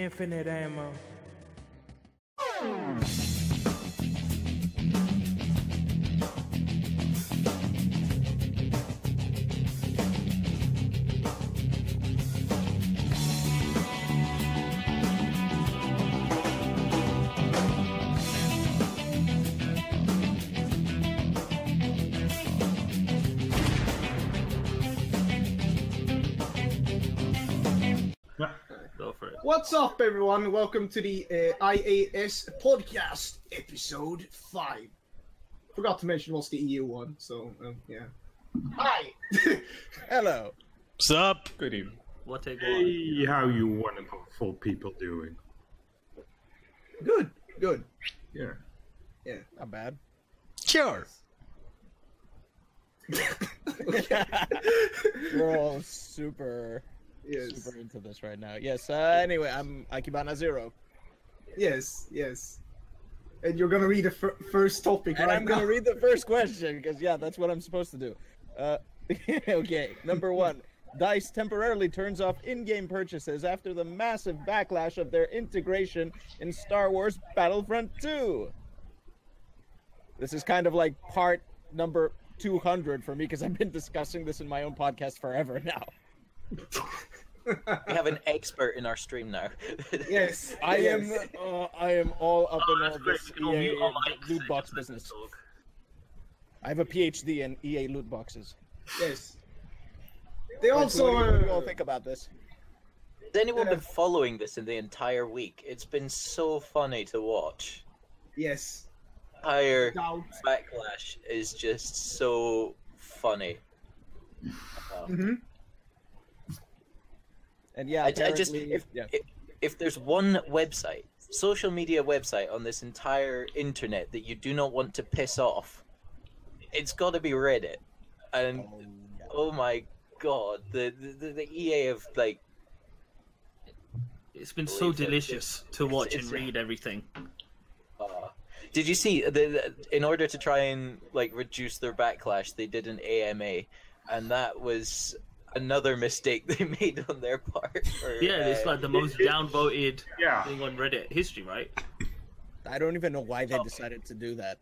Infinite ammo. What's up, everyone? Welcome to the uh, IAS podcast, episode five. Forgot to mention what's the EU one, so um, yeah. Hi. Hello. What's up? Good evening. What take one? Hey, how you wonderful people doing? good, good. Yeah. Yeah. Not bad. Sure. We're all super, Yes, super into this right now. Yes. Uh, anyway, I'm Akibana Zero, yes, yes. And you're gonna read the fir- first topic and right I'm gonna read the first question because yeah, that's what I'm supposed to do. Uh, okay. Number one. Dice temporarily turns off in-game purchases after the massive backlash of their integration in Star Wars Battlefront 2. This is kind of like part number 200 for me because I've been discussing this in my own podcast forever now. We have an expert in our stream now. Yes, I yes. am uh, I am all up Oh, in that's all this We all EA loot box just let them business. I have a PhD in EA loot boxes. yes. They also what, do you, what do you all uh, think about this? Has anyone Yeah. been following this in the entire week? It's been so funny to watch. yes. Entire Doubt. backlash is just so funny. Um, hmm And yeah, I, I just if, yeah. if if there's one website, social media website on this entire internet that you do not want to piss off, it's got to be Reddit. And Oh, yeah. oh my god, the the, the EA of like It's been so Believe it. delicious to It's- watch it's- and read everything. Uh, did you see the, the in order to try and like reduce their backlash, they did an AMA, and that was another mistake they made on their part. for, Yeah, it's uh, like the most downvoted Yeah. thing on Reddit history, right? I don't even know why they decided to do that.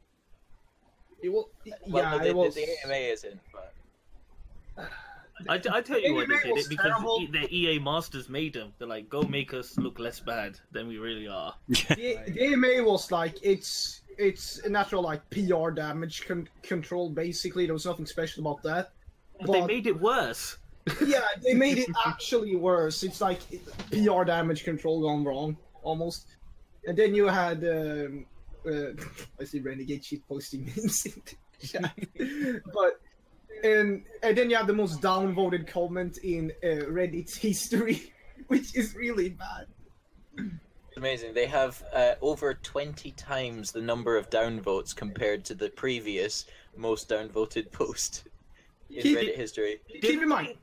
It will, well, yeah, the, it was. the, the AMA isn't, but I, I tell you why they did it because terrible. The EA masters made them. They're like, go make us look less bad than we really are. the, the AMA was like it's it's a natural like PR damage con- control. Basically, there was nothing special about that. But they made it worse. Yeah, they made it actually worse. It's like PR damage control gone wrong almost. And then you had um, uh, I see Renegade shit posting memes in the chat. but and and then you have the most downvoted comment in uh, Reddit's history, which is really bad. amazing. They have uh, over twenty times the number of downvotes compared to the previous most downvoted post in Keep Reddit it- history. Keep in mind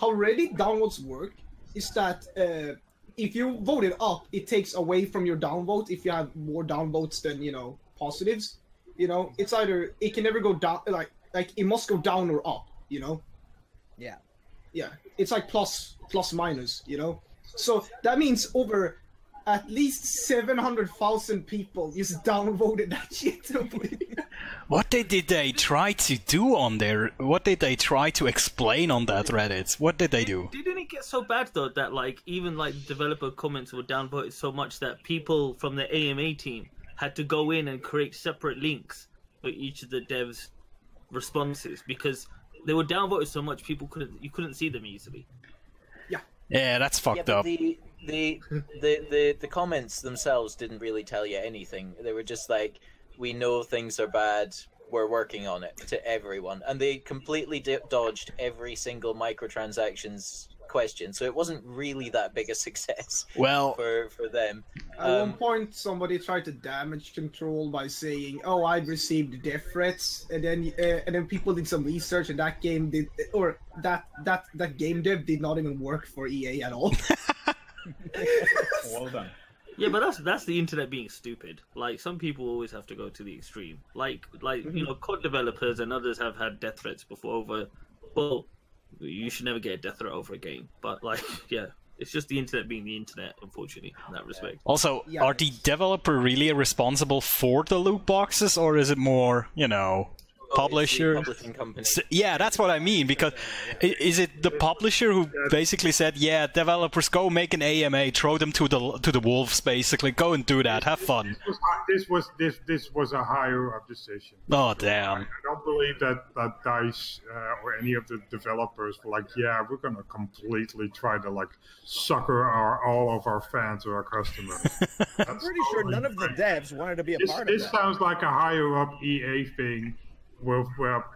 how Reddit downvotes work is that uh, if you vote it up, it takes away from your downvote if you have more downvotes than you know positives. You know, it's either it can never go down like like it must go down or up. You know, Yeah. yeah, it's like plus plus minus. You know, so that means over at least seven hundred thousand people just downvoted that shit. What did, did they try to do on there? What did they try to explain on that Reddit? What did they do? Didn't it get so bad though that like even like developer comments were downvoted so much that people from the AMA team had to go in and create separate links for each of the devs' responses because they were downvoted so much people couldn't you couldn't see them easily. Yeah, Yeah, that's fucked but up. the, the the the the comments themselves didn't really tell you anything. They were just like, "We know things are bad. We're working on it." To everyone, and they completely di- dodged every single microtransactions question. So it wasn't really that big a success Well, for for them. At one Um, point, somebody tried to damage control by saying, "Oh, I received death threats," and then uh, and then people did some research, and that game did, or that that that game dev did not even work for EA at all. Well done. Yeah, but that's that's the internet being stupid. Like some people always have to go to the extreme. Like like you know, COD developers and others have had death threats before over. Well, you should never get a death threat over a game. But like, yeah, It's just the internet being the internet, unfortunately, in that respect. Also, Yeah, are the developer really responsible for the loot boxes, or is it more, you know, it's the publisher? publishing company. S- Yeah, that's what I mean. Because i- is it the publisher who basically said, "Yeah, developers go make an AMA, throw them to the to the wolves, basically, go and do that, have fun." This was this was this this was a higher up decision. Oh damn! I damn! don't believe that that Dice uh, or any of the developers were like, yeah, we're gonna completely try to like sucker our all of our fans or our customers. I'm pretty sure none of the devs wanted to be a This, part of this that. sounds like a higher up EA thing, where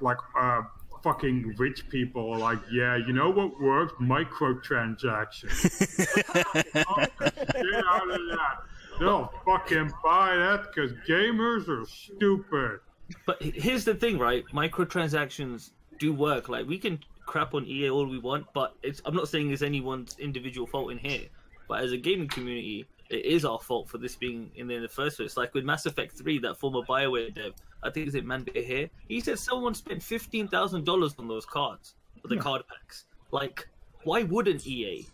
like uh, fucking rich people are like, yeah, you know what works? Microtransactions. Get out of that. They'll fucking buy that because gamers are stupid. But here's the thing, right? Microtransactions do work. Like we can crap on EA all we want, but it's I'm not saying it's anyone's individual fault in here. But as a gaming community, it is our fault for this being in there in the first place. Like with Mass Effect 3, that former Bioware dev, I think is it Manveer Heir. He said someone spent fifteen thousand dollars on those cards, for the hmm. card packs. Like, why wouldn't EA?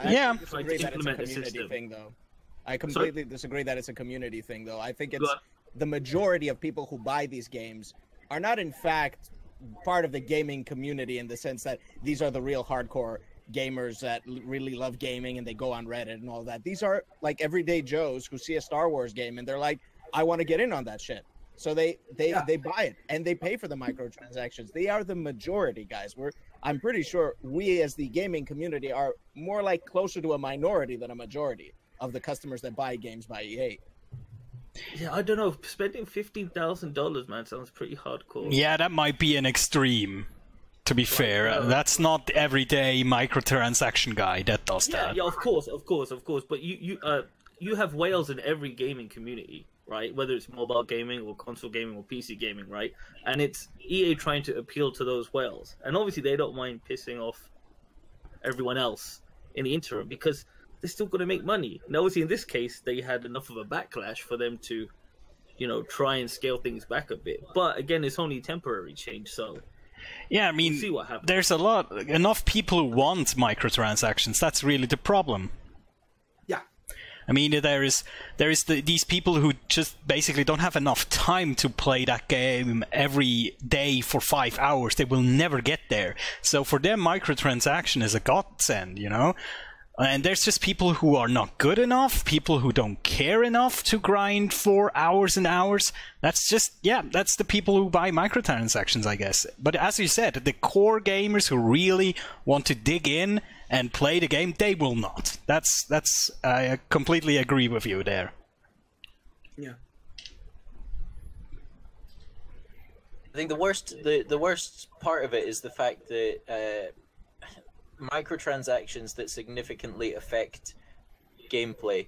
I Yeah. actually disagree Like, that it's a implement the community system. thing, though. I completely disagree that it's a community thing, though. I think it's the majority of people who buy these games are not, in fact, part of the gaming community in the sense that these are the real hardcore gamers that l- really love gaming and they go on Reddit and all that. These are like everyday Joes who see a Star Wars game and they're like, I want to get in on that shit. So they they Yeah. they buy it and they pay for the microtransactions. They are the majority, guys. We're I'm pretty sure we as the gaming community are more like closer to a minority than a majority of the customers that buy games by EA. Yeah, I don't know. Spending fifteen thousand dollars, man, sounds pretty hardcore. Yeah, that might be an extreme. To be fair, uh, that's not the everyday microtransaction guy that does Yeah, that. yeah, of course, of course, of course. But you, you, uh, you have whales in every gaming community, right? Whether it's mobile gaming or console gaming or PC gaming, right? And it's EA trying to appeal to those whales, and obviously they don't mind pissing off everyone else in the interim because they're still going to make money. And obviously, in this case, they had enough of a backlash for them to, you know, try and scale things back a bit. But again, it's only temporary change, so Yeah, I mean, we'll see what happens. there's a lot enough people who want microtransactions. That's really the problem. Yeah. I mean, there is there is the, these people who just basically don't have enough time to play that game every day for five hours. They will never get there. So for them, microtransaction is a godsend, you know. And there's just people who are not good enough, people who don't care enough to grind for hours and hours. That's just, yeah, that's the people who buy microtransactions, I guess. But as you said, the core gamers who really want to dig in and play the game, they will not. That's, that's, I completely agree with you there. Yeah. I think the worst the the worst part of it is the fact that uh, microtransactions that significantly affect gameplay,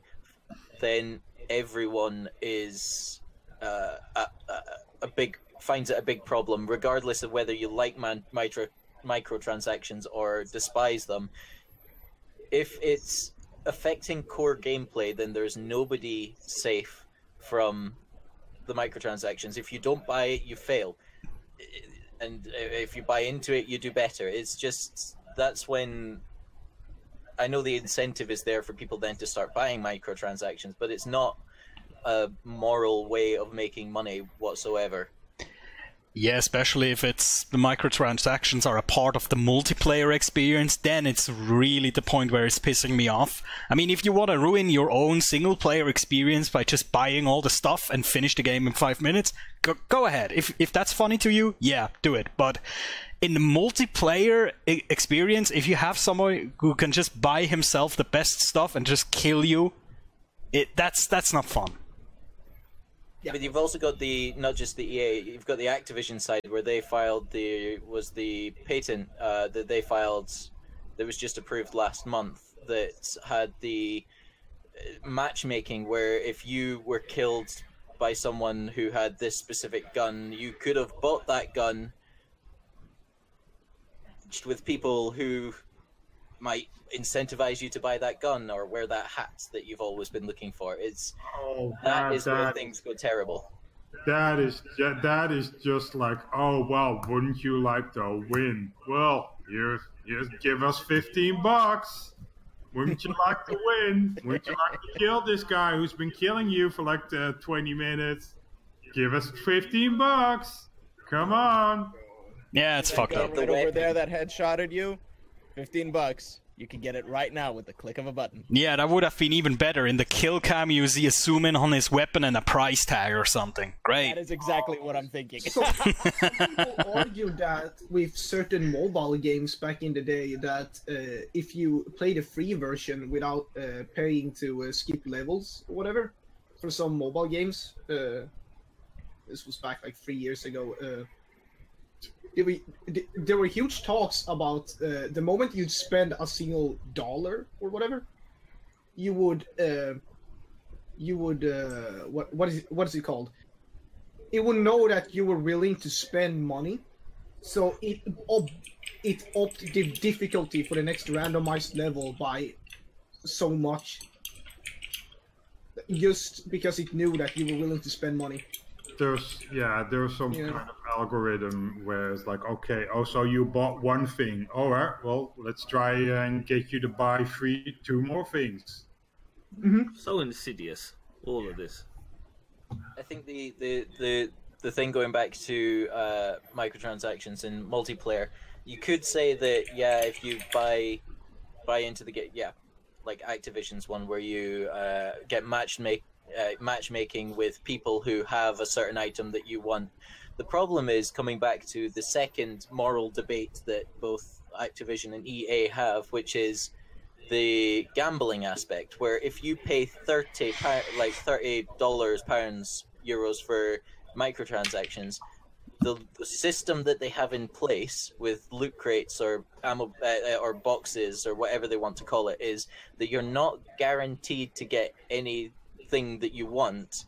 then everyone is uh, a, a, a big finds it a big problem, regardless of whether you like man, micro microtransactions or despise them. If it's affecting core gameplay, then there's nobody safe from the microtransactions. If you don't buy it, you fail and if you buy into it, you do better. It's just that's when I know the incentive is there for people then to start buying microtransactions, but it's not a moral way of making money whatsoever. Yeah, especially if it's the microtransactions are a part of the multiplayer experience, then it's really the point where it's pissing me off. I mean, if you want to ruin your own single player experience by just buying all the stuff and finish the game in five minutes, go, go ahead. If if that's funny to you, yeah, do it. But in the multiplayer e- experience, if you have someone who can just buy himself the best stuff and just kill you, it that's that's not fun. Yeah. But you've also got the not just the EA, you've got the Activision side where they filed the was the patent uh, that they filed that was just approved last month that had the uh, matchmaking where if you were killed by someone who had this specific gun, you could have bought that gun just with people who might incentivize you to buy that gun or wear that hat that you've always been looking for. It's Oh, that is where things go terrible. That is that is just like, oh well, wouldn't you like to win? Well, here's here's give us fifteen bucks. Wouldn't you like to win? Wouldn't you like to kill this guy who's been killing you for like uh, 20 minutes? Give us 15 bucks. Come on. Yeah, it's fucked up. right over there that headshotted you, fifteen bucks. You can get it right now with the click of a button. Yeah, that would have been even better. In the kill cam, you see a zoom in on his weapon and a price tag or something. Great. That is exactly what I'm thinking. So some people argue that with certain mobile games back in the day, that uh, if you played a free version without uh, paying to uh, skip levels or whatever, for some mobile games, uh, this was back like three years ago. Uh, there were huge talks about uh, the moment you'd spend a single dollar or whatever, you would uh, you would uh, what what is what is it called? It would know that you were willing to spend money, so it up it upped the difficulty for the next randomized level by so much. Just because it knew that you were willing to spend money. There's yeah, there's some Yeah. kind of algorithm where it's like, okay, oh, so you bought one thing. All right, well, let's try and get you to buy three, two more things. So insidious, all of this. I think the the the the thing going back to uh, microtransactions in multiplayer, you could say that yeah, if you buy buy into the game, yeah, like Activision's one where you uh, get match make uh, matchmaking with people who have a certain item that you want. The problem is coming back to the second moral debate that both Activision and EA have, which is the gambling aspect where if you pay 30 like 30 dollars pounds euros for microtransactions the, the system that they have in place with loot crates or ammo uh, or boxes or whatever they want to call it is that you're not guaranteed to get anything that you want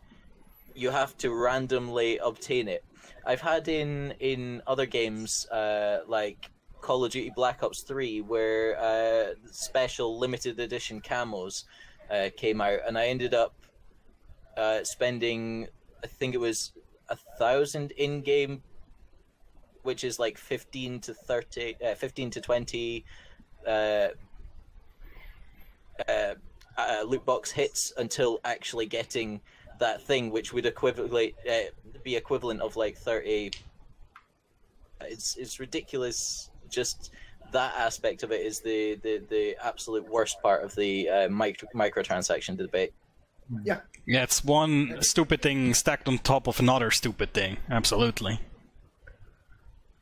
you have to randomly obtain it. I've had in in other games uh, like Call of Duty Black Ops 3 where uh, special limited edition camos uh, came out, and I ended up uh, spending, I think it was a thousand in game, which is like 15 to 30, uh, 15 to 20 uh, loot box hits until actually getting that thing, which would equivalent uh, be equivalent of like 30 it's it's ridiculous. Just that aspect of it is the the, the absolute worst part of the uh, micro microtransaction debate. Yeah. Yeah, it's one stupid thing stacked on top of another stupid thing. Absolutely.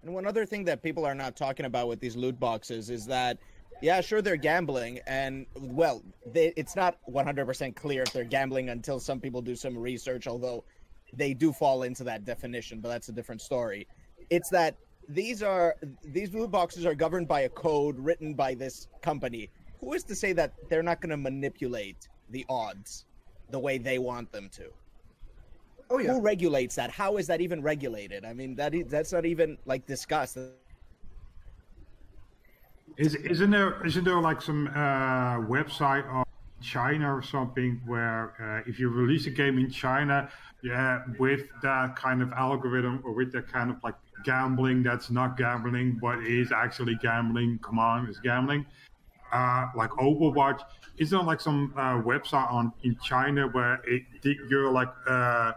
And one other thing that people are not talking about with these loot boxes is that, yeah, sure, they're gambling, and well, they, it's not 100% clear if they're gambling until some people do some research, although they do fall into that definition, but that's a different story. It's that these are these loot boxes are governed by a code written by this company. Who is to say that they're not going to manipulate the odds the way they want them to? Oh yeah. Who regulates that? How is that even regulated? I mean, that is, that's not even like discussed. Is isn't there isn't there like some uh, website on China or something where uh, if you release a game in China, yeah, with that kind of algorithm or with that kind of like gambling that's not gambling but is actually gambling. Come on, it's gambling. Uh, like Overwatch, isn't there like some uh, website on in China where it, you're like uh,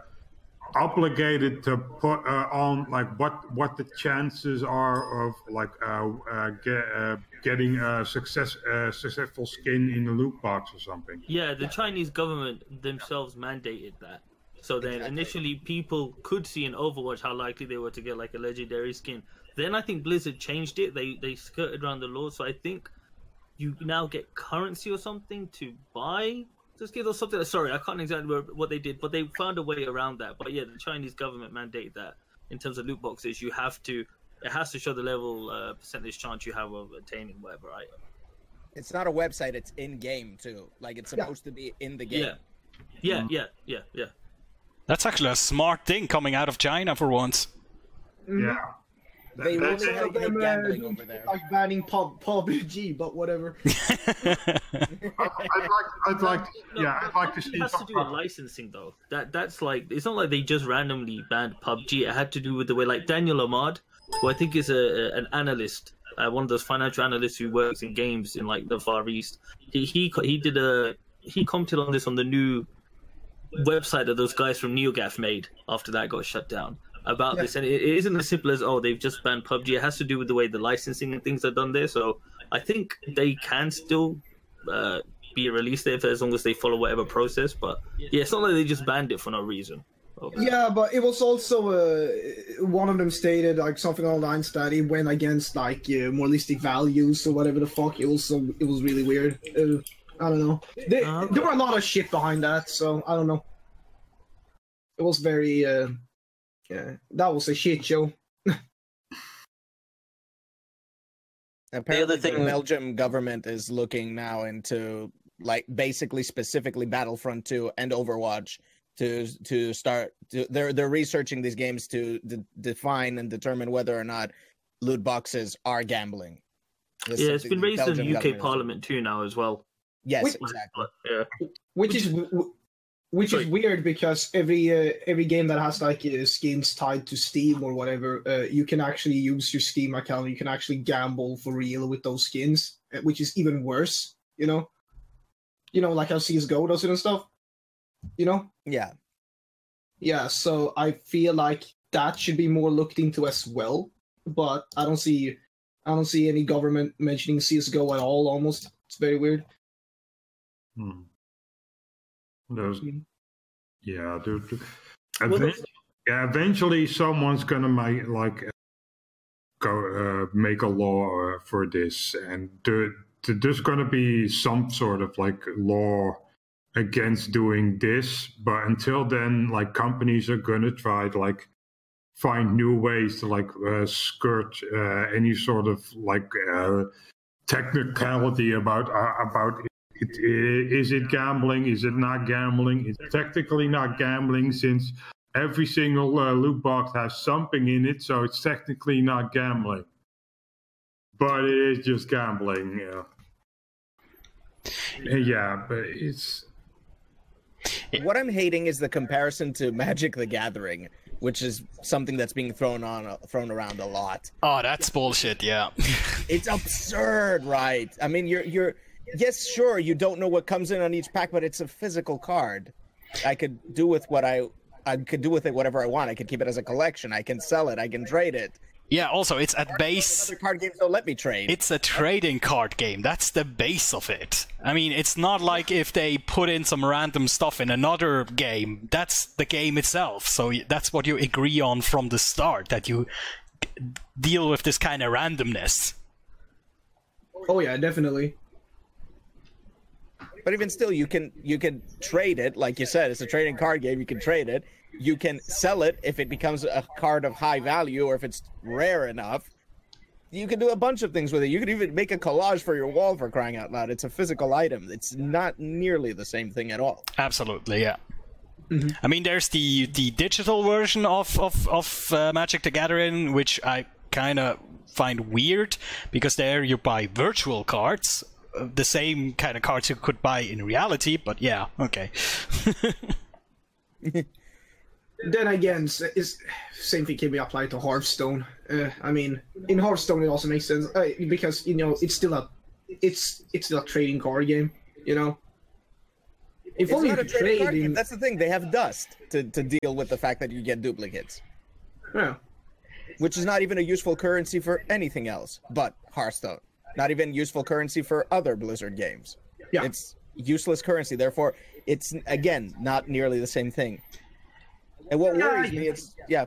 obligated to put uh, on like what what the chances are of like uh, uh, get, uh, getting a success uh, successful skin in the loot box or something. Yeah, the Chinese government themselves mandated that. So then initially people could see in Overwatch how likely they were to get like a legendary skin. Then I think Blizzard changed it. They they skirted around the law. So I think you now get currency or something to buy the skins or something. Sorry, I can't exactly remember what they did, but they found a way around that. But yeah, the Chinese government mandated that in terms of loot boxes, you have to it has to show the level uh, percentage chance you have of attaining whatever item. It's not a website; it's in game too. Like it's supposed to be in the game. Yeah, yeah, yeah, yeah, yeah. That's actually a smart thing coming out of China for once. Yeah. They That's really have Them, good uh, over there. Like banning pub PUBG, but whatever. I'd like, I'd like, No, yeah, but I'd like to PUBG see. has to do with licensing though. That that's like it's not like they just randomly banned PUBG. It had to do with the way like Daniel Ahmad, who I think is a, an analyst uh, one of those financial analysts who works in games in like the Far East. He he he did a he commented on this on the new website that those guys from NeoGaf made after that got shut down about Yeah. this, and it, it isn't as simple as oh they've just banned PUBG. It has to do with the way the licensing and things are done there. So I think they can still uh, be released there as long as they follow whatever process. But yeah, it's not like they just banned it for no reason. Yeah, but it was also uh, one of them stated like something along the lines that it went against like uh, moralistic values or whatever the fuck. It was so it was really weird. Uh, I don't know. They, Uh, there were a lot of shit behind that, so I don't know. It was very uh, yeah. That was a shit show. Apparently, the, thing- Belgium government is looking now into like basically specifically Battlefront 2 and Overwatch to to start. To, they're they're researching these games to de- define and determine whether or not loot boxes are gambling. That's Yeah, it's been the raised in the UK government Parliament too now as well. Yes, Wait- exactly. Yeah. which is w- which Sorry. is weird because every uh, every game that has like uh, skins tied to Steam or whatever, uh, you can actually use your Steam account. You can actually gamble for real with those skins, uh, which is even worse. You know, you know, like how CS:GO does it and stuff. You know, Yeah, yeah. So I feel like that should be more looked into as well. But I don't see, I don't see any government mentioning CS:GO at all. Almost, it's very weird. Hmm. Those, Hmm. yeah, dude. Well, Eventually, yeah, eventually someone's gonna make like uh, go uh, make a law uh, for this, and there, there's gonna be some sort of like law against doing this. But until then, like companies are gonna try to like find new ways to like uh, skirt uh, any sort of like uh, technicality about uh, about it, i- is it gambling? Is it not gambling? It's technically not gambling since every single uh, loot box has something in it, so it's technically not gambling. But it is just gambling. Yeah, yeah but it's what I'm hating is the comparison to Magic the Gathering, which is something that's being thrown on thrown around a lot. Oh, that's bullshit. Yeah. It's absurd, right? I mean, you're you're yes, sure, you don't know what comes in on each pack, but it's a physical card. I could do with what I I could do with it whatever I want. I could keep it as a collection. I can sell it. I can trade it. Yeah. Also, it's at base. Other card games don't let me trade. It's a trading card game. That's the base of it. I mean, it's not like if they put in some random stuff in another game. That's the game itself. So that's what you agree on from the start. That you deal with this kind of randomness. Oh yeah, definitely. But even still, you can you can trade it, like you said, it's a trading card game. You can trade it. You can sell it if it becomes a card of high value or if it's rare enough. You can do a bunch of things with it. You could even make a collage for your wall for crying out loud. It's a physical item. It's not nearly the same thing at all. Absolutely, yeah. I mean, there's the the digital version of of of uh, Magic the Gathering, which I kind of find weird because there you buy virtual cards, uh, the same kind of cards you could buy in reality. But yeah, okay. then again, s- is same thing can be applied to Hearthstone. Uh, I mean, in Hearthstone it also makes sense uh, because you know it's still a it's it's still a trading card game. You know, if It's only not a trading card game. That's the thing. They have dust to, to deal with the fact that you get duplicates, Yeah. which is not even a useful currency for anything else but Hearthstone. Not even useful currency for other Blizzard games. Yeah. It's useless currency. Therefore, it's again not nearly the same thing. And what worries me it's yeah.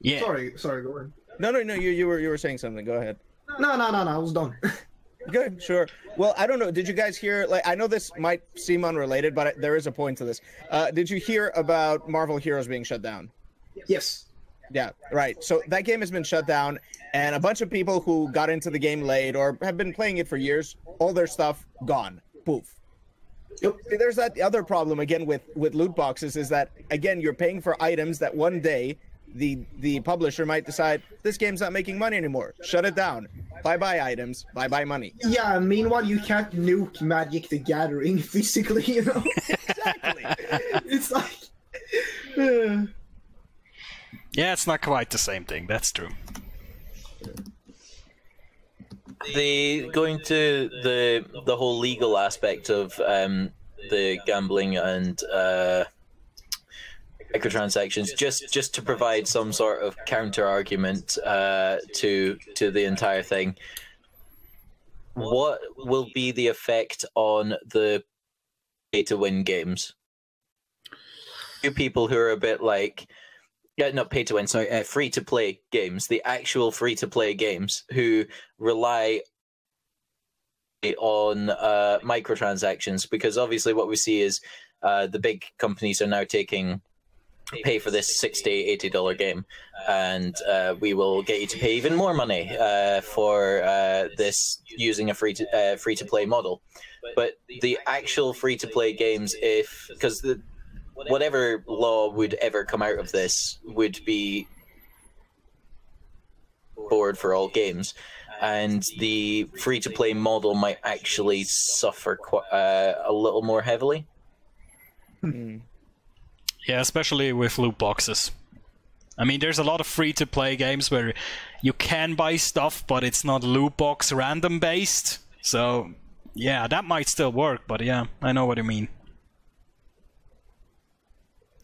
Yeah. Sorry, sorry, go ahead. No, no, no. You you were you were saying something. Go ahead. No, no, no, no. I was done. Good, sure. Well, I don't know. Did you guys hear? Like, I know this might seem unrelated, but there is a point to this. Uh, did you hear about Marvel Heroes being shut down? yes. Yeah, right. So that game has been shut down, and a bunch of people who got into the game late or have been playing it for years, all their stuff gone. Poof. Yep. See, There's that other problem again with with loot boxes is that again you're paying for items that one day the the publisher might decide this game's not making money anymore. Shut it down. Bye bye items. Bye bye money. Yeah. Meanwhile, you can't nuke Magic the Gathering physically. You know, Exactly. it's like. Yeah, it's not quite the same thing. That's true. The going to the the whole legal aspect of um, the gambling and uh, microtransactions, just just to provide some sort of counter argument uh, to to the entire thing. What will be the effect on the pay to win games? You people who are a bit like yeah, not pay to win, sorry, uh, free to play games, the actual free to play games who rely on uh, microtransactions because obviously what we see is uh, the big companies are now taking pay for this 60 80 dollar game. And uh, we will get you to pay even more money uh, for uh, this using a free to uh, free to play model. But the actual free to play games if because the whatever law would ever come out of this would be board for all games and the free to play model might actually suffer qu- uh, a little more heavily Hmm. Yeah, especially with loot boxes. I mean, there's a lot of free to play games where you can buy stuff, but it's not loot box random based. So, yeah, that might still work, but yeah, I know what you mean.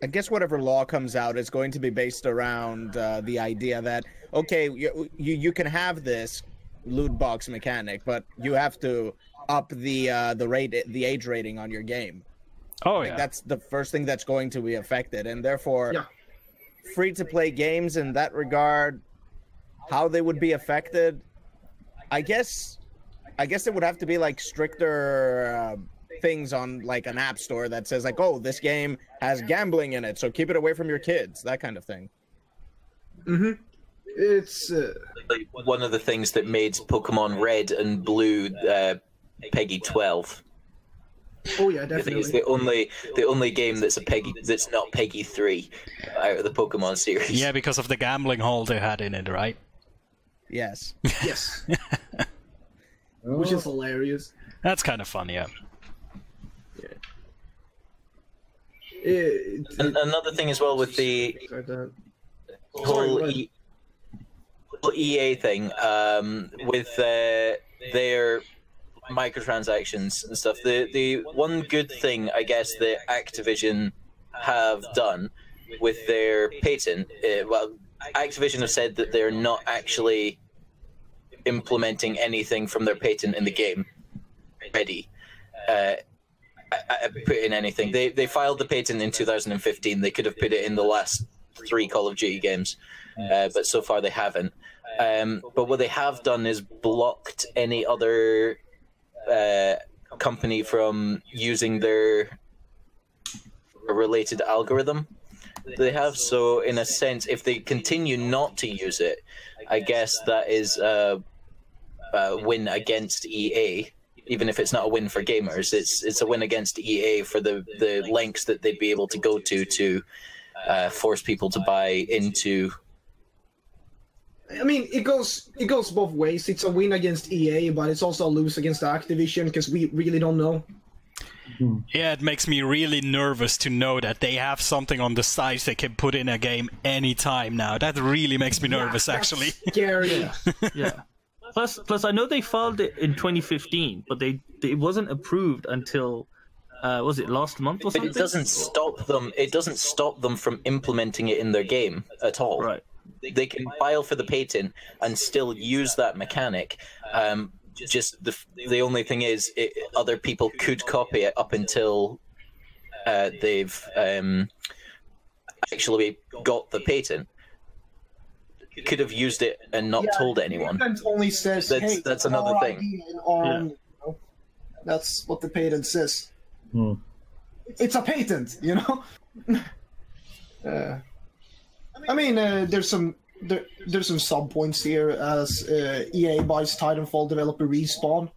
I guess whatever law comes out is going to be based around uh, the idea that okay, you, you you can have this loot box mechanic, but you have to up the uh, the rate the age rating on your game. Oh, Like, yeah. That's the first thing that's going to be affected, and therefore, Yeah. free to play games in that regard, how they would be affected, I guess, I guess it would have to be like stricter uh, things on like an app store that says like, oh, this game has gambling in it, so keep it away from your kids, that kind of thing. Mm-hmm. It's uh, like one of the things that made pokemon red and blue uh, PEGI 12 oh yeah, I think it's definitely. the only the only game that's a PEGI that's not PEGI three out of the Pokemon series. Yeah, because of the gambling hole they had in it, right? Yes. Yes. Which is hilarious. That's kind of fun, yeah. It, An- another thing as well with the like whole Sorry, e- EA thing um, with uh, their microtransactions and stuff. The the one good thing I guess that Activision have done with their patent, uh, well, Activision have said that they're not actually implementing anything from their patent in the game ready. Uh, put in anything. They they filed the patent in 2015. They could have put it in the last three Call of Duty games, uh, but so far they haven't. Um, but what they have done is blocked any other uh, company from using their related algorithm. They have so, in a sense, if they continue not to use it, I guess that is a, a win against EA even if it's not a win for gamers, it's it's a win against EA for the the lengths that they'd be able to go to to uh, force people to buy into. I mean, it goes it goes both ways. It's a win against EA, but it's also a lose against Activision because we really don't know. Yeah, it makes me really nervous to know that they have something on the side they can put in a game anytime now. That really makes me nervous, That's actually. Scary. yeah. Plus, plus, I know they filed it in 2015, but they it wasn't approved until uh, was it last month or But something? it doesn't stop them. It doesn't stop them from implementing it in their game at all. Right. They can file for the patent and still use that mechanic. Um, just the the only thing is, it, other people could copy it up until uh, they've um, actually got the patent. Could have used it and not Yeah, told anyone. patent only says, That's- hey, that's another thing. idea our- Yeah. you know, that's what the patent says. Hmm. It's a patent, you know. uh, I mean, uh, there's some there, there's some sub points here as uh, EA buys Titanfall developer Respawn.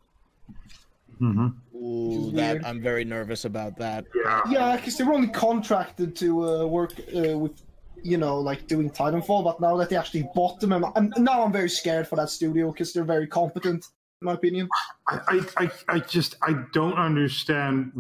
hmm Ooh, that. I'm very nervous about that. Yeah, because they were only contracted to uh, work uh, with, you know, like doing Titanfall. But now that they actually bought them, I'm- now I'm very scared for that studio because they're very competent, in my opinion. I, I, I, just I don't understand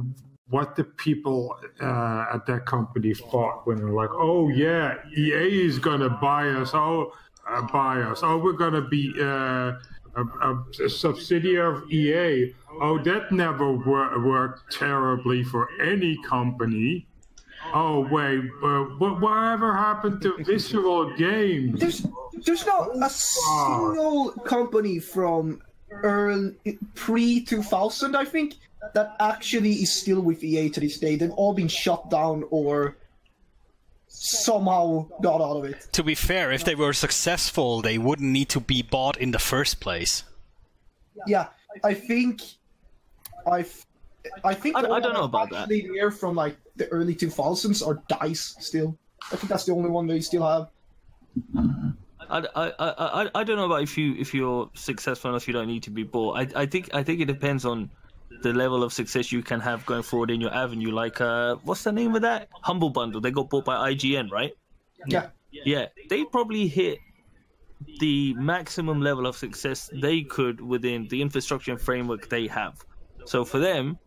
what the people uh, at that company thought when they're like, oh yeah, EA is gonna buy us, oh uh, buy us, oh we're gonna be uh, a, a subsidiary of EA. Oh, that never wor- worked terribly for any company. Oh wait, but what whatever happened to Visceral Games? There's there's not oh, a single company from early pre 2000, I think, that actually is still with EA to this day. They've all been shut down or somehow got out of it. To be fair, if they were successful, they wouldn't need to be bought in the first place. Yeah, I think I I think I- I don't know that's about that. actually there from like the early 2000s are Dice still. I think that's the only one they still have. I, I, I, I- I don't know about if you if you're successful enough you don't need to be bought. I, I think I think it depends on the level of success you can have going forward in your avenue. Like uh, what's the name of that? Humble Bundle. They got bought by IGN, right? Yeah. Yeah, they probably hit the maximum level of success they could within the infrastructure and framework they have. So for them,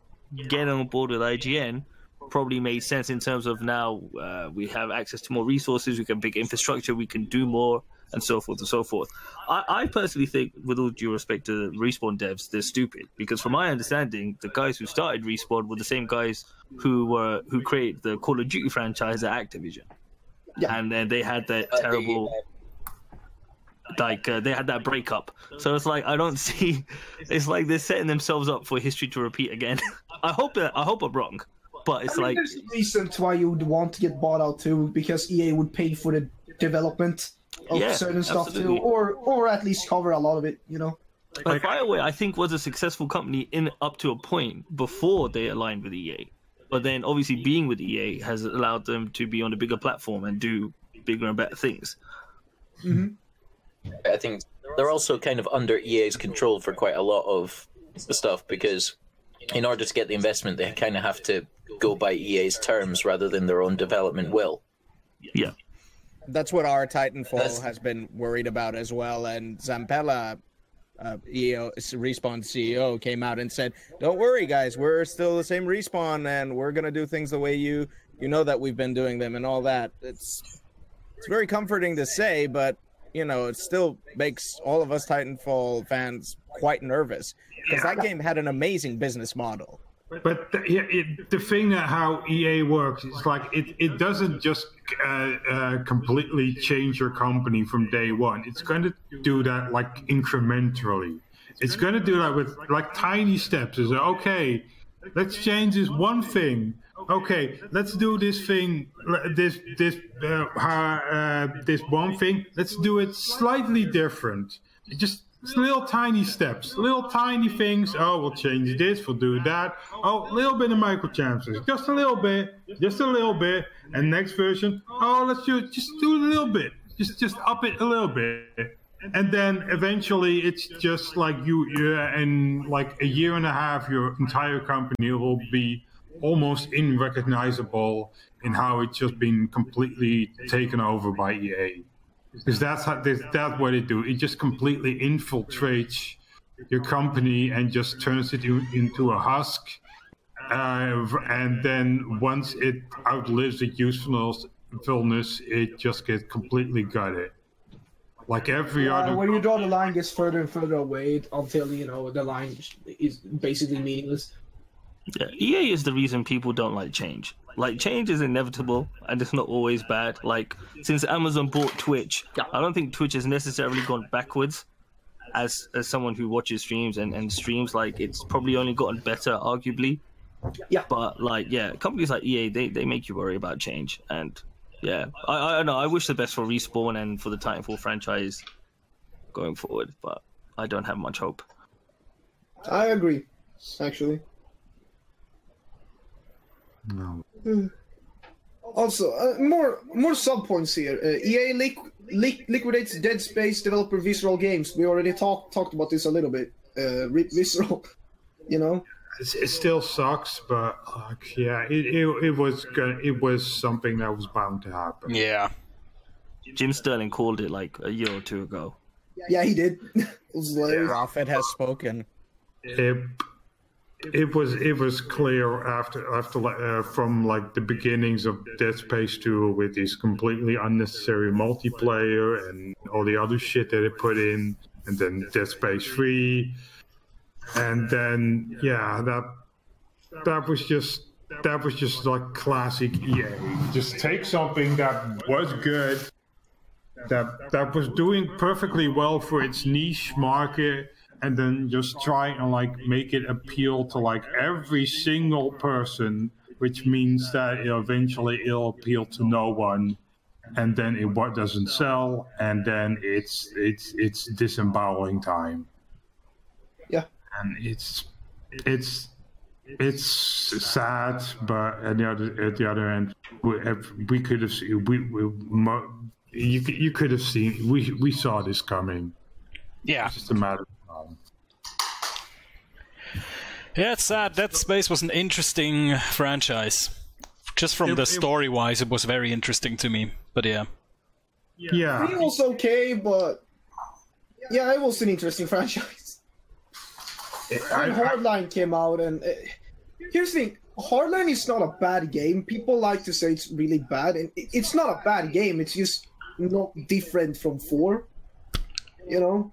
getting on board with IGN probably made sense in terms of now uh, we have access to more resources, we can big infrastructure, we can do more, and so forth and so forth. I, I personally think, with all due respect to respawn devs, they're stupid because, from my understanding, the guys who started respawn were the same guys who were who created the Call of Duty franchise at Activision. Yeah. And then they had that Uh, terrible like uh, they had that breakup. So it's like I don't see. It's like they're setting themselves up for history to repeat again. I hope that I hope I'm wrong, but it's I mean, like there's a reason why you would want to get bought out too, because EA would pay for the development of Yeah, certain stuff absolutely. too, or or at least cover a lot of it. You know. like Fireway. I think was a successful company in up to a point before they aligned with EA, but then obviously being with EA has allowed them to be on a bigger platform and do bigger and better things. Mm-hmm. I think they're also kind of under EA's control for quite a lot of the stuff because in order to get the investment, they kind of have to go by EA's terms rather than their own development will. Yeah, That's what our Titanfall That's- has been worried about as well. And Zampella, uh, EO, Respawn CEO, came out and said, "Don't worry, guys. We're still the same Respawn, and we're gonna do things the way you you know that we've been doing them and all that." It's it's very comforting to say, but you know, it still makes all of us Titanfall fans quite nervous because that game had an amazing business model. But the, yeah, it, the thing that how EA works is like it, it doesn't just uh, uh, completely change your company from day one. It's going to do that like incrementally. It's going to do that with like tiny steps. Is like, okay, let's change this one thing. Okay, let's do this thing. This this uh, uh, this one thing. Let's do it slightly different. Just it's little tiny steps, little tiny things. Oh, we'll change this, we'll do that. Oh, a little bit of microtransfers, just a little bit, just a little bit. And next version, oh, let's do just do a little bit, just just up it a little bit. And then eventually, it's just like you, yeah, in like a year and a half, your entire company will be almost unrecognizable in how it's just been completely taken over by EA because that's how that's, that's what it do. It just completely infiltrates your company and just turns it in- into a husk. Uh, and then once it outlives its usefulness, usefulness, it just gets completely gutted. Like every Uh, other. when you draw the line, gets further and further away until you know the line is basically meaningless. Yeah, EA is the reason people don't like change. Like change is inevitable and it's not always bad. Like since Amazon bought Twitch, I don't think Twitch has necessarily gone backwards. As as someone who watches streams and, and streams, like it's probably only gotten better, arguably. Yeah. But like, yeah, companies like EA, they, they make you worry about change, and yeah, I I know I wish the best for respawn and for the Titanfall franchise going forward, but I don't have much hope. I agree, actually. No. Also, uh, more more sub points here. Uh, EA liqu- li- liquidates Dead Space developer Visceral Games. We already talked talked about this a little bit. Uh, Ri- Visceral, you know. It's, it still sucks, but like, yeah, it, it, it was go- it was something that was bound to happen. Yeah. Jim Sterling called it like a year or two ago. Yeah, he did. it was like, Prophet has spoken. it it was it was clear after after uh, from like the beginnings of Dead Space 2 with this completely unnecessary multiplayer and all the other shit that it put in and then Dead Space Three, and then yeah, that that was just that was just like classic EA. Just take something that was good, that that was doing perfectly well for its niche market, and then just try and like make it appeal to like every single person, which means that eventually it'll appeal to no one. And then it what doesn't sell, and then it's it's it's disemboweling time. Yeah. and it's it's it's sad, but at the other at the other end, we, if we could have seen we, we mo- you you could have seen we we saw this coming. Yeah, It's just a matter of time. Yeah, it's sad. Dead Space was an interesting franchise. Just from It- the story wise, it was very interesting to me. But yeah, Yeah, It was okay, but yeah, it was an interesting franchise. I- When I- Hardline came out, and uh, here's the thing: Hardline is not a bad game. People like to say it's really bad, and it- it's not a bad game. It's just not different from four. You know,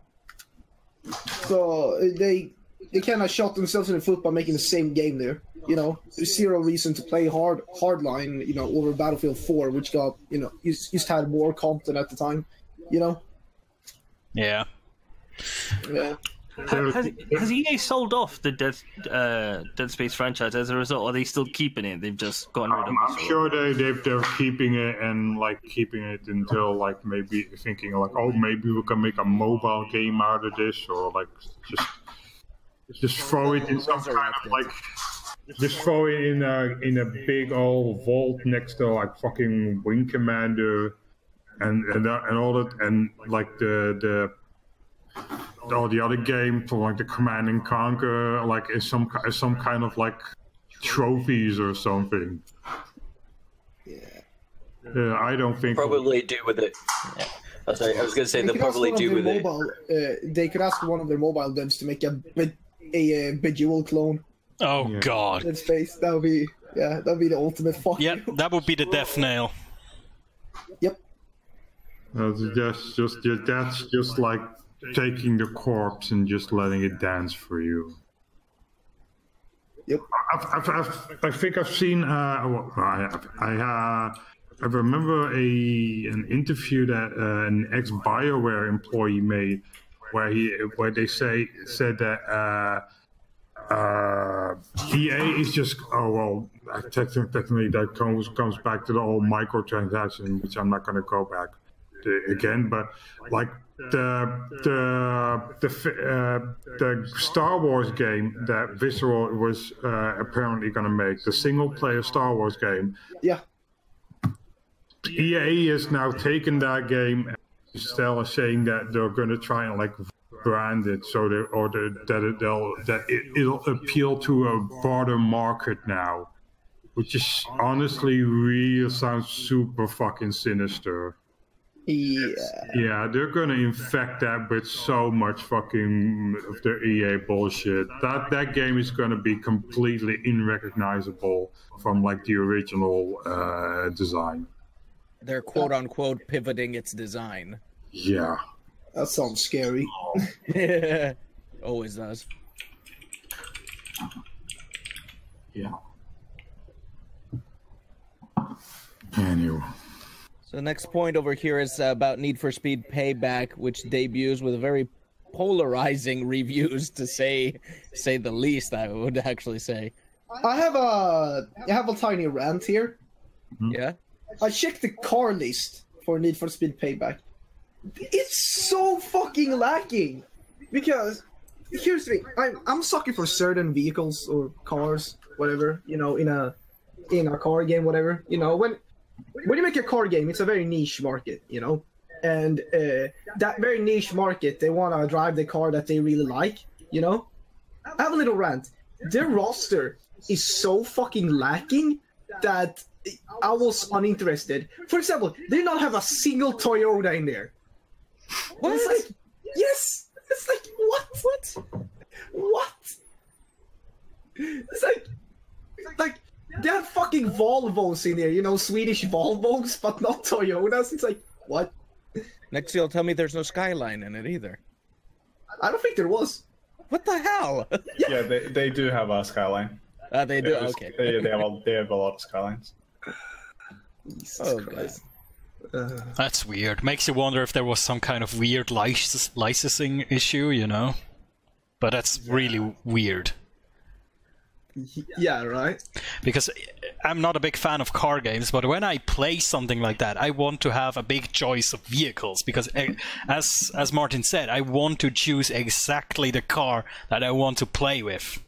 so uh, they they kind of shot themselves in the foot by making the same game there. You know, there's zero reason to play hard hardline. You know, over Battlefield 4, which got you know just, just had more content at the time. You know, yeah. yeah. Ha- Has, has EA sold off the Dead, uh, Dead Space franchise as a result? Or are they still keeping it? They've just gotten rid of I'm, it. I'm sure they they they're keeping it and like keeping it until like maybe thinking like oh maybe we can make a mobile game out of this or like just just throw it in some kind of like just throw it in a in a big old vault next to like fucking Wing Commander and and that, and all that and like the the all the other game for like the Command and Conquer like is some is some kind of like trophies or something. Yeah, yeah I don't think Probably do with it. Yeah. Oh, sorry, I was going to say They they'll could ask probably one of do their with it. mobile, Uh, they could ask one of their mobile devs to make a be- a, uh Bejeweled clone Oh Yeah. god. in space. That would be yeah, that would be the ultimate fuck. Yep, you. that would be the death nail. Yep. That's just, just, just that's just like taking the corpse and just letting it dance for you. Yep. I've, I've, I've, I think I've seen. Uh, well, I, I, uh, I remember a an interview that uh, an ex Bioware employee made, where he where they say said that uh, uh, EA is just oh well. Technically, technically, that comes comes back to the whole microtransaction, which I'm not going to go back to again. But like the the the uh, the Star Wars game that Visceral was uh, apparently going to make, the single player Star Wars game, Yeah. EA has now taken that game still is saying that they're going to try and like brand it so that or the, that it, they'll that it, it'll appeal to a broader market now, which is honestly really sounds super fucking sinister. Yeah. Yeah, they're gonna infect that with so much fucking of their EA bullshit. That that game is gonna be completely unrecognizable from like the original uh, design. They're quote unquote pivoting its design. Yeah. That sounds scary. Always does. Yeah. Anyway. So the next point over here is about Need for Speed Payback, which debuts with very polarizing reviews, to say say the least. I would actually say. I have a I have a tiny rant here. Yeah. I checked the car list for Need for Speed Payback. It's so fucking lacking because here's the thing: I'm I'm sucker for certain vehicles or cars, whatever you know, in a in a car game, whatever you know. When when you make a car game, it's a very niche market, you know, and uh, that very niche market, they want to drive the car that they really like, you know. I have a little rant. Their roster is so fucking lacking that I was uninterested. For example, they don't have a single Toyota in there. What? It's like, yes. It's like what? What? What? It's like, like they have fucking Volvos in there. You know, Swedish Volvos, but not Toyotas. It's like what? Next, you'll tell me there's no skyline in it either. I don't think there was. What the hell? Yeah, they, they do have a skyline. Uh, they do. Was- Okay. They, they have a, they have a lot of skylines. Jesus Oh, Christ. Uh, That's weird. Makes you wonder if there was some kind of weird lic- licensing issue, you know? But that's really weird. yeah, right. Because I'm not a big fan of car games, but when I play something like that, I want to have a big choice of vehicles. Because, eh, as as Martin said, I want to choose exactly the car that I want to play with.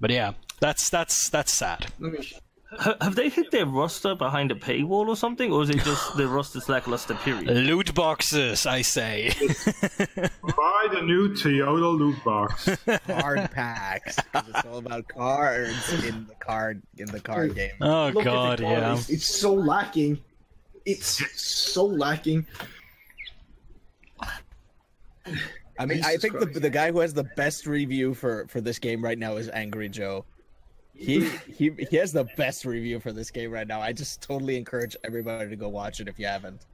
But yeah, that's that's that's sad. Let me. Ha- Have they hid their roster behind a paywall or something, or is it just the roster's lackluster period? Loot boxes, I say. Buy the new Toyota loot box. Card packs. it's all about cards in the card in the card game. oh Look god, at yeah. It's so lacking. It's so lacking. I mean, I Jesus think the, the guy who has the best review for for this game right now is Angry Joe. He he he has the best review for this game right now. I just totally encourage everybody to go watch it if you haven't.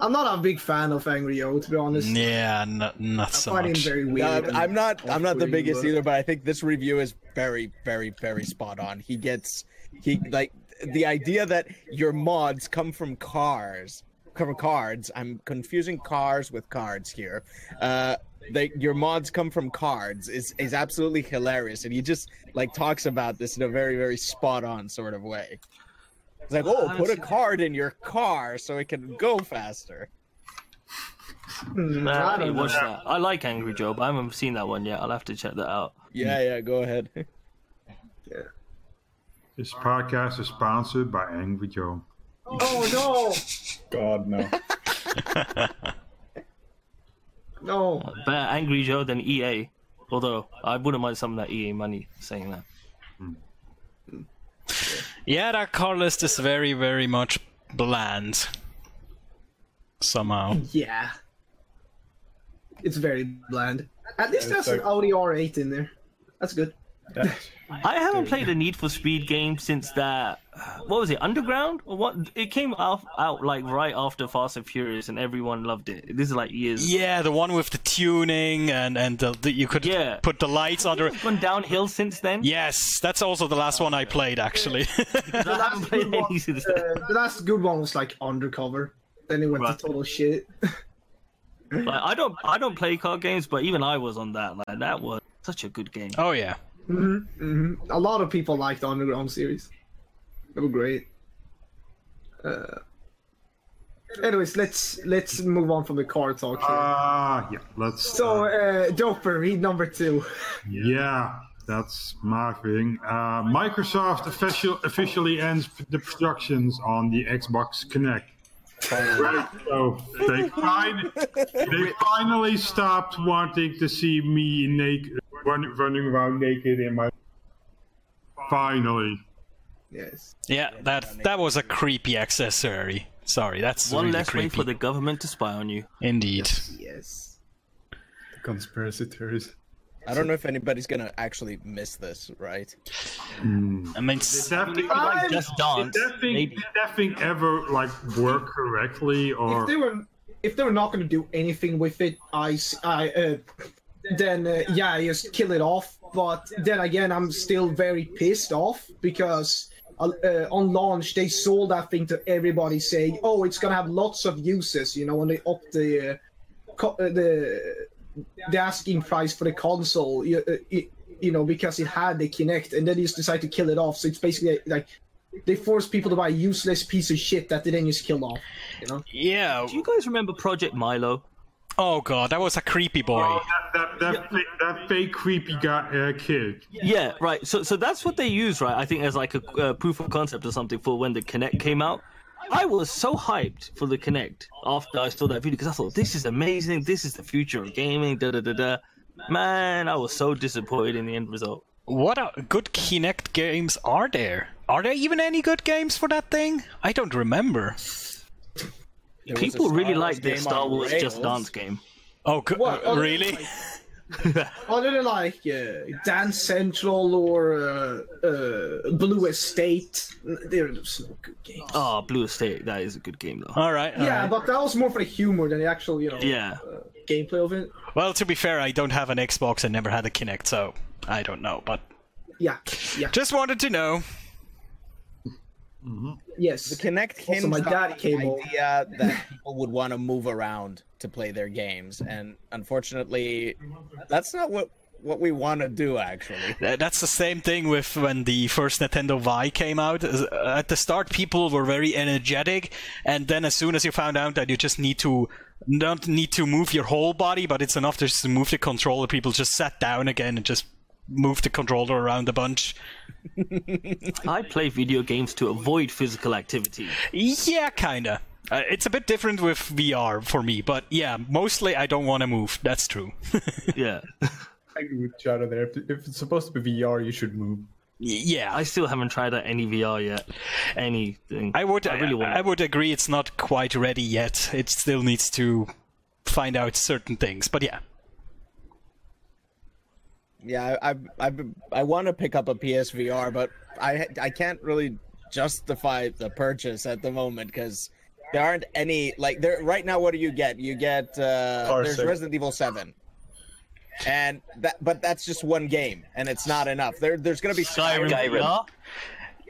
I'm not a big fan of Angry Yo, to be honest. Yeah, not, not I so find him much. very No, weird. I'm, I'm not I'm not the biggest but- either, but I think this review is very very very spot on. He gets he like the idea that your mods come from cars, come from cards. I'm confusing cars with cards here. Uh, they your mods come from cards is is absolutely hilarious, and he just like talks about this in a very very spot on sort of way. It's like, oh, put a card in your car so it can go faster. Nah, I I watch that. I like Angry Joe, but I haven't seen that one yet. I'll have to check that out. Yeah, yeah, go ahead. yeah. This podcast is sponsored by Angry Joe. Oh no! God, no. no, no. Better Angry Joe than EA. Although I wouldn't mind some of that EA money saying that. Hmm. Yeah, that car list is very, very much bland. Somehow. Yeah. It's very bland. At least Yeah, there's it's an Audi R8 in there. That's good. That's- I haven't played a Need for Speed game since that. What was it? Underground or what? It came out out like right after Fast and Furious, and everyone loved it. This is like years. Yeah, the one with the tuning and and the, the, you could Yeah. put the lights under. it. It's gone downhill since then. Yes, that's also the last one I played actually. I haven't played good one, any since. Uh, the last good one was like Undercover. Then it went Right. to total shit. Like, I don't I don't play card games, but even I was on that. Like that was such a good game. oh yeah. Mhm. Mhm. A lot of people liked the Underground series. They were great. Uh, anyways, let's let's move on from the car talk here. Ah, yeah. Let's. so, uh, uh, Doper, read number two. yeah, that's my thing. Uh, Microsoft official, officially ends the productions on the Xbox Kinect. Right, so they, fin- they finally stopped wanting to see me naked, run, running around naked in my. Finally. Yes. Yeah, that that was a creepy accessory. Sorry, that's One really less way for the government to spy on you. Indeed. Yes. Conspiracy theories. I don't know if anybody's gonna actually miss this, right? I mean, Did s- that thing, Like I'm- Just did Dance. that thing, maybe. did that thing ever like work correctly If or? they were if they were not going to do anything with it, I, s- I, uh, then uh, yeah, just kill it off. But then again, I'm still very pissed off because uh, uh, on launch they sold that thing to everybody, saying, "Oh, it's gonna have lots of uses." You know, when they up the uh, co- uh, the the asking price for the console, you, uh, it, you know, because it had the Kinect, and then they just decide to kill it off. So it's basically like they force people to buy a useless piece of shit that they then just kill off. You know. yeah. Do you guys remember Project Milo? Oh god, that was a creepy boy. Oh, that that that, fake, that fake creepy guy uh, kid. Yeah, right. So, so that's what they use, right? I think as like a uh, proof of concept or something for when the Kinect came out. I was so hyped for the Kinect after I saw that video because I thought this is amazing. This is the future of gaming. Da da da da. Man, I was so disappointed in the end result. What a, good Kinect games are there? Are there even any good games for that thing? I don't remember. There People really like the Star on Wars Just. Dance game. Oh, go- What, other than, really? like- Other than like uh, Dance Central or uh, uh, Blue Estate, there's no good games. Oh, Blue Estate. That is a good game though. All right. all yeah, right. but that was more for the humor than the actual, you know. Yeah. gameplay of it. Well, to be fair, I don't have an Xbox and never had a Kinect, so I don't know. But Yeah, yeah, just wanted to know. Yes. The Kinect Also, hinged my on daddy the came idea that people would want to move around to play their games, and unfortunately, that's not what what we want to do. Actually, That's the same thing with when the first Nintendo Wii came out. Uh, At the start, people were very energetic, and then as soon as you found out that you just need to not need to move your whole body, but it's enough just to move the controller, people just sat down again and just moved the controller around a bunch. I play video games to avoid physical activity. Yeah, kinda. Uh, it's a bit different with VR for me, but yeah, mostly I don't want to move. That's true. Yeah. I agree with Shadow there. If, if it's supposed to be VR, you should move. yeah, I still haven't tried out any VR yet. Anything. I would I really want. I would agree it's not quite ready yet. It still needs to find out certain things. But yeah. Yeah, I I I, I want to pick up a PSVR, but I I can't really justify the purchase at the moment because there aren't any like there right now. What do you get? You get uh, Car there's Sim. Resident Evil Seven. And that, but that's just one game, and it's not enough. There, there's gonna be Skyrim Skyrim. VR.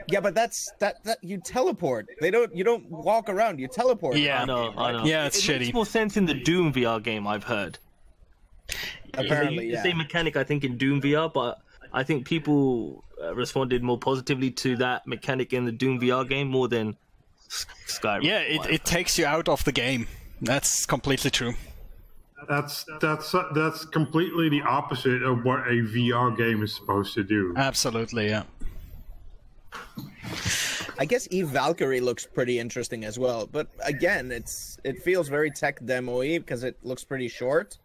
Yeah, but that's that that you teleport. They don't you don't walk around. You teleport. Yeah. I know. I know. Yeah, it's it shitty. makes more sense in the Doom VR game. I've heard. Apparently, They use yeah. the same mechanic, I think, in Doom VR, but I think people uh, responded more positively to that mechanic in the Doom VR game more than Skyrim. Yeah, it, it takes you out of the game. That's completely true. That's that's that's completely the opposite of what a VR game is supposed to do. Absolutely, yeah. I guess Eve Valkyrie looks pretty interesting as well. But again, it's it feels very tech demo-y because it looks pretty short.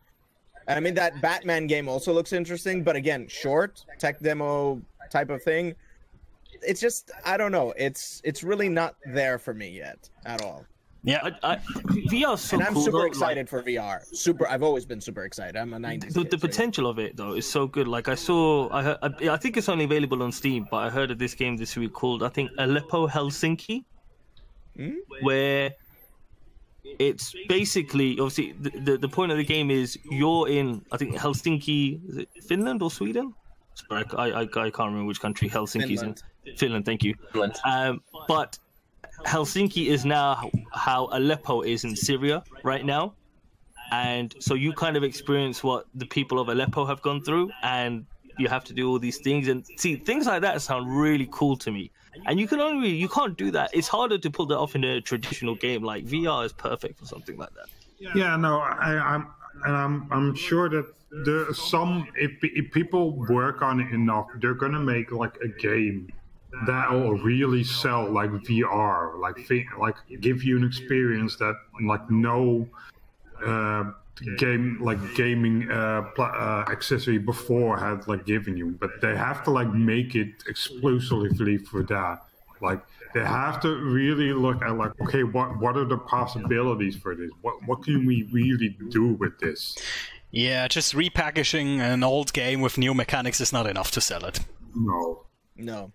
And I mean that Batman game also looks interesting, but again, short tech demo type of thing. It's just I don't know. It's it's really not there for me yet at all. Yeah, I, I, VR. So and I'm cool. super though, excited for VR. Super. I've always been super excited. I'm a 90s. The, kid, the so yeah. potential of it though is so good. Like I saw, I, heard, I, I think it's only available on Steam, but I heard of this game this week called I think Aleppo Helsinki, Hmm? where it's basically obviously the, the the point of the game is you're in I think Helsinki, is it Finland or Sweden? Sorry, I, I, I can't remember which country Helsinki's Finland. in. Finland, thank you. Finland. Um, but Helsinki is now how Aleppo is in Syria right now. And so you kind of experience what the people of Aleppo have gone through, and you have to do all these things. And see, things like that sound really cool to me. And you can only, you can't do that. It's harder to pull that off in a traditional game. Like VR is perfect for something like that. Yeah, no, I, I'm and I'm I'm sure that there are some if, if people work on it enough, they're gonna make like a game that will really sell like VR, like like give you an experience that like no uh, game like gaming uh, pl- uh, accessory before had like given you. But they have to like make it exclusively for that. Like they have to really look at like okay, what what are the possibilities for this? What what can we really do with this? yeah. Just repackaging an old game with new mechanics is not enough to sell it. No. No,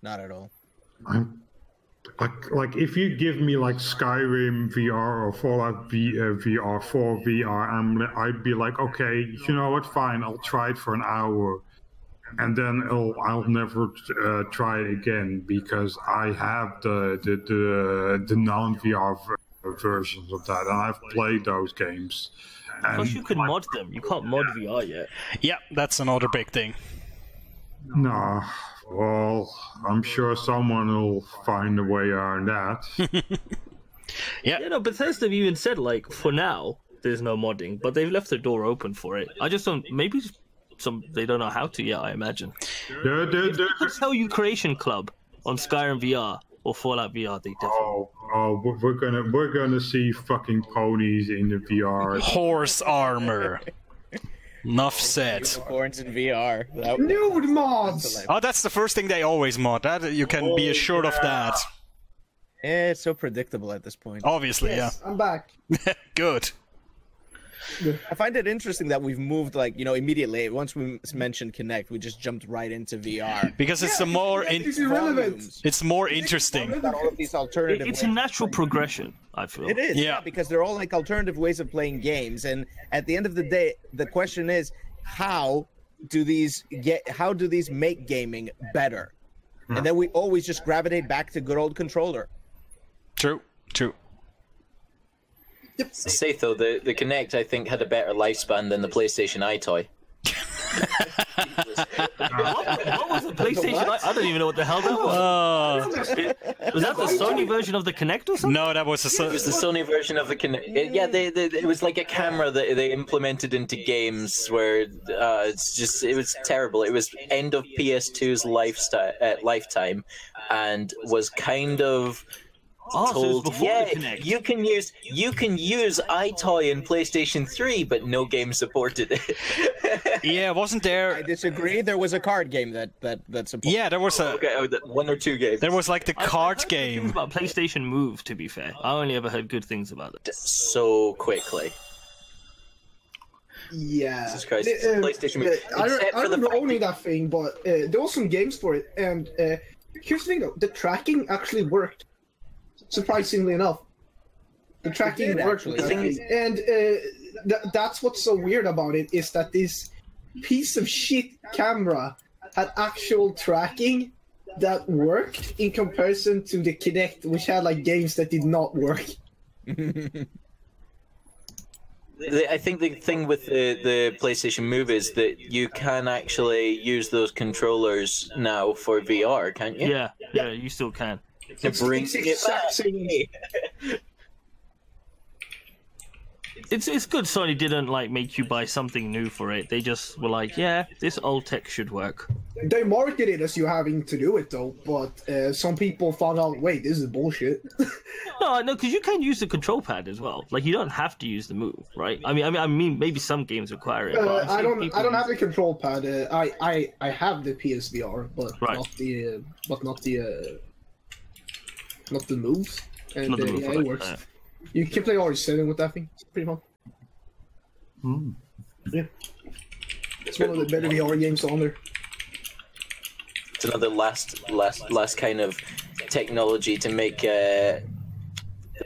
not at all. I'm like like if you give me like Skyrim VR or Fallout v, uh, VR 4 VR, I'm I'd be like, okay, you know what? Fine, I'll try it for an hour, and then I'll I'll never uh, try it again because I have the the the, the non VR versions of that, and I've played those games. And Plus, you can mod them. You can't mod VR yet. Yeah, that's another big thing. no, well, I'm sure someone will find a way around that. Yeah, You know, Bethesda have even said like for now there's no modding, but they've left the door open for it. I just don't. Maybe some they don't know how to yet. I imagine. There- there- there- could tell you Creation Club on Skyrim VR or Fallout VR. They oh, definitely. Oh, oh, we're- we're gonna we're gonna see fucking ponies in the VR. Horse armor. Enough said. Horns in VR. That, Nude mods. Oh, that's the first thing they always mod. That you can be assured of that. Eh, it's so predictable at this point. Obviously, Yes, I'm back. Good. I find it interesting that we've moved like you know immediately once we mentioned Kinect, we just jumped right into VR. because it's a more in, It's irrelevant. It's more interesting. Got all of these alternative. It's a natural progression. I feel. It is, yeah. Yeah. because they're all like alternative ways of playing games, and at the end of the day, the question is, how do these get? How do these make gaming better? And mm-hmm. then we always just gravitate back to good old controller. True, true. To say though, the the Kinect I think had a better lifespan than the PlayStation EyeToy. What, what was the PlayStation? I, I don't even know what the hell that was. Uh, Was that the Sony version of the Kinect or something? no, that was a. It was the Sony version of the Kinect. It, yeah, they, they, it was like a camera that they implemented into games where uh, it's just it was terrible. It was end of PS2's lifestyle uh, lifetime, and was kind of Oh, so it was told, before yeah, you can use you can use EyeToy in PlayStation 3, but no game supported it. Yeah, wasn't there? I disagree. There was a card game that that that supported. Yeah, there was a. okay, oh, the- one or two games. There was like the I've card heard good things game. about PlayStation Move. To be fair, I only ever heard good things about it. so quickly. Yeah. Jesus Christ, The, uh, PlayStation the- Move. I, Except re- I for the remember fact owning that- that thing, but uh, there was some games for it, and uh, here's the thing though: the tracking actually worked. Surprisingly enough, the tracking did, worked, actually. The is- and uh, th- that's what's so weird about it is that this piece of shit camera had actual tracking that worked in comparison to the Kinect, which had like games that did not work. I think the thing with the, the PlayStation Move is that you can actually use those controllers now for VR, can't you? Yeah, yeah, you still can. To bring it's it back. same- It's it's good Sony didn't like make you buy something new for it. They just were like, yeah, this old tech should work. They marketed it as you having to do it though, but uh, some people found out, wait, this is bullshit. No, no, because you can use the control pad as well. Like you don't have to use the move, right? I mean, I mean, I mean, maybe some games require it. but Uh, I've I seen don't, I don't have the control pad. Uh, I, I, I have the PSVR, but Right. not the, uh, but not the, uh, not the moves. And Not the uh, move, yeah, right, it works. yeah. You can play RE7 with that thing. It's pretty fun. Yeah, it's one of the better VR games on there. It's another last, last, last kind of technology to make uh,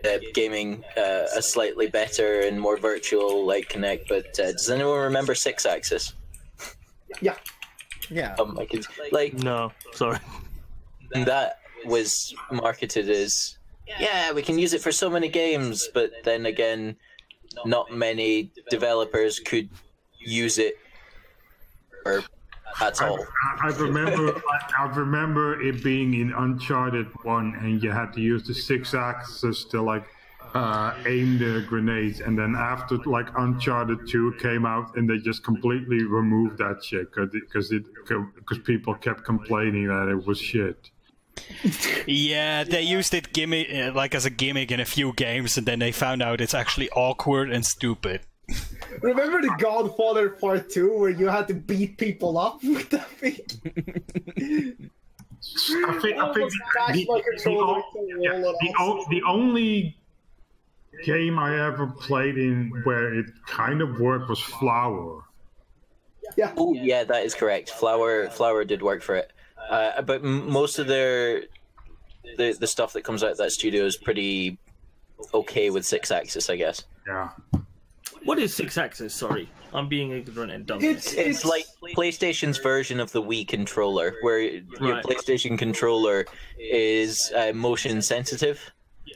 uh, gaming uh, a slightly better and more virtual like Kinect. But uh, does anyone remember Sixaxis? Yeah, Yeah. Um, I could, like No, sorry. and that was marketed as yeah. we can use it for so many games but then again not many developers could use it or at all. I- I remember, I, I remember it being in Uncharted One, and you had to use the Sixaxis to like uh, aim the grenades, and then after like Uncharted Two came out, and they just completely removed that shit because it because people kept complaining that it was shit. Yeah, they used it gimmick uh, like as a gimmick in a few games, and then they found out it's actually awkward and stupid. remember the Godfather Part Two where you had to beat people up with that thing? I think, I think Almost the, the, controller o- yeah, the, o- the only game I ever played in where it kind of worked was Flower. Yeah, oh yeah that is correct flower flower did work for it uh, but most of their the, the stuff that comes out of that studio is pretty okay with Sixaxis i guess Yeah. What is six axis? Sorry, I'm being ignorant and dumb. it's it's like PlayStation's version of the Wii controller, where your Right. PlayStation controller is uh, motion sensitive.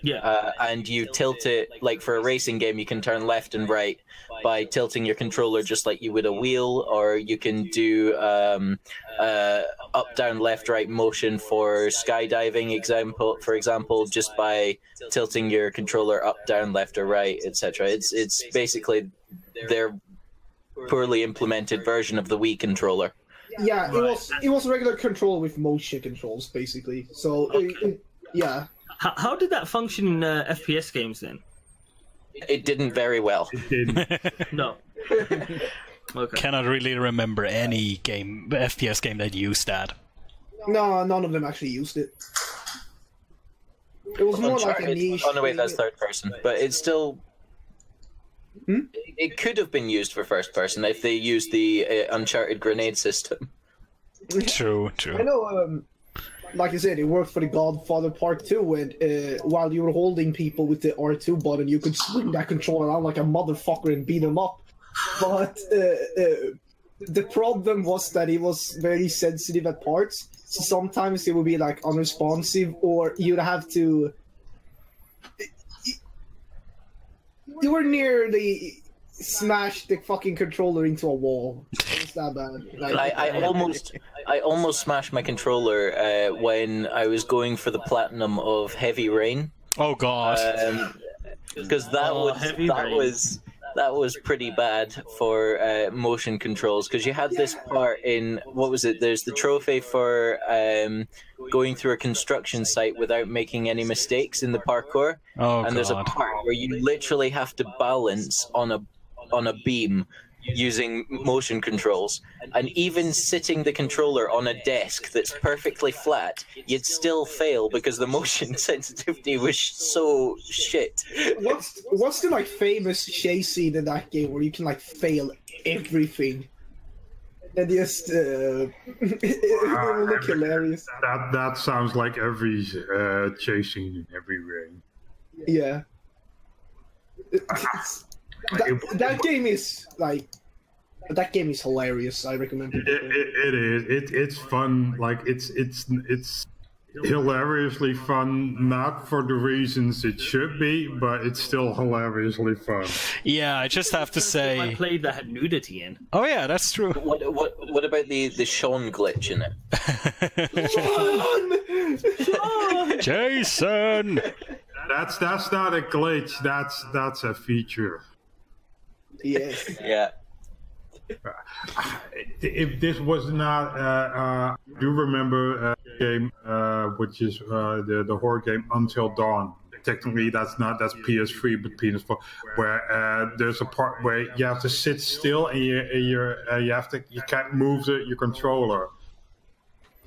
yeah, uh, and you tilt it like for a racing game you can turn left and right by tilting your controller just like you would a wheel or you can do um, uh, up down left right motion for skydiving example for example just by tilting your controller up down left or right etc it's it's basically their poorly implemented version of the Wii controller yeah. It was it was a regular controller with motion controls basically. So it, it- yeah, how, how did that function in uh, FPS games then? It didn't very well It didn't. No. okay. Cannot really remember any game FPS game that used that. no, none of them actually used it. It was more like a niche. oh no wait that's third person but it's still Hmm? It could have been used for first person if they used the uh, Uncharted grenade system. True, true. I know, um, like I said, it worked for the Godfather Part 2, and uh, while you were holding people with the R2 button, you could swing that controller around like a motherfucker and beat them up. But uh, uh, the problem was that it was very sensitive at parts, so sometimes it would be like unresponsive, or you'd have to. You were nearly smash the fucking controller into a wall. It's that bad. Like, I, I almost I almost smashed my controller uh, when I was going for the platinum of Heavy Rain. Oh god. because that Oh, was Heavy that Rain. was that was pretty bad for uh, motion controls because you had this part in what was it? There's the trophy for um, going through a construction site without making any mistakes in the parkour, oh and there's a part where you literally have to balance on a on a beam using motion controls and even sitting the controller on a desk that's perfectly flat you'd still fail because the motion sensitivity was so shit what's what's the like famous chase scene in that game where you can like fail everything and just uh, it will look hilarious. That that sounds like every uh, chasing in Heavy Rain. Yeah. It's- that, that game is like that game is hilarious. I recommend It, people. it, it is. It, it's fun. Like it's it's it's hilariously fun. Not for the reasons it should be, but it's still hilariously fun. Yeah, I just have to say, I played that had nudity in. Oh yeah, that's true. what what what about the the Sean glitch in it Sean, Jason. That's that's not a glitch. That's that's a feature. Yes. yeah If this was not, uh, uh, I do remember a game uh, which is uh, the the horror game Until Dawn. Technically, that's not that's PS3, but PS4, where uh, there's a part where you have to sit still and you and you're, uh, you have to you can't move the, your controller.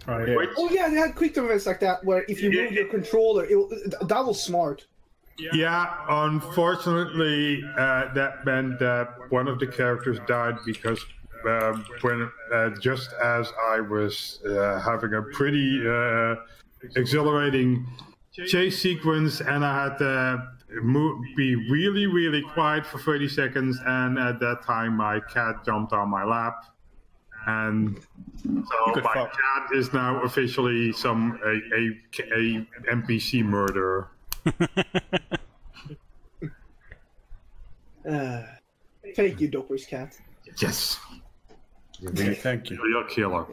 Oh, yeah. Oh yeah, they had quick time events like that where if you move your controller, it, will- that was smart. Yeah, unfortunately, uh, that meant that one of the characters died because um, when uh, just as I was uh, having a pretty uh, exhilarating chase sequence, and I had to be really, really quiet for 30 seconds, and at that time my cat jumped on my lap. And so Good my fuck. cat is now officially some a, a, a NPC murderer. Uh, thank you, Doper's cat. Yes. Really, thank you. Real killer.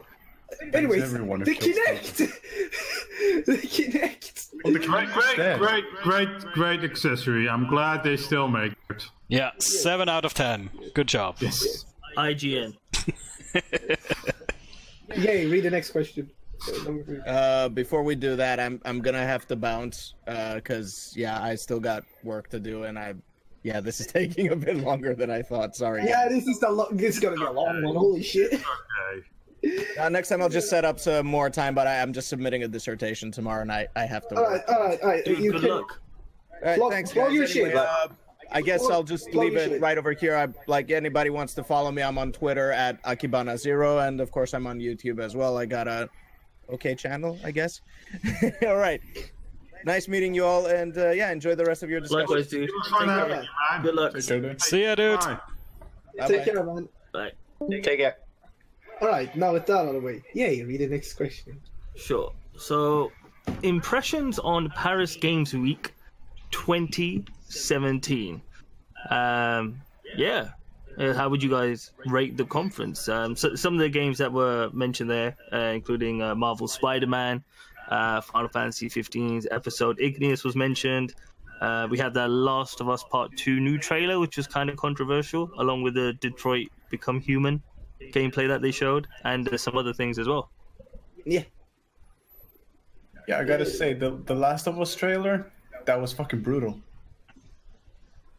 Anyways, everyone who the Kinect. the Kinect. Well, the Great, great, great, great, great accessory. I'm glad they still make it. Yeah, seven out of ten. Good job. Yes. IGN. Yay! Read the next question. Uh, number three. Uh, before we do that, I'm I'm gonna have to bounce because yeah, I still got work to do, and I yeah, this is taking a bit longer than I thought. Sorry. Yeah, this is the lo- this is gonna be a long one. Holy shit! Okay. Uh, next time I'll just set up some more time, but I, I'm just submitting a dissertation tomorrow night. I have to. All Work. right, all right, all right. Dude, you good can- luck. All right, Plug- thanks, plug guys. your Anyway, shit. uh, I guess I'll just leave it right over here. I, like anybody wants to follow me, I'm on Twitter at Akibana Zero, and of course I'm on YouTube as well. I got a okay channel, I guess. all right. Nice meeting you all, and uh, yeah, enjoy the rest of your discussion. Likewise, dude. It was fun having man. Good luck. Care. See ya, dude. Bye. Take Bye-bye. care, man. Bye. take care All right, now with that out of the way, yay! Read the next question. Sure. So, impressions on Paris Games Week 2017. Um, yeah. Uh, how would you guys rate the conference? Um, so, some of the games that were mentioned there, uh, including uh, Marvel Spider-Man, uh, Final Fantasy 15's episode Ignis was mentioned. Uh, we had the Last of Us Part 2 new trailer, which was kind of controversial, along with the Detroit Become Human gameplay that they showed, and uh, some other things as well. Yeah, Yeah, I gotta say, the the Last of Us trailer, that was fucking brutal.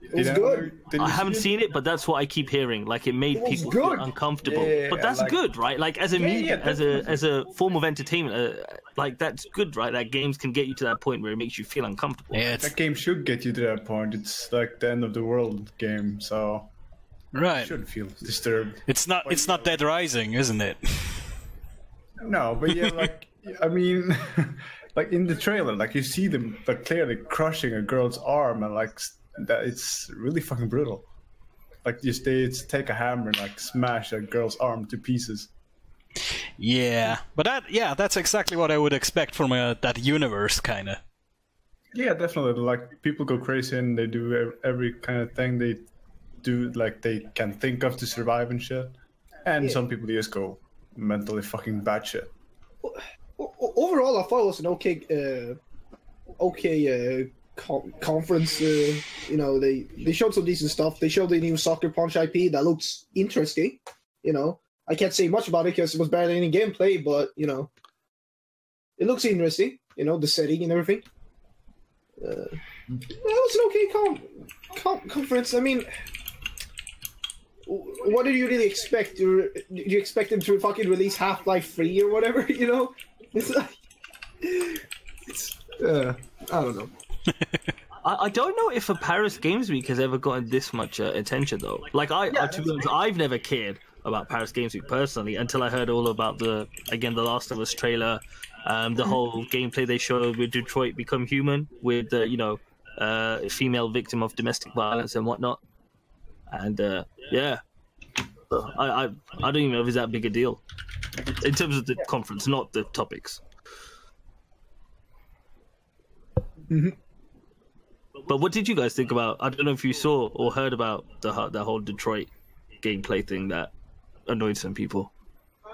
It was Did good. I haven't seen it, but that's what I keep hearing. Like it made It people good. feel uncomfortable. Yeah, but that's like- good, right? Like as a Yeah, media, yeah, as a as a form of entertainment, uh, like that's good, right? That games can get you to that point where it makes you feel uncomfortable. Yeah, That game should get you to that point. It's like the end of the world game, so right. Shouldn't feel disturbed. It's not. It's not Dead Rising, isn't it? No, but yeah, like I mean, like in the trailer, like you see them like clearly crushing a girl's arm, and like s- that it's really fucking brutal. Like just they just take a hammer and like smash a girl's arm to pieces. Yeah, but that. Yeah, that's exactly what I would expect from a, that universe, kind of. Yeah, definitely. Like people go crazy and they do every kind of thing they do, like they can think of to survive and shit. And some people just go mentally fucking batshit. O- o- overall, I thought it was an okay, uh, okay uh, con- conference. Uh, you know, they they showed some decent stuff. They showed the new Sucker Punch IP that looks interesting. You know, I can't say much about it because it was barely any gameplay, but you know, it looks interesting. You know, the setting and everything. Uh, it was an okay con- con- conference. I mean. What did you really expect? Did you expect them to fucking release Half Life Three or whatever? You know, it's like it's uh, I don't know. I, I don't know if a Paris Games Week has ever gotten this much uh, attention though. Like I, uh, to be honest, I've never cared about Paris Games Week personally until I heard all about the again the Last of Us trailer, um, the whole gameplay they showed with Detroit Become Human with the you know uh, female victim of domestic violence and whatnot, and uh, yeah, I, I I don't even know if it's that big a deal in terms of the conference, not the topics. But what did you guys think about? I don't know if you saw or heard about the the whole Detroit gameplay thing that annoyed some people.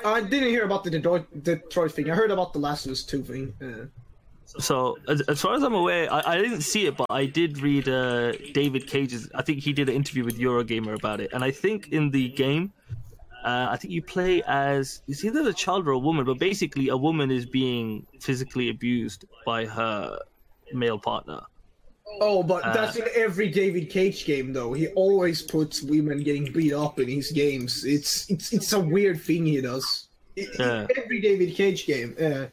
I didn't hear about the Detroit, Detroit thing. I heard about the Last of Us Two thing. Uh, So as, as far as I'm aware, I, I didn't see it, but I did read uh, David Cage's. I think he did an interview with Eurogamer about it, and I think in the game, uh, I think you play as it's either a child or a woman, but basically a woman is being physically abused by her male partner. Oh, but Uh, that's in every David Cage game, though. He always puts women getting beat up in his games. It's it's it's a weird thing he does. In Every David Cage game. Uh,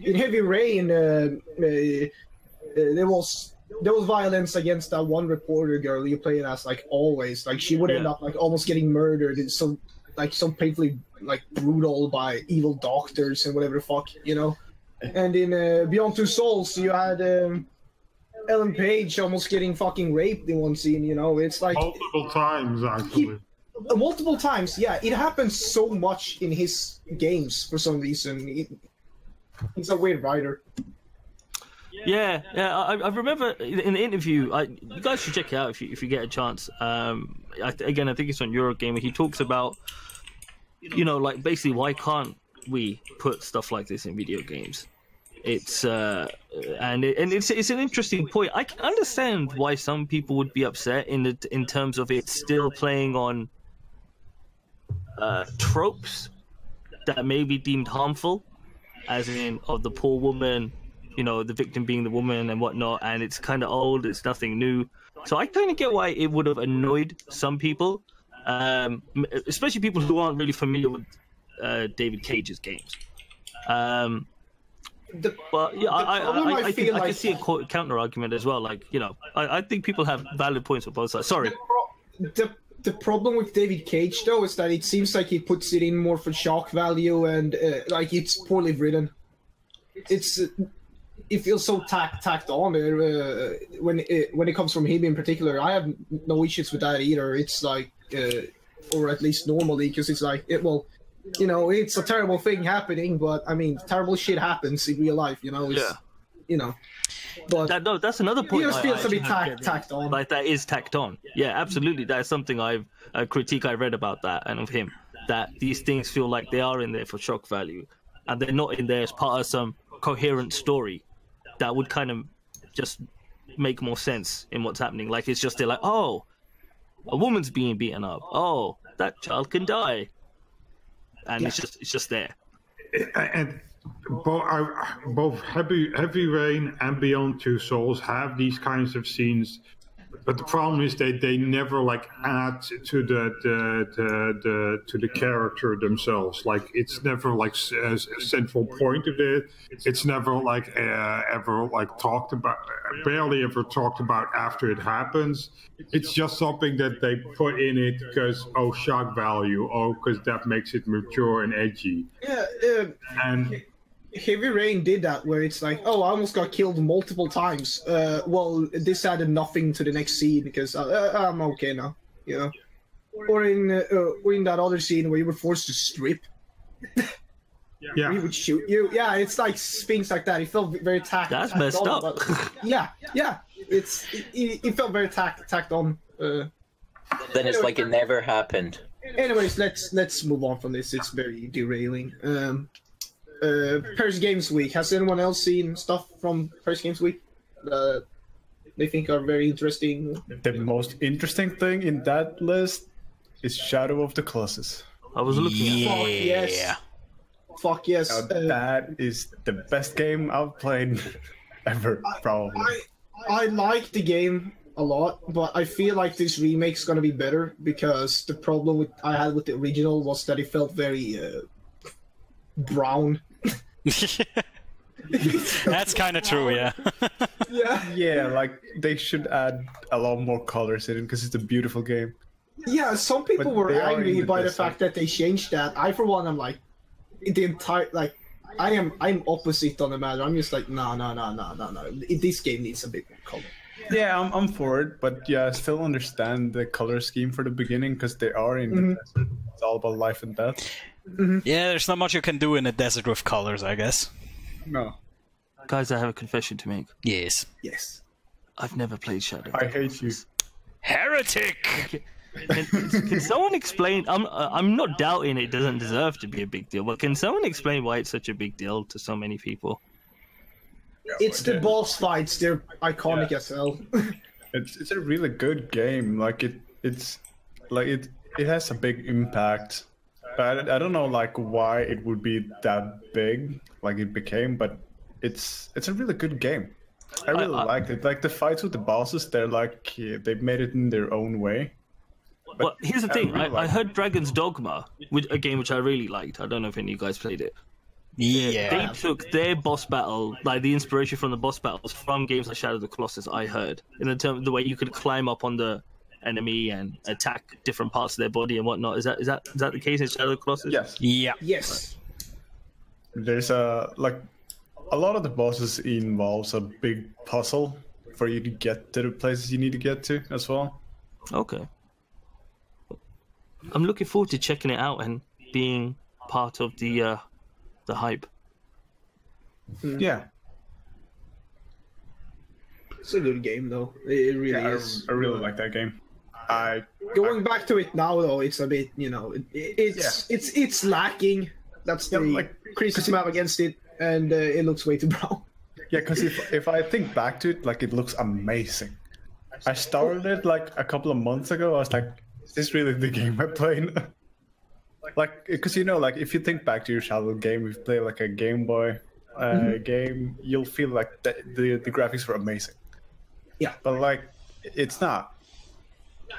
in Heavy Rain, uh, uh, uh, there was there was violence against that one reporter girl you played as like always. Like she would end up like almost getting murdered. It's so like so painfully like brutal by evil doctors and whatever the fuck, you know. And in uh, Beyond Two Souls, you had um, Ellen Page almost getting fucking raped in one scene. You know, it's like Multiple times, actually. uh, multiple times. Yeah, it happens so much in his games for some reason. It, he's a weird writer. Yeah, yeah. I, I remember in in the interview. I, you guys should check it out if you if you get a chance. Um, I, again, I think it's on Eurogamer. He talks about, you know, like basically why can't we put stuff like this in video games? It's uh, and it, and it's it's an interesting point. I can understand why some people would be upset in the in terms of it still playing on uh, tropes that may be deemed harmful, as in of the poor woman, you know, the victim being the woman and whatnot, and it's kind of old, it's nothing new. So I kind of get why it would have annoyed some people, um, especially people who aren't really familiar with uh, David Cage's games. Um, The, yeah, I, I, problem I, I feel can, I can see a counter argument as well. Like, you know, I, I think people have valid points on both sides. Sorry. the the problem with David Cage though is that it seems like he puts it in more for shock value and uh, like it's poorly written. It's uh, it feels so tacked tacked on uh, when it, when it comes from him in particular. I have no issues with that either. It's like uh, or at least normally because it's like it well. You know, it's a terrible thing happening, but I mean, terrible shit happens in real life. You know, it's, Yeah. You know, but That, no, that's another point. just feels to be tacked tacked on. like that is tacked on. Yeah, absolutely. That's something I've a critique I read about that and of him that these things feel like they are in there for shock value, and they're not in there as part of some coherent story that would kind of just make more sense in what's happening. Like it's just they're like, oh, a woman's being beaten up. Oh, that child can die, and it's just it's just there. and both, both heavy heavy rain and beyond two souls have these kinds of scenes but the problem is they, they never like add to the, the, the, the to the character themselves. Like it's never like a central point of it. It's never like uh, ever like talked about. Barely ever talked about after it happens. It's just something that they put in it because oh shock value. Oh, because that makes it mature and edgy. Yeah, uh, And Heavy Rain did that, where it's like, oh, I almost got killed multiple times. Uh, well, this added nothing to the next scene because uh, uh, I'm okay now, you know. Or in uh, or in that other scene where you were forced to strip, we yeah, would shoot you. Yeah, it's like things like that. It felt very tacked. That's tacked messed on, up. but- yeah, yeah. It's it, it, it felt very tacked tacked on. Uh, Then it's like it never happened. anyways, let's let's move on from this. It's very derailing. Um, uh, Paris Games Week. Has anyone else seen stuff from Paris Games Week that they think are very interesting? The most interesting thing in that list is Shadow of the Colossus. I was looking at. Fuck yes. Yeah. Fuck yes. Now, Uh, that is the best game I've played ever, probably. I I like the game a lot, but I feel like this remake's gonna be better because the problem with I had with the original was that it felt very uh, brown. That's kind of true, yeah. Yeah. Yeah, like they should add a lot more colors in it because it's a beautiful game. Yeah, some people But were angry the by the desert. fact that they changed that. I, for one, I'm like the entire like. I am I'm opposite on the matter. I'm just like no no no no no no. This game needs a bit more color. Yeah, I'm, I'm for it, but yeah, I still understand the color scheme for the beginning because they are in the mm-hmm. desert. It's all about life and death. Mm-hmm. yeah, there's not much you can do in a desert with colors, I guess. No, Guys, I have a confession to make. Yes. Yes. I've never played Shadow. I hate you. Heretic! Can, can someone explain? I'm I'm not doubting it doesn't deserve to be a big deal, but can someone explain why it's such a big deal to so many people? It's the boss fights. They're iconic as hell. It's it's a really good game. Like it it's like it it has a big impact. But I, I don't know like why it would be that big like it became, but it's it's a really good game. I really I- liked it. Like the fights with the bosses, they're like they made it in their own way. Well, here's the I thing. really I, I heard Dragon's Dogma, which a game which I really liked. I don't know if any of you guys played it. Yeah. They took their boss battle, like the inspiration from the boss battles, from games like Shadow of the Colossus. I heard in the term the way you could climb up on the enemy and attack different parts of their body and whatnot. Is that is that is that the case in Shadow of the Colossus? Yes. Yeah. yes. There's a like a lot of the bosses involves a big puzzle for you to get to the places you need to get to as well. Okay. I'm looking forward to checking it out and being part of the uh, the hype. Yeah. It's a good game though. It really Yeah, I, is. I really like that game. I Going back to it now though, it's a bit you know it, it's it's it's lacking. That's the Yeah, like- criticism I have against it, and uh, it looks way too brown. yeah, because if if I think back to it, like it looks amazing. I started it like a couple of months ago. I was like, is this really the game I'm playing? like, because you know, like if you think back to your childhood game, if you play like a Game Boy uh, game, you'll feel like the, the the graphics were amazing. Yeah. But like, it's not.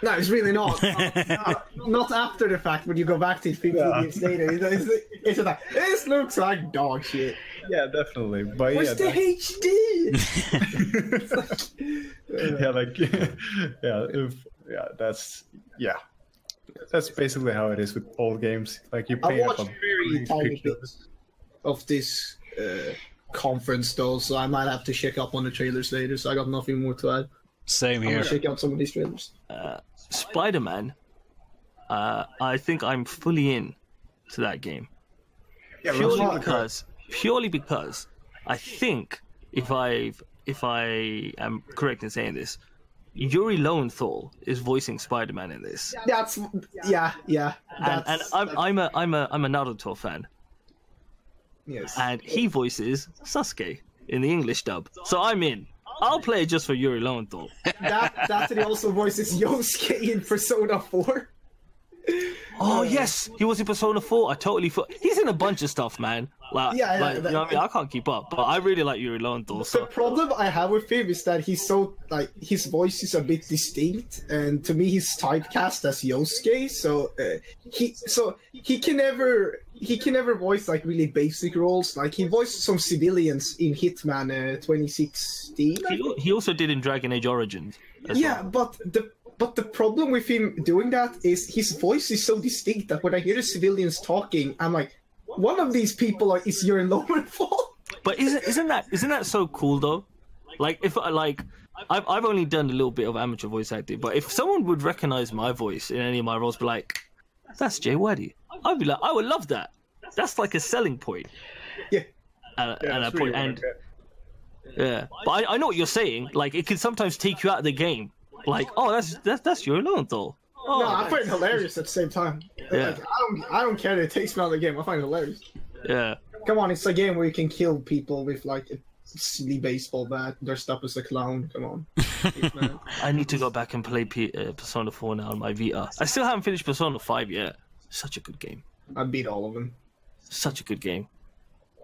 No, it's really not. not, not after the fact when you go back to it 15 Yeah. years later. It's, it's, it's like this looks like dog shit. Yeah, definitely. But Where's yeah, the that's- HD? yeah, like yeah, if yeah, that's yeah, that's basically how it is with old games. Like you I pay up watched a very tiny picture. bits of this uh, conference though, so I might have to check up on the trailers later. So I got nothing more to add. Same here. I'm here. gonna check out some of these trailers. Spider Man. Uh, I think I'm fully in to that game. Yeah, purely because purely because I think if I if I am correct in saying this, Yuri Lowenthal is voicing Spider-Man in this, That's yeah, yeah. and, and I'm I'm a I'm a I'm a Naruto fan, yes. and he voices Sasuke in the English dub, so I'm in. I'll play it just for Yuri Lowenthal. that that's what he also voices Yosuke in Persona 4. Oh yes, he was in Persona 4. I totally thought he's in a bunch of stuff, man. Like, Yeah, yeah, like, you know what I mean? I can't keep up, but I really like Yuri Lowenthal. The So problem I have with him is that he's so like his voice is a bit distinct, and to me he's typecast as Yosuke. So uh, he so he can never he can never voice like really basic roles. Like he voiced some civilians in Hitman uh, 2016. He, he also did in Dragon Age Origins. Yeah, well. but the but the problem with him doing that is his voice is so distinct that when I hear the civilians talking, I'm like, one of these people are, is Yuri Lowenthal. But isn't isn't that isn't that so cool though? Like if I like. I've, I've only done a little bit of amateur voice acting, but if someone would recognize my voice in any of my roles, be like, "That's Jay Waddy," I'd be like, "I would love that." That's like a selling point. Yeah. At, Yeah, at that's a point, really and Yeah, but I, I know what you're saying. Like, it can sometimes take you out of the game. Like, oh, that's that's that's Yuri Lowenthal. Oh, no, I nice. find it hilarious at the same time. Yeah. Like, I don't I don't care that it takes me out of the game. I find it hilarious. yeah. Come on, it's a game where you can kill people with like a silly baseball bat dressed up as a clown. Come on. I need to go back and play P- uh, Persona 4 now on my Vita. I still haven't finished Persona 5 yet. Such a good game. I beat all of them. Such a good game.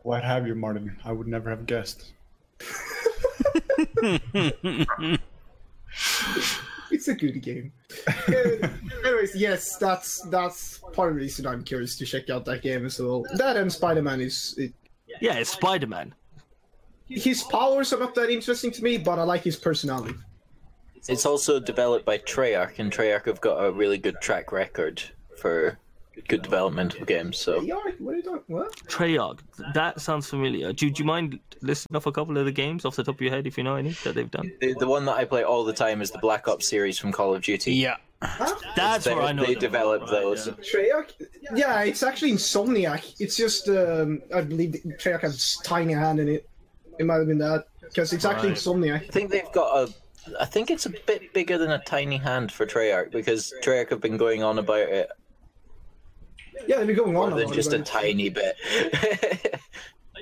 What have you, Martin? I would never have guessed. It's a good game. Uh, anyways, yes, that's that's part of the reason I'm curious to check out that game as well. That and Spider-Man is it, Yeah, it's Spider Man. his powers are not that interesting to me, but I like his personality. It's also developed by Treyarch, and Treyarch have got a really good track record for good development of games. So Yeah, what are you doing? What? Treyarch. That sounds familiar. Do, do you mind listing off a couple of the games off the top of your head if you know any that they've done? the, the one that I play all the time is the Black Ops series from Call of Duty. Yeah. Huh? That's They, where I know they developed Right, those. yeah. Treyarch? Yeah, it's actually Insomniac. It's just um, I believe that Treyarch has a tiny hand in it. It might have been that because it's actually Right. Insomniac. I think they've got a. I think it's a bit bigger than a tiny hand for Treyarch because Treyarch have been going on about it Yeah, they've been going more on. than about just a it. tiny bit.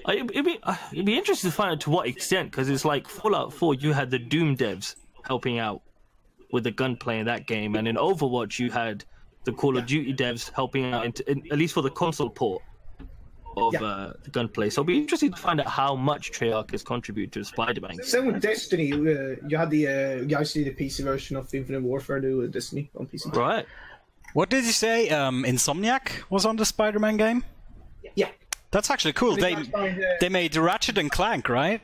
I, it'd, be, uh, it'd be interesting to find out to what extent, because it's like Fallout 4, you had the Doom devs helping out with the gunplay in that game, and in Overwatch, you had the Call of Duty devs helping out, in, in, at least for the console port of Yeah. uh, the gunplay. So it'll be interesting to find out how much Treyarch has contributed to Spider-Man. game. Same with Destiny. Uh, you had the uh, guys did the PC version of Infinite Warfare do uh, Destiny on PC. Right? What did you say? Um, Insomniac was on the Spider-Man game. Yeah. That's actually cool. They guys find, uh, they made Ratchet and Clank, right?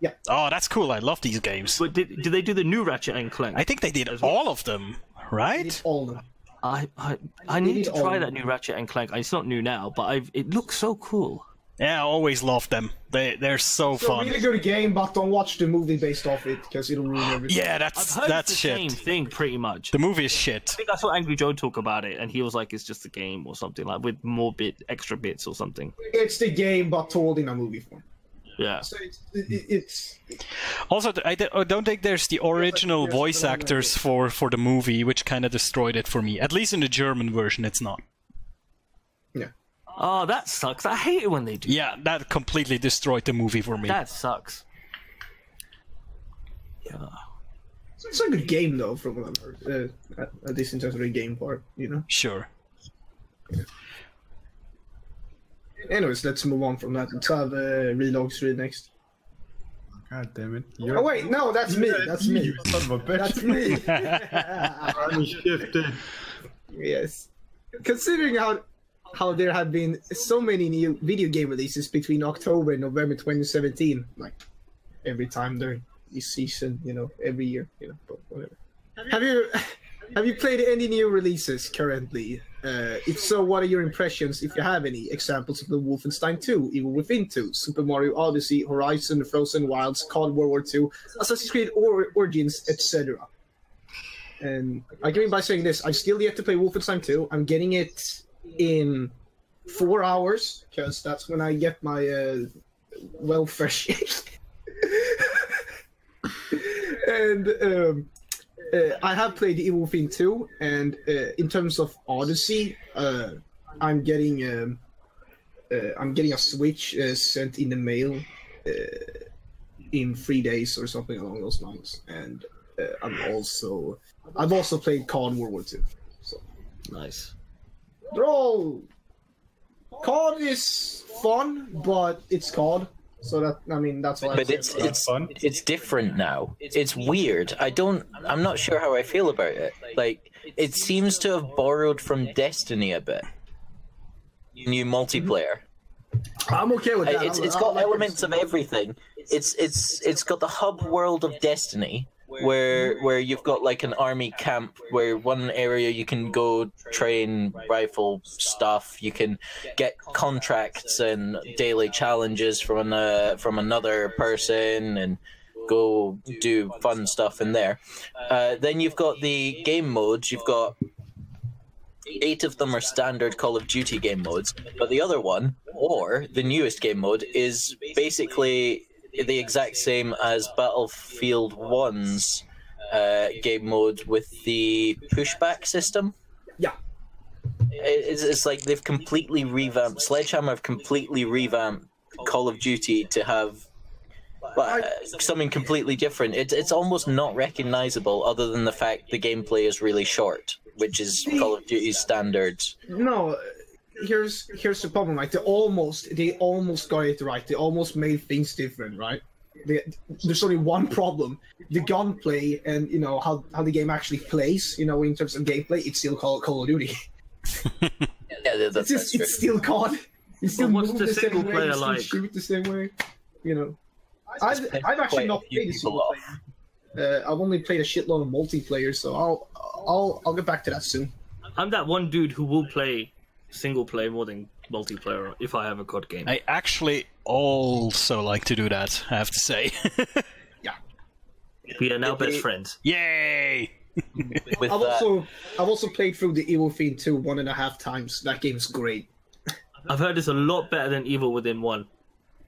Yeah. Oh, that's cool. I love these games. But did, did they do the new Ratchet and Clank? I think they did all of them, right? all of them. I, I, I need to try that new Ratchet and Clank. It's not new now, but I've, it looks so cool. Yeah, I always loved them. They they're so It's a fun. really good game, but don't watch the movie based off it because it'll ruin everything. Yeah, I've that's heard that's it's the shit. same thing, pretty much. The movie is shit. I think I saw Angry Joe talk about it, and he was like, "It's just a game or something like with more bit extra bits or something." It's the game, but told in a movie form. Yeah, So it's it, it's Also, I oh, don't think there's the original here's voice the one actors for for the movie, which kind of destroyed it for me. At least in the German version, it's not. yeah. Oh, that sucks. I hate it when they do. Yeah, that completely destroyed the movie for me. That sucks. Yeah. It's a good game though, from what I've heard. Uh, at, at least in terms of the game part, you know. Sure. Anyways, let's move on from that. Let's have uh, Relogs read next. God damn it. You're... Oh wait, no, that's me. That's me. Son of a bitch. That's me. Let me shift it. yes. Considering how how there have been so many new video game releases between October and November 2017, like every time during this season, you know, every year, you know, but whatever. Have you have you played any new releases currently? Uh, if so, what are your impressions, if you have any? Examples of the Wolfenstein 2, Evil Within 2, Super Mario Odyssey, Horizon, Frozen Wilds, COD World War 2, Assassin's Creed or- Origins, etc. And I can begin by saying this: I've still yet to play Wolfenstein 2. I'm getting it in four hours because that's when I get my uh, welfare shit. and um, uh, I have played Evil Within 2, and uh, in terms of Odyssey, uh, I'm getting um, uh, I'm getting a Switch uh, sent in the mail uh, in three days or something along those lines, and I'm also I've also played COD World War 2. So Nice. They're all. COD is fun, but it's COD, so that I mean that's why. But it's it's fun. it's different now. It's weird. I don't. I'm not sure how I feel about it. Like it seems to have borrowed from Destiny a bit. New multiplayer. I'm okay with that. It's I- it's I got elements of everything. It's it's it's got the hub world of Destiny, where where you've got like an army camp where one area you can go train rifle stuff. You can get contracts and daily challenges from an, from another person and go do fun stuff in there. Uh, then you've got the game modes. You've got eight of them are standard Call of Duty game modes, but the other one, or the newest game mode, is basically the exact same as Battlefield 1's uh, game mode with the pushback system. Yeah. It's, it's like they've completely revamped, Sledgehammer have completely revamped Call of Duty to have but, uh, something completely different. It's it's almost not recognizable, other than the fact the gameplay is really short, which is Call of Duty's standard. No, here's here's the problem. Like they almost they almost got it right. They almost made things different, right? They, there's only one problem: the gunplay and you know how, how the game actually plays. You know, in terms of gameplay, it's still called Call of Duty. Yeah, that- that's, It's just that's it's still COD. You still what's move the the, same single way. player You still like? shoot the same way. You know, I've I've actually not played the people single player. Uh, I've only played a shitload of multiplayer, so I'll I'll I'll get back to that soon. I'm that one dude who will play single player more than multiplayer if I have a COD game. I actually also like to do that. I have to say. Yeah. We are now The- best friends. Yay! I've that, also I've also played through the Evil Fiend 2 one and a half times. That game is great. I've heard it's a lot better than Evil Within One.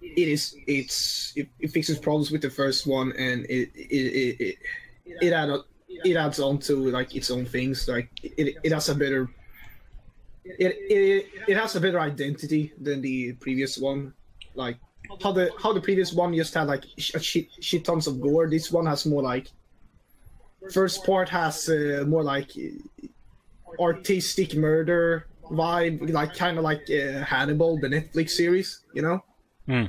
It is it's it, it fixes problems with the first one and it it it it, it, add, it adds on to like its own things. Like it it has a better it it, it has a better identity than the previous one. Like how the how the previous one just had like shit shit tons of gore. This one has more like first part has uh, more like artistic murder vibe, like kind of like uh, Hannibal, the Netflix series, you know. Hmm.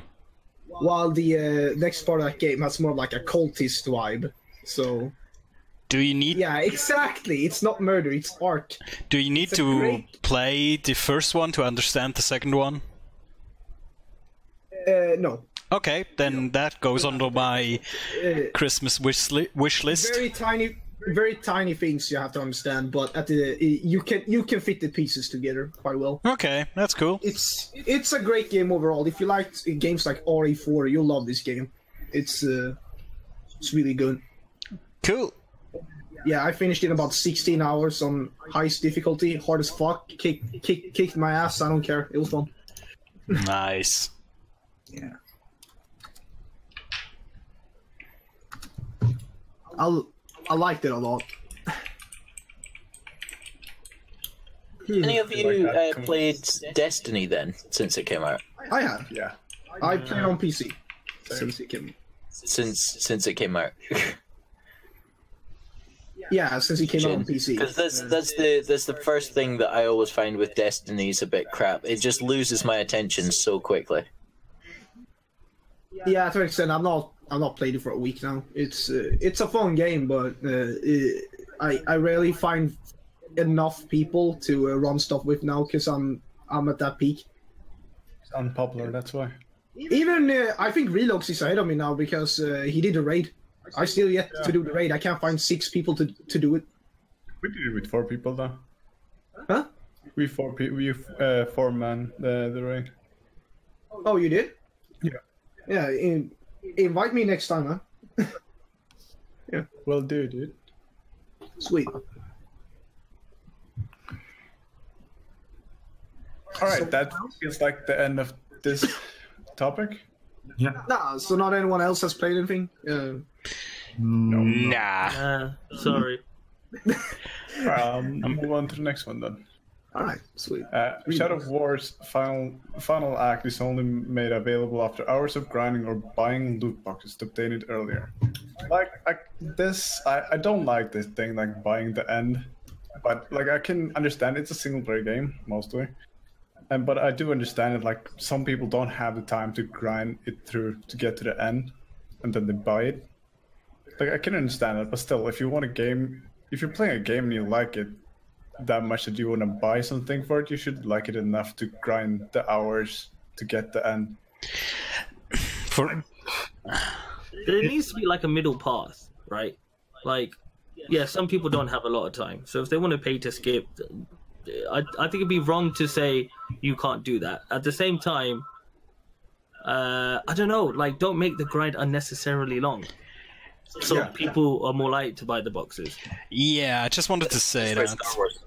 While the uh, next part of that game has more of like a cultist vibe. So Do you need yeah, exactly. It's not murder; it's art. do you need it's to great- play the first one to understand the second one? Uh, no, Okay, then that goes under my Christmas wish, li- wish list. very tiny, very tiny things you have to understand. But at the you can you can fit the pieces together quite well. Okay, that's cool. It's it's a great game overall. If you like games like RE4, you'll love this game. It's uh, it's really good. Cool. Yeah, I finished in about 16 hours on highest difficulty, hard as fuck. Kick, kick, kicked my ass. I don't care. It was fun. Nice. Yeah. I I liked it a lot. any of you Like uh, played Destiny then since it came out? I have. Yeah. I played on PC since it came. Since since it came out, Yeah, since he came out on PC. because that's that's the that's the first thing that I always find with Destiny's a bit crap. It just loses my attention so quickly. Yeah, to an extent, I'm not. I'm not played it for a week now. It's uh, it's a fun game, but uh, it, I I rarely find enough people to uh, run stuff with now because I'm I'm at that peak. It's unpopular, that's why. Even uh, I think Relox is ahead of me now because uh, he did a raid. I still yet to do the raid. I can't find six people to to do it. We did it with four people though. Huh? We four people. We uh, four man the the raid. Oh, you did? Yeah. Yeah. In, invite me next time, huh? Yeah. Well, do dude. Sweet. All right, that feels like the end of this topic. Yeah. Nah. So not anyone else has played anything. Uh, Nah. Uh, sorry. Um, move on to the next one then. all right. Sweet. Uh, Shadow of War's final final act is only made available after hours of grinding or buying loot boxes to obtain it earlier. Like I, this, I, I don't like this thing like buying the end but like I can understand it's a single player game mostly, and but I do understand it. Like some people don't have the time to grind it through to get to the end, and then they buy it. Like I can understand it, but still, if you want a game, if you're playing a game and you like it that much that you want to buy something for it, you should like it enough to grind the hours to get the end. For it. There needs to be like a middle path, right? Like, yeah, some people don't have a lot of time, so if they want to pay to skip, I I think it'd be wrong to say you can't do that. At the same time, uh, I don't know, like don't make the grind unnecessarily long. So Yeah. people are more likely to buy the boxes. yeah, I just wanted to say That's that. Star Wars.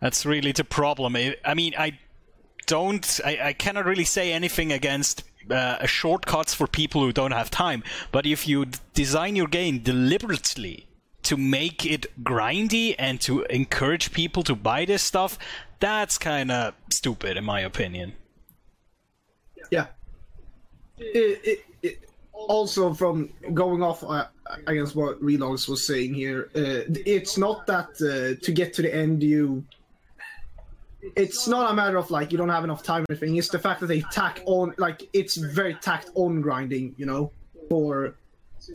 That's really the problem. I I mean, I don't, I, I cannot really say anything against uh, shortcuts for people who don't have time. But if you d- design your game deliberately to make it grindy and to encourage people to buy this stuff, that's kind of stupid, in my opinion. Yeah. It, it, it, also, from going off uh, against what Relogs was saying here, uh, it's not that uh, to get to the end you. It's not a matter of like you don't have enough time or anything. It's the fact that they tack on like it's very tacked on grinding, you know, for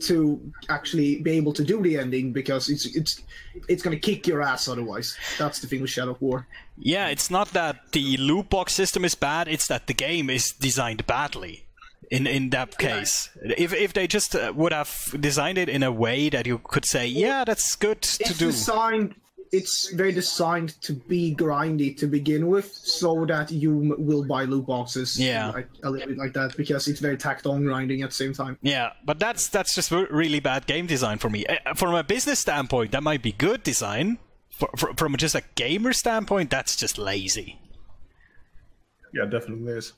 to actually be able to do the ending because it's it's it's gonna kick your ass otherwise. That's the thing with Shadow War. Yeah, it's not that the loot box system is bad; it's that the game is designed badly. In in that case, if if they just uh, would have designed it in a way that you could say, yeah, that's good to it's do. designed it's very designed to be grindy to begin with so that you will buy loot boxes Yeah. like, a little bit like that because it's very tacked on grinding at the same time Yeah, but that's that's just really bad game design for me. Uh, From a business standpoint, that might be good design. For, for, from just a gamer standpoint, that's just lazy. Yeah, definitely is.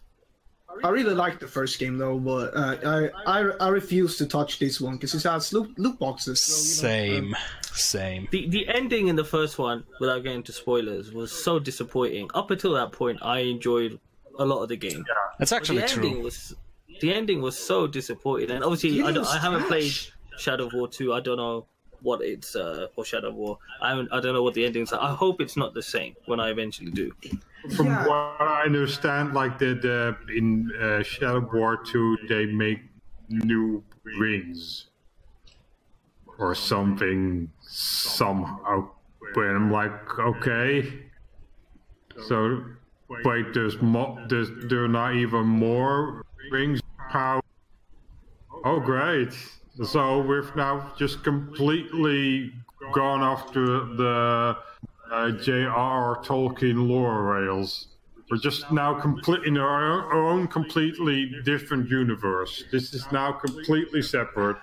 I really like the first game though but uh, I, I i refuse to touch this one because it has loot, loot boxes so, you know, Same, same. The the ending in the first one, without getting to spoilers, was so disappointing. Up until that point, I enjoyed a lot of the game. Yeah. That's But actually the ending true. was the ending was so disappointing, and obviously I, ending don't- was I haven't played Shadow of War two. I don't know what it's uh or Shadow War. I I don't know what the endings are. I hope it's not the same when I eventually do. From Yeah. what I understand, like the, the in uh, Shadow War 2, they make new rings or something somehow. But I'm like, okay. So, wait, there's more. There's there are not even more rings. How? Oh, great! So we've now just completely gone off to the uh, J.R.R. Tolkien lore rails. We're just now complete in our own, our own completely different universe. This is now completely separate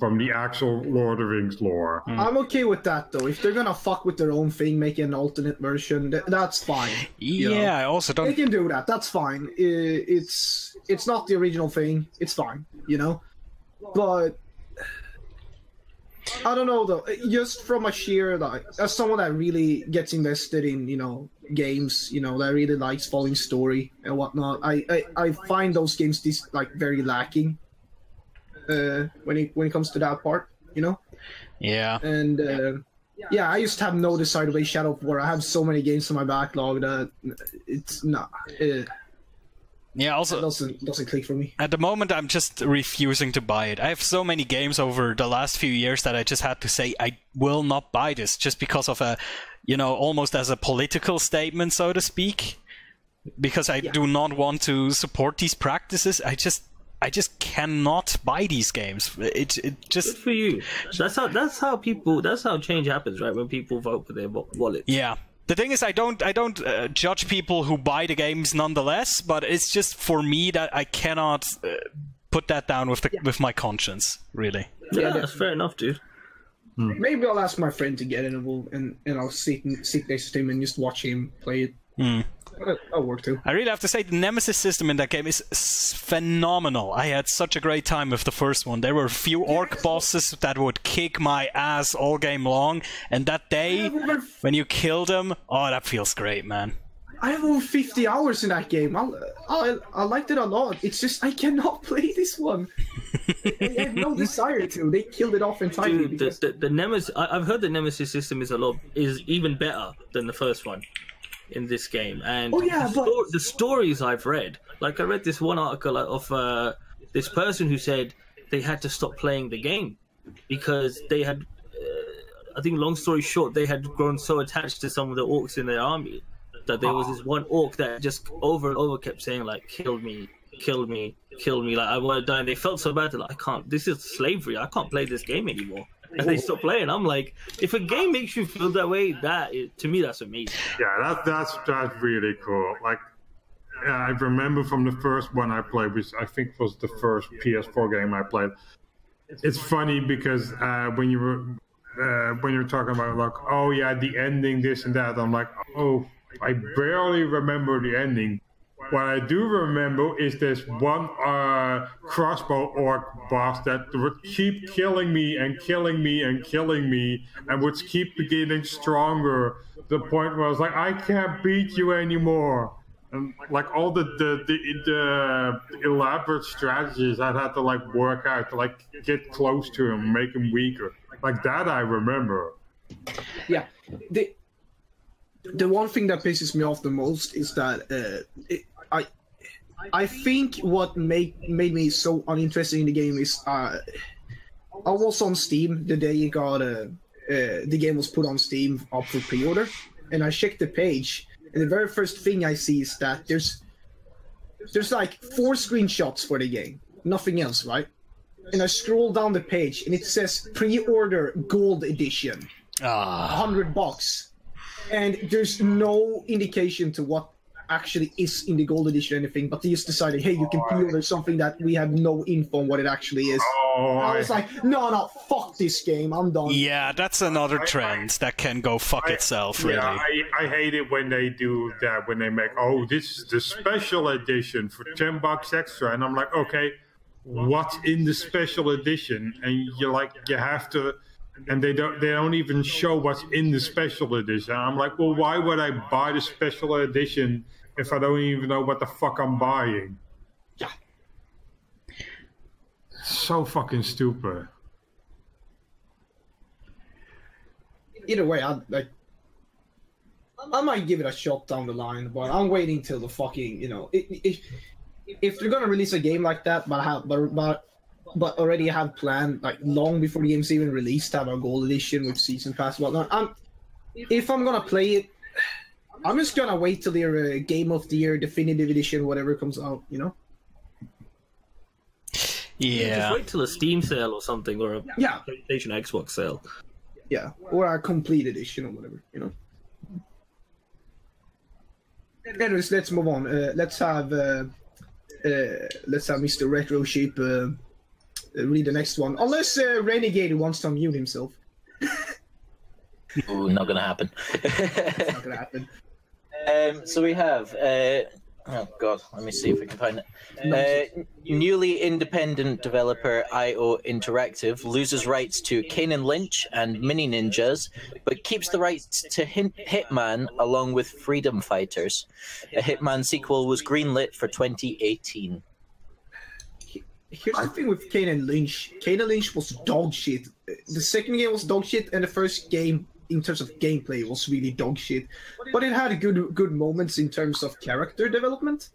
from the actual Lord of the Rings lore. i'm okay with that though if they're gonna fuck with their own thing make an alternate version th- that's fine you know? Yeah, I also don't. They can do that that's fine it's it's not the original thing it's fine you know but i don't know though. Just from a sheer like as someone that really gets invested in you know games you know that really likes following story and whatnot i i, I find those games this like very lacking uh when it when it comes to that part you know? Yeah, and uh, yeah, I just have no desire to play Shadow of War. I have so many games in my backlog that it's not it yeah. Also, doesn't doesn't click for me. at the moment, I'm just refusing to buy it. I have so many games over the last few years that I just had to say I will not buy this just because of a, you know, almost as a political statement, so to speak. Because I do not want to support these practices. I just, I just cannot buy these games. It, it Good just, for you. That's how that's how people that's how change happens, right? When people vote for their wa- wallet. yeah. The thing is, I don't, I don't uh, judge people who buy the games nonetheless. But it's just for me that I cannot uh, put that down with the with my conscience. Really. Yeah, that's fair enough, dude. Maybe I'll ask my friend to get it and we'll, and, and I'll sit and sit next to him and just watch him play it. That- That'll work too. I really have to say the Nemesis system in that game is phenomenal. I had such a great time with the first one. There were a few orc bosses that would kick my ass all game long, and that day when you kill them, oh, that feels great, man. I have over 50 hours in that game. I, I, I liked it a lot. It's just I cannot play this one. I have no desire to. They killed it off entirely. Dude, the, because- the, the Nemesis. I, I've heard the Nemesis system is a lot is even better than the first one in this game. And Oh, yeah, the, but- sto- the stories I've read, like I read this one article of uh, this person who said they had to stop playing the game because they had. Uh, I think, long story short, they had grown so attached to some of the orcs in their army that there was this one orc that just over and over kept saying like, "Kill me, kill me, kill me!" Like I want to die. And they felt so bad that like, I can't. This is slavery. I can't play this game anymore. And they stopped playing. I'm like, if a game makes you feel that way, that to me that's amazing. Yeah, that, that's that's really cool. Like, I remember from the first one I played, which I think was the first PS4 game I played. It's funny because uh, when you were uh, when you're talking about like, oh yeah, the ending, this and that, I'm like, oh, I barely remember the ending. What I do remember is this one uh, crossbow orc boss that would keep killing me and killing me and killing me and would keep getting stronger. To the point where I was like, I can't beat you anymore. And like all the the, the the elaborate strategies I had to like work out to like get close to him, make him weaker. Like that I remember. yeah the the one thing that pisses me off the most is that uh, it, I think what made made me so uninterested in the game is uh, I was on Steam the day it got uh, uh, the game was put on Steam up for pre-order, and I checked the page, and the very first thing I see is that there's there's like four screenshots for the game, nothing else, right? And I scroll down the page, and it says pre-order gold edition Ah, hundred bucks, and there's no indication to what actually is in the gold edition or anything. But they just decided, hey, you can pre-order something that we have no info on what it actually is. Oh, I I, was like, no, no, fuck this game, I'm done. yeah, that's another trend that can go fuck itself, really. yeah, I, I hate it when they do that. When they make, oh, this is the special edition for ten bucks extra, and I'm like, okay, what's in the special edition? And you're like, you have to. And they don't. They don't even show what's in the special edition. I'm like, well, why would I buy the special edition if I don't even know what the fuck I'm buying? Yeah. So fucking stupid. Either way, I like. I might give it a shot down the line, but I'm waiting till the fucking you know i- if if they're gonna release a game like that, but how but but but already have planned like long before the game's even released to have a gold edition with season pass and whatnot. I'm if I'm gonna play it, I'm just gonna wait till their uh, game of the year definitive edition, whatever comes out. You know? Just Yeah. Just wait till a Steam sale or something, or a Yeah, PlayStation Xbox sale. yeah, or a complete edition or whatever. You know. Anyways, let's move on. Uh, let's have uh, uh, let's have Mr. Retro Sheep uh, read the next one. Unless uh, Renegade wants to unmute himself, Ooh, not gonna happen. not gonna happen. um, so we have. Uh, oh God, let me see if we can find it. Uh, newly independent developer IO Interactive loses rights to Kane and Lynch and Mini Ninjas, but keeps the rights to Hin- Hitman along with Freedom Fighters. A Hitman sequel was greenlit for 2018. Here's the thing with Kane and Lynch. Kane and Lynch was dog shit. The second game was dog shit, and the first game, in terms of gameplay, was really dog shit. But it had good good moments in terms of character development.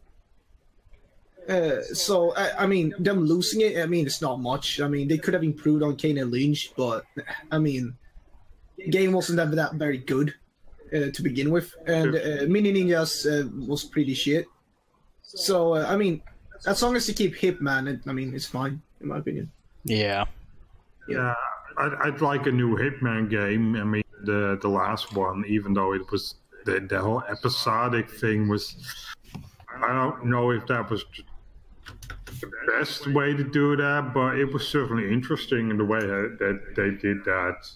Uh, so I, I mean, them losing it, I mean, it's not much. I mean, they could have improved on Kane and Lynch, but I mean, game wasn't ever that very good uh, to begin with, and uh, Mini Ninjas uh, was pretty shit. So uh, I mean, as long as you keep Hitman, it, I mean, it's fine in my opinion. Yeah. Yeah, I'd, I'd like a new Hitman game. I mean, the the last one, even though it was the the whole episodic thing was, I don't know if that was the best way to do that, but it was certainly interesting in the way that, that they did that,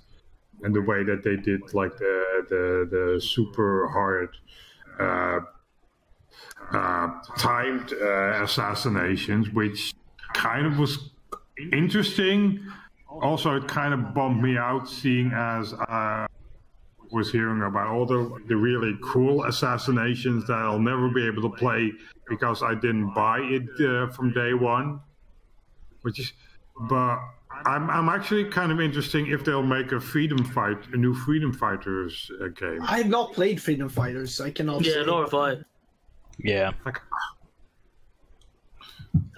and the way that they did like the the the super hard. Uh, timed uh, assassinations, which kind of was interesting. Also, it kind of bummed me out seeing as I was hearing about all the the really cool assassinations that I'll never be able to play because I didn't buy it uh, from day one. Which is, but I'm I'm actually kind of interesting if they'll make a freedom fight, a new Freedom Fighters uh, game. I have not played Freedom Fighters. I cannot. Yeah, say. nor have I. Yeah. Like,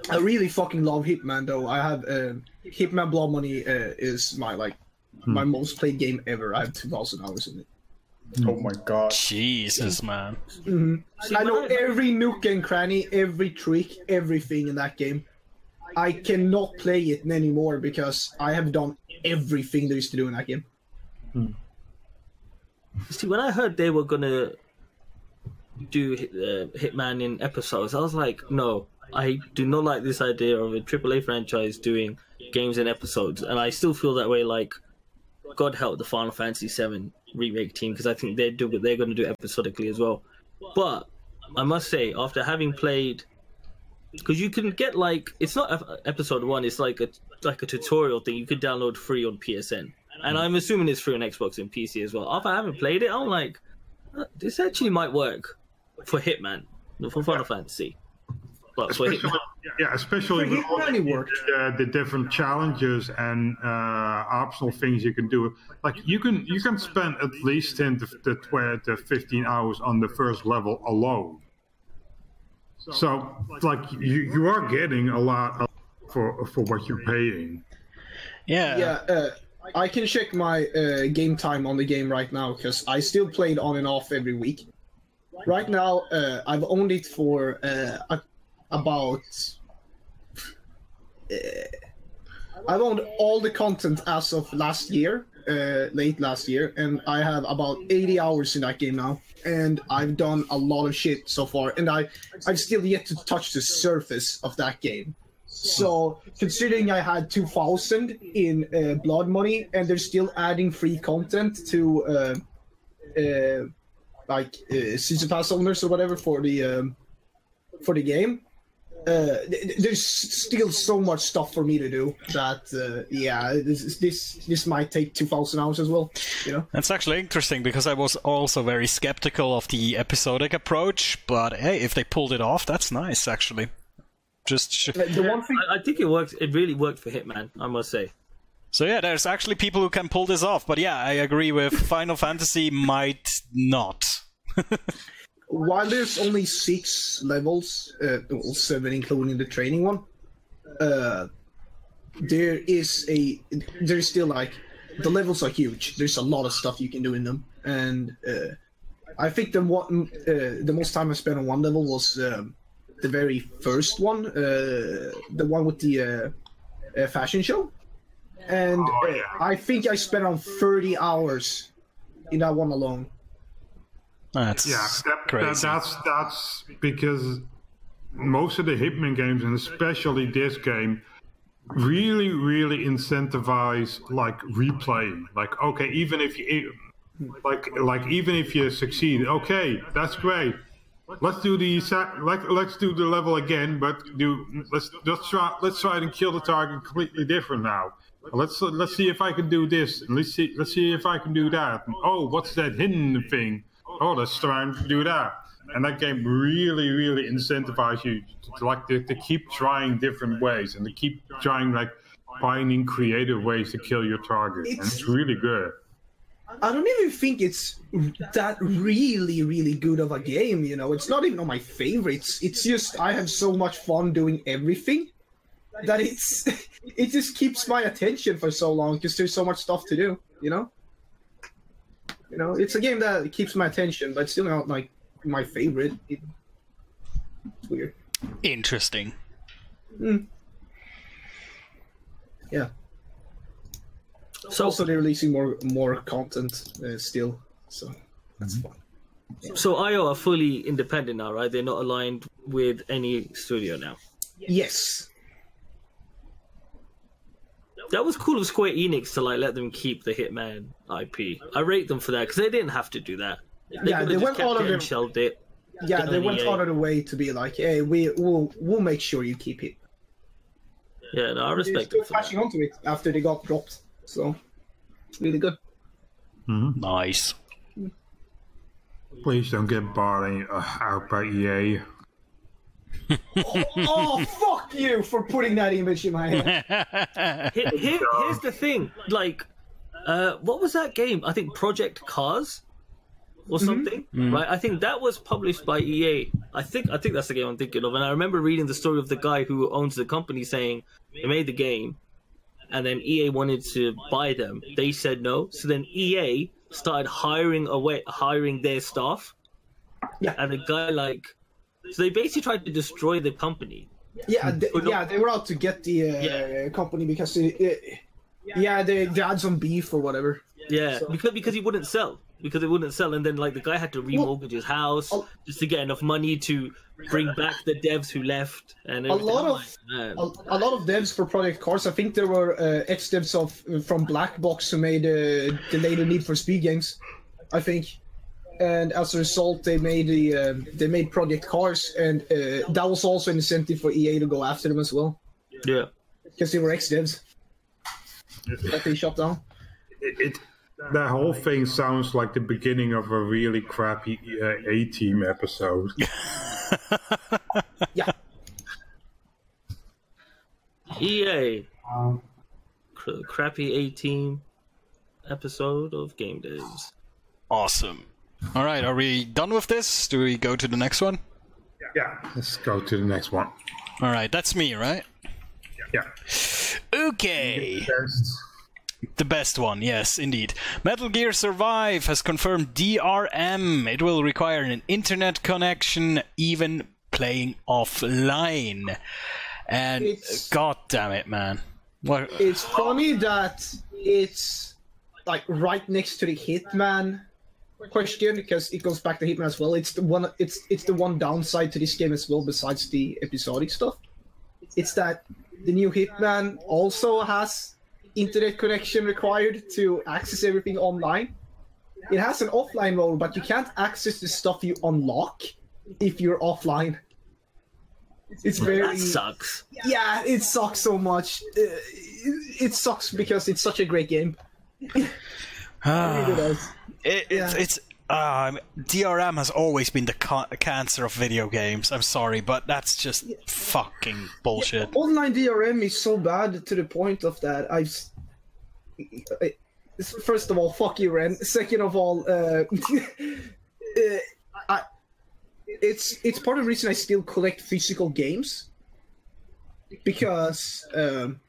I really fucking love Hitman though. I have uh, Hitman Blood Money uh, is my like my most played game ever. I have two thousand hours in it. Oh my god. Jesus, man. I know every nook and cranny, every trick, everything in that game. I cannot play it anymore because I have done everything there is to do in that game. See, when I heard they were gonna do uh, Hitman in episodes, I was like, no, I do not like this idea of a AAA franchise doing games in episodes, and I still feel that way. Like, God help the Final Fantasy VII remake team because I think they do, what they're going to do episodically as well. But I must say, after having played, because you can get like it's not episode one, it's like a like a tutorial thing you could download free on PSN, and I'm assuming it's free on Xbox and PC as well. After I haven't played it, I'm like, uh, this actually might work for Hitman, not for Final Fantasy, but for especially, Hitman. yeah, especially For with all Hitman, it the, worked. uh, the different challenges and uh, optional things you can do. Like you can you can spend at least ten to, to twelve to fifteen hours on the first level alone. So, like you, you are getting a lot for for what you're paying. Yeah. Yeah, uh, I can check my uh, game time on the game right now because I still played on and off every week. Right now, uh, I've owned it for uh, about. Uh, I've owned all the content as of last year, uh, late last year, and I have about 80 hours in that game now. And I've done a lot of shit so far, and I, I've still yet to touch the surface of that game. So, considering I had 2,000 in uh, Blood Money, and they're still adding free content to, uh, uh, like, uh, season pass owners or whatever for the um, for the game, uh, th- th- there's still so much stuff for me to do that, uh, yeah, this this this might take 2,000 hours as well. You know, That's actually interesting because I was also very skeptical of the episodic approach, but hey, if they pulled it off, that's nice actually. Just sh- the one thing. I, I think it works. It really worked for Hitman, I must say. So yeah, there's actually people who can pull this off, but yeah, I agree with Final Fantasy might not. while there's only six levels, uh, well, seven including the training one, uh, there is a there's still like the levels are huge. There's a lot of stuff you can do in them, and uh, I think the one uh, the most time I spent on one level was um, the very first one, uh, the one with the uh, uh, fashion show, and Oh, yeah. I think I spent on 30 hours in that one alone. That's Yeah, that, that, crazy. that's that's because most of the Hitman games, and especially this game, really, really incentivize like replaying. Like, okay, even if you like, like even if you succeed, okay, that's great. Let's do the sa- like, let's do the level again, but do let's let's try let's try and kill the target completely different now. Let's let's see if I can do this. Let's see let's see if I can do that. Oh, what's that hidden thing? Oh, let's try and do that. And that game really, really incentivizes you to, to like to, to keep trying different ways and to keep trying like finding creative ways to kill your target. and It's- really good. I don't even think it's that really, really good of a game. You know, it's not even on my favorites. It's just I have so much fun doing everything that it's it just keeps my attention for so long because there's so much stuff to do. You know, you know, it's a game that keeps my attention, but still not like my favorite. It, it's weird. Interesting. Yeah. So, Also, they're releasing more more content uh, still, so that's fun. so IO are fully independent now, right? They're not aligned with any studio now. Yes. That was cool of Square Enix to like let them keep the Hitman IP. I rate them for that because they didn't have to do that. They Yeah, they went all of it shelved it. Yeah, they went EA. out of the way to be like, "Hey, we will we'll make sure you keep it." Yeah, no, I respect. They're respect still them for that. catching onto it after they got dropped, so it's really good. Nice. Please don't get bought any, uh, out by EA. Oh, fuck you for putting that image in my head. Here, here, here's the thing. Like, uh, what was that game? I think Project Cars or something, right? I think that was published by EA. I think I think that's the game I'm thinking of. And I remember reading the story of the guy who owns the company saying they made the game, and then EA wanted to buy them. They said no. So then EA started hiring away, hiring their staff. Yeah. And the guy like, so they basically tried to destroy the company. Yeah, they, But yeah, they were out to get the uh, Yeah. company because it, it, yeah, they, they had some beef or whatever. Yeah, So- because because he wouldn't sell. Because it wouldn't sell, and then like the guy had to remortgage his house a- just to get enough money to bring back the devs who left. And A lot of like, a, a lot of devs for Project Cars. I think there were uh, ex devs of from Black Box who made uh, the later Need for Speed games. I think, and as a result, they made the uh, they made Project Cars, and uh, that was also an incentive for EA to go after them as well yeah. because they were ex devs that they shut down. It, it that whole thing sounds like the beginning of a really crappy uh, A Team episode. Yeah, EA. Cr- crappy A team episode of Game Days. Awesome. All right, are we done with this? Do we go to the next one? yeah, let's go to the next one. All right, that's me, right? Yeah. Okay. Best. The best one, yes, indeed. Metal Gear Survive has confirmed DRM. It will require an internet connection, even playing offline. And It's- god damn it, man. What? it's funny that it's like right next to the Hitman question because it goes back to Hitman as well. It's the one. It's it's the one downside to this game as well, besides the episodic stuff. It's that the new Hitman also has internet connection required to access everything online. It has an offline mode, but you can't access the stuff you unlock if you're offline. It's very That sucks. yeah, it sucks so much. Uh, it, it sucks because it's such a great game. It really does. It, it's Yeah. it's um, DRM has always been the ca- cancer of video games. I'm sorry, but that's just fucking bullshit. Online DRM is so bad to the point of that I've. I- First of all, fuck you, Ren. Second of all, uh, uh, I, it's it's part of the reason I still collect physical games because um,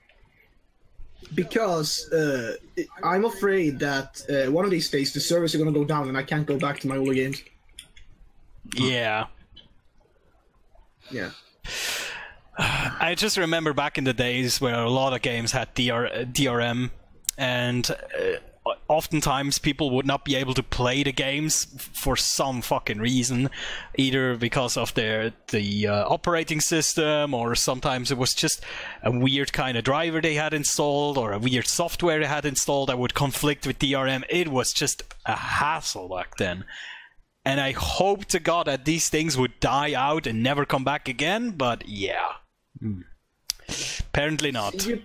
because uh, I'm afraid that uh, one of these days the servers are gonna go down and I can't go back to my older games. Yeah. Yeah. I just remember back in the days where a lot of games had DR, uh, DRM, and uh, oftentimes people would not be able to play the games for some fucking reason, either because of their the uh, operating system, or sometimes it was just a weird kind of driver they had installed, or a weird software they had installed that would conflict with DRM. It was just a hassle back then. And I hope to God that these things would die out and never come back again, but yeah. Hmm. Apparently not. You-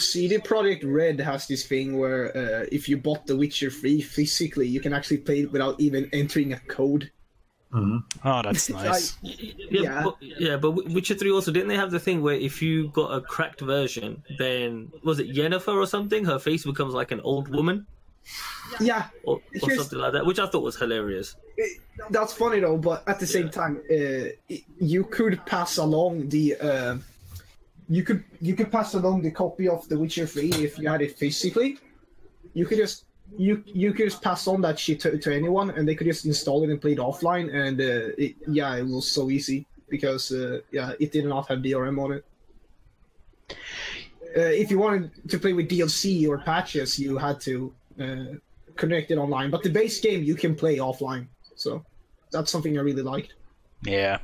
CD Projekt Red has this thing where uh, if you bought The Witcher 3 physically, you can actually play it without even entering a code. Oh, that's nice. Yeah, Yeah. But, yeah, but Witcher Three also didn't they have the thing where if you got a cracked version, then was it Yennefer or something? Her face becomes like an old woman Yeah, or, or something like that, which I thought was hilarious. that's funny though, but at the same time, uh, you could pass along the. Uh, you could you could pass along the copy of The Witcher 3 if you had it physically. You could just you you could just pass on that shit to, to anyone, and they could just install it and play it offline. And uh, it, yeah, it was so easy because uh, yeah, it did not have DRM on it. Uh, if you wanted to play with DLC or patches, you had to uh, connect it online. But the base game you can play offline, so that's something I really liked. Yeah.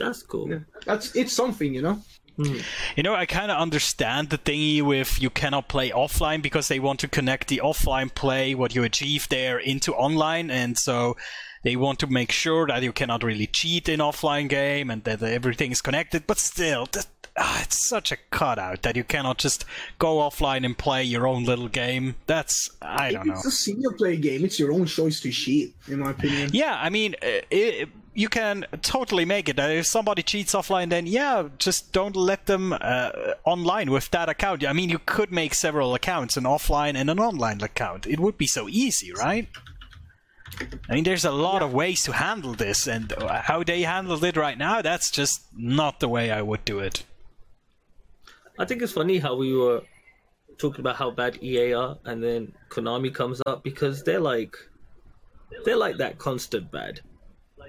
That's cool. Yeah. That's it's something, you know. You know, I kind of understand the thingy with you cannot play offline because they want to connect the offline play, what you achieve there, into online, and so they want to make sure that you cannot really cheat in offline game and that everything is connected. But still, that, ah, it's such a cutout that you cannot just go offline and play your own little game. That's I don't know. It's a single player game. It's your own choice to cheat, in my opinion. Yeah, I mean, uh, it, you can totally make it. If somebody cheats offline, then yeah, just don't let them uh, online with that account. I mean, you could make several accounts, an offline and an online account. It would be so easy, right? I mean, there's a lot of ways to handle this, and how they handled it right now, that's just not the way I would do it. I think it's funny how we were talking about how bad EA are, and then Konami comes up because they're like, they're like that constant bad.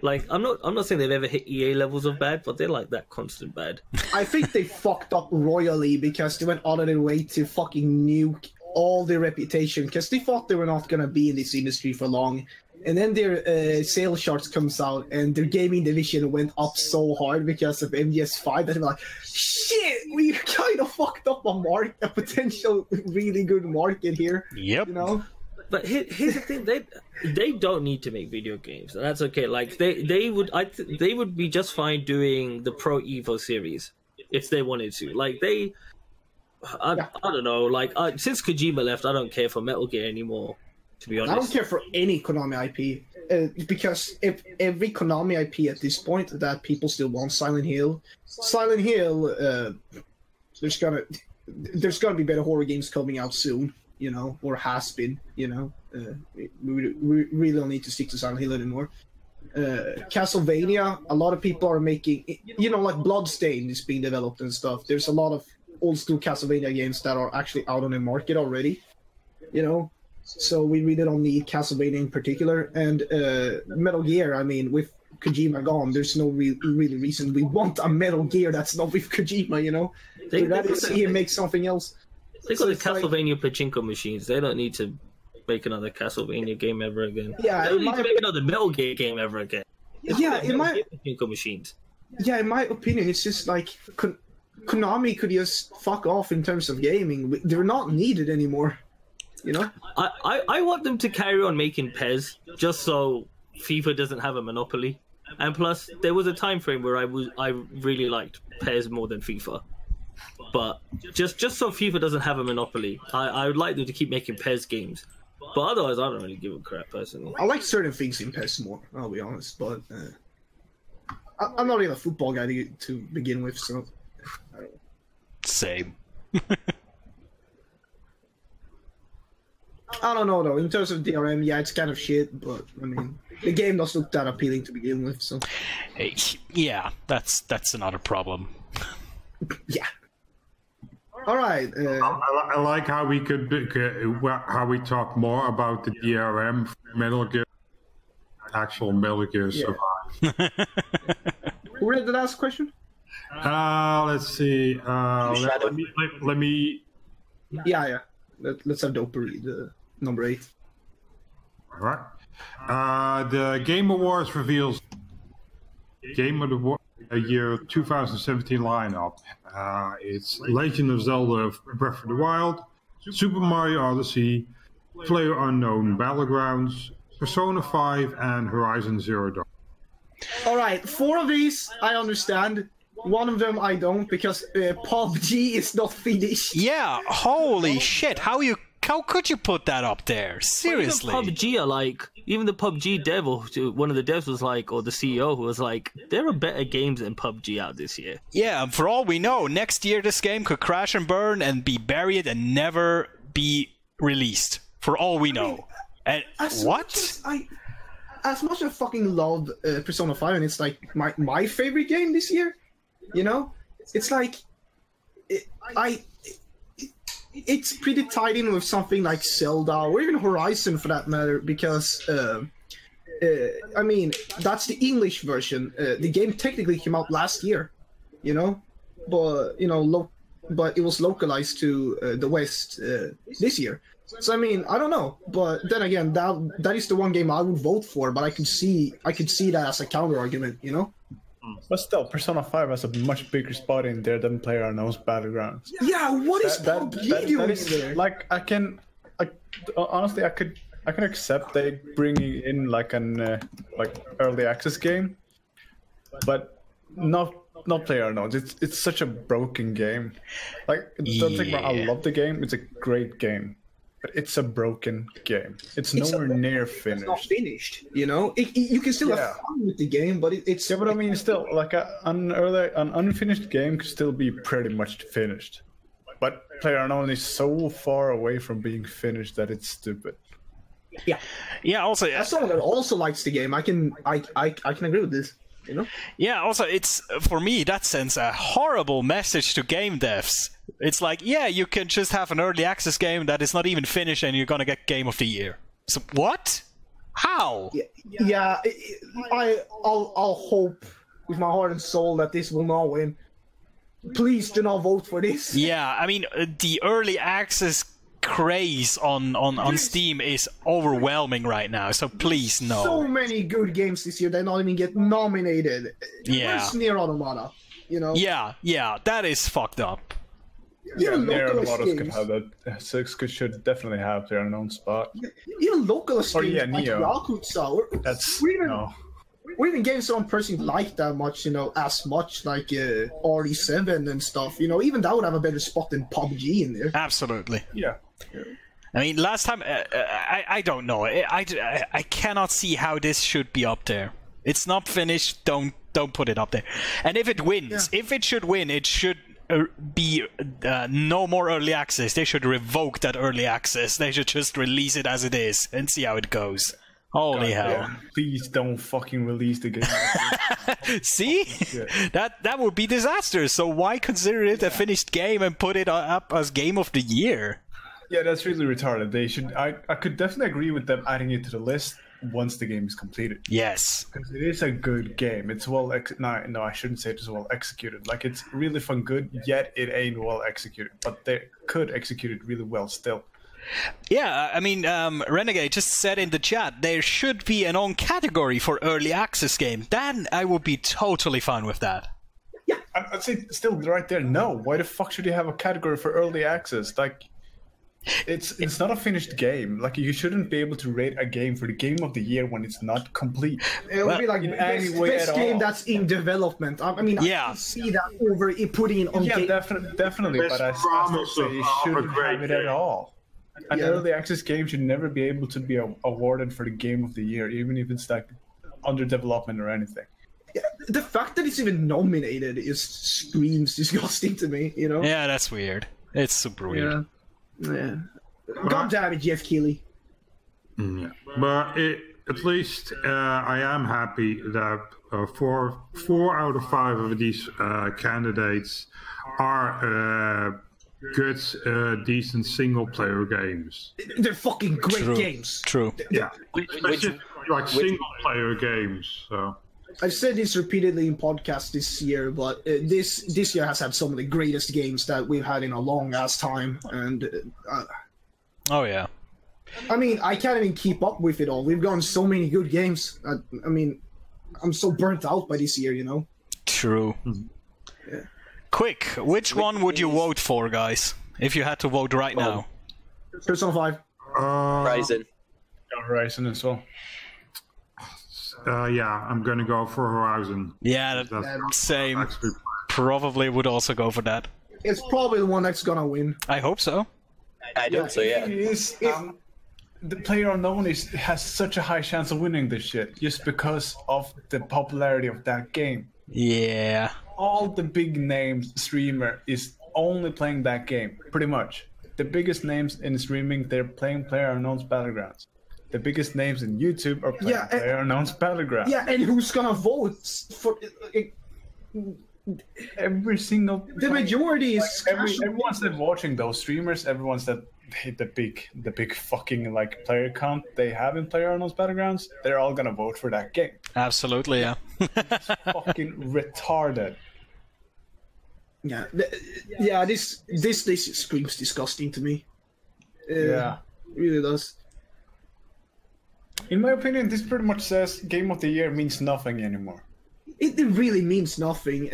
Like I'm not, I'm not saying they've ever hit EA levels of bad, but they're like that constant bad. I think they fucked up royally because they went out of their way to fucking nuke all their reputation because they thought they were not gonna be in this industry for long. And then their uh, sales charts comes out, and their gaming division went up so hard because of MGS5 that they were like, "Shit, we kind of fucked up a mark, a potential really good market here." Yep. You know? But here, here's the thing: they they don't need to make video games, and that's okay. Like they they would I th- they would be just fine doing the Pro Evo series if they wanted to. Like they, I, Yeah. I don't know. Like I, since Kojima left, I don't care for Metal Gear anymore. To be honest, I don't care for any Konami IP uh, because if every Konami IP at this point that people still want Silent Hill, Silent Hill, uh, there's gonna there's gonna be better horror games coming out soon, you know, or has been, you know. Uh, we, we, really don't need to stick to Silent Hill anymore. Uh, Castlevania, a lot of people are making, you know, like Bloodstain is being developed and stuff. There's a lot of old school Castlevania games that are actually out on the market already, you know so we really don't need Castlevania in particular. And uh, Metal Gear, I mean, with Kojima gone, there's no re- really reason we want a Metal Gear that's not with Kojima, you know? They- We'd rather see him make something else. They so got the it's like- Castlevania pachinko machines. They don't need to make another Castlevania game ever again. Yeah, they don't need to make another Metal Gear game ever again. Yeah, in my pachinko machines. yeah, in my opinion, it's just like Kon- Konami could just fuck off in terms of gaming. They're not needed anymore. You know? I, I, I want them to carry on making PES just so FIFA doesn't have a monopoly. And plus, there was a time frame where I was I really liked PES more than FIFA. But just just so FIFA doesn't have a monopoly, I, I would like them to keep making PES games. But otherwise, I don't really give a crap personally. I like certain things in PES more. I'll be honest, but uh, I, I'm not even a football guy to, to begin with, so Same. I don't know though. In terms of DRM, yeah, it's kind of shit, but I mean, the game does look that appealing to begin with, so Eh, Yeah, that's that's another problem. yeah. All right, uh, I, I like how we could be- c- well, how we talk more about the DRM for Metal Gear, actual Metal Gear Survive. who read the last question? Uh, let's see. Uh, let, let me let, let me. Yeah, yeah. Let, let's have Doper read uh, number eight. All right. Uh, the Game Awards reveals Game of the Wa- uh, A year 2017 lineup. Uh, it's Legend of Zelda: Breath of the Wild, Super Mario Odyssey, Player Unknown Battlegrounds, Persona 5, and Horizon Zero Dawn. All right, four of these I understand. One of them I don't because uh, PUBG is not finished. Yeah, holy shit! How you how could you put that up there? Seriously. Even PUBG are like, even the PUBG dev, or one of the devs was like, or the CEO who was like, there are better games than PUBG out this year. Yeah, for all we know, next year this game could crash and burn and be buried and never be released. For all we know. And As what? much as I, as much as I fucking love uh, Persona 5, and it's like my, my favorite game this year, you know? It's like, it, I, it, it's pretty tied in with something like Zelda, or even Horizon for that matter, because, uh, uh, I mean, that's the English version. Uh, the game technically came out last year, you know? But, you know, lo- but it was localized to uh, the West uh, this year. So I mean, I don't know, but then again, that that is the one game I would vote for. But I could see, I could see that as a counter argument, you know? But still, Persona 5 has a much bigger spot in there than PlayerUnknown's Battlegrounds. Yeah, what is That, PUBG that, that, doing that is, there? like I can, I, honestly, I could, I can accept they bringing in like an uh, like early access game, but not not player unknowns. It's it's such a broken game. Like don't take me wrong, I love the game. It's a great game, but it's a broken game. It's, It's a- nowhere near It's not finished. finished. You know, it, it- you can still Yeah. have fun with the game, but it, it's Yeah, but I mean, still, like a, an early, an unfinished game could still be pretty much finished. But player unknown is so far away from being finished that it's stupid. yeah. Yeah. Also, As someone that also likes the game, I can I I, I can agree with this. You know, Yeah, also it's for me that sends a horrible message to game devs. It's like, yeah, you can just have an early access game that is not even finished and you're gonna get game of the year. So what? How? yeah, yeah. I, I'll I'll hope with my heart and soul that this will not win. Please do not vote for this. Yeah, I mean uh, the early access craze on on on Steam is overwhelming right now. So please no. So many good games this year that not even get nominated. Yeah. Where's Nier Automata? You know, Yeah, yeah, that is fucked up. even There, a lot could have that. Six could should definitely have their unknown spot. Even localist Or, games yeah, like Nioh. Yakuza, or, That's or even no. or even games that I don't personally like that much, you know, as much like uh, RE7 and stuff. You know, even that would have a better spot than PUBG in there. Absolutely. Yeah. I mean, last time uh, uh, I I don't know. I, I I cannot see how this should be up there. It's not finished. Don't don't put it up there. And if it wins, if it should win, it should uh, be uh, no more early access. They should revoke that early access. They should just release it as it is and see how it goes. Holy hell! Yeah. Please don't fucking release the game. See, that that would be disastrous. So why consider it a finished game and put it up as game of the year? Yeah, that's really retarded. They should. I I could definitely agree with them adding it to the list once the game is completed. Yes. Because it is a good game. It's well ex- no, no, I shouldn't say it's well executed. Like it's really fun, good. Yet it ain't well executed. But they could execute it really well still. Yeah, I mean, um, Renegade just said in the chat there should be an own category for early access game. Then I would be totally fine with that. Yeah, I'd say still right there. No, why the fuck should you have a category for early access? Like, it's it's not a finished game. Like you shouldn't be able to rate a game for the game of the year when it's not complete. It would Well, be like in best, any way best at game all. that's in development. I I mean, Yeah. I can see that over it putting it on Yeah, game. definitely, definitely. Best But I, I still promise say you shouldn't have it at all. An Yeah. early access game should never be able to be a- awarded for the game of the year, even if it's like under development or anything. Yeah, the fact that it's even nominated is screams disgusting to me. You know. Yeah, that's weird. It's super weird. Yeah. Yeah. God damn it, Geoff Keighley. Yeah. But it, at least uh, I am happy that uh, four four out of five of these uh, candidates are uh, good, uh, decent single player games. They're fucking great True. games. True. Yeah, especially like single player games. So I've said this repeatedly in podcasts this year, but uh, this this year has had some of the greatest games that we've had in a long ass time, and uh, Oh yeah. I mean, I can't even keep up with it all. We've gotten so many good games. I, I mean, I'm so burnt out by this year, you know. True. Quick, which one would you vote for, guys? If you had to vote right now. Persona Five. uh, Ryzen. Horizon as well. Uh, yeah, I'm gonna go for Horizon. Yeah, that, That's same. Probably would also go for that. It's probably the one that's gonna win. I hope so. I don't so yeah. It is, um, the player unknown is has such a high chance of winning this shit just because of the popularity of that game. Yeah. All the big names streamer is only playing that game, pretty much. The biggest names in streaming, they're playing Player Unknown's Battlegrounds. The biggest names in YouTube are playing Yeah, and- Player Unknown's Battlegrounds. Yeah, and who's gonna vote for? It, Every single the majority is every, everyone's that watching those streamers, everyone's that hit the big the big fucking like player count they have in Player Unknown's Battlegrounds, they're all gonna vote for that game. Absolutely, yeah. fucking retarded. Yeah, th- yeah. This this this screams disgusting to me. Uh, Yeah. it really does. In my opinion, this pretty much says Game of the Year means nothing anymore. It, it really means nothing,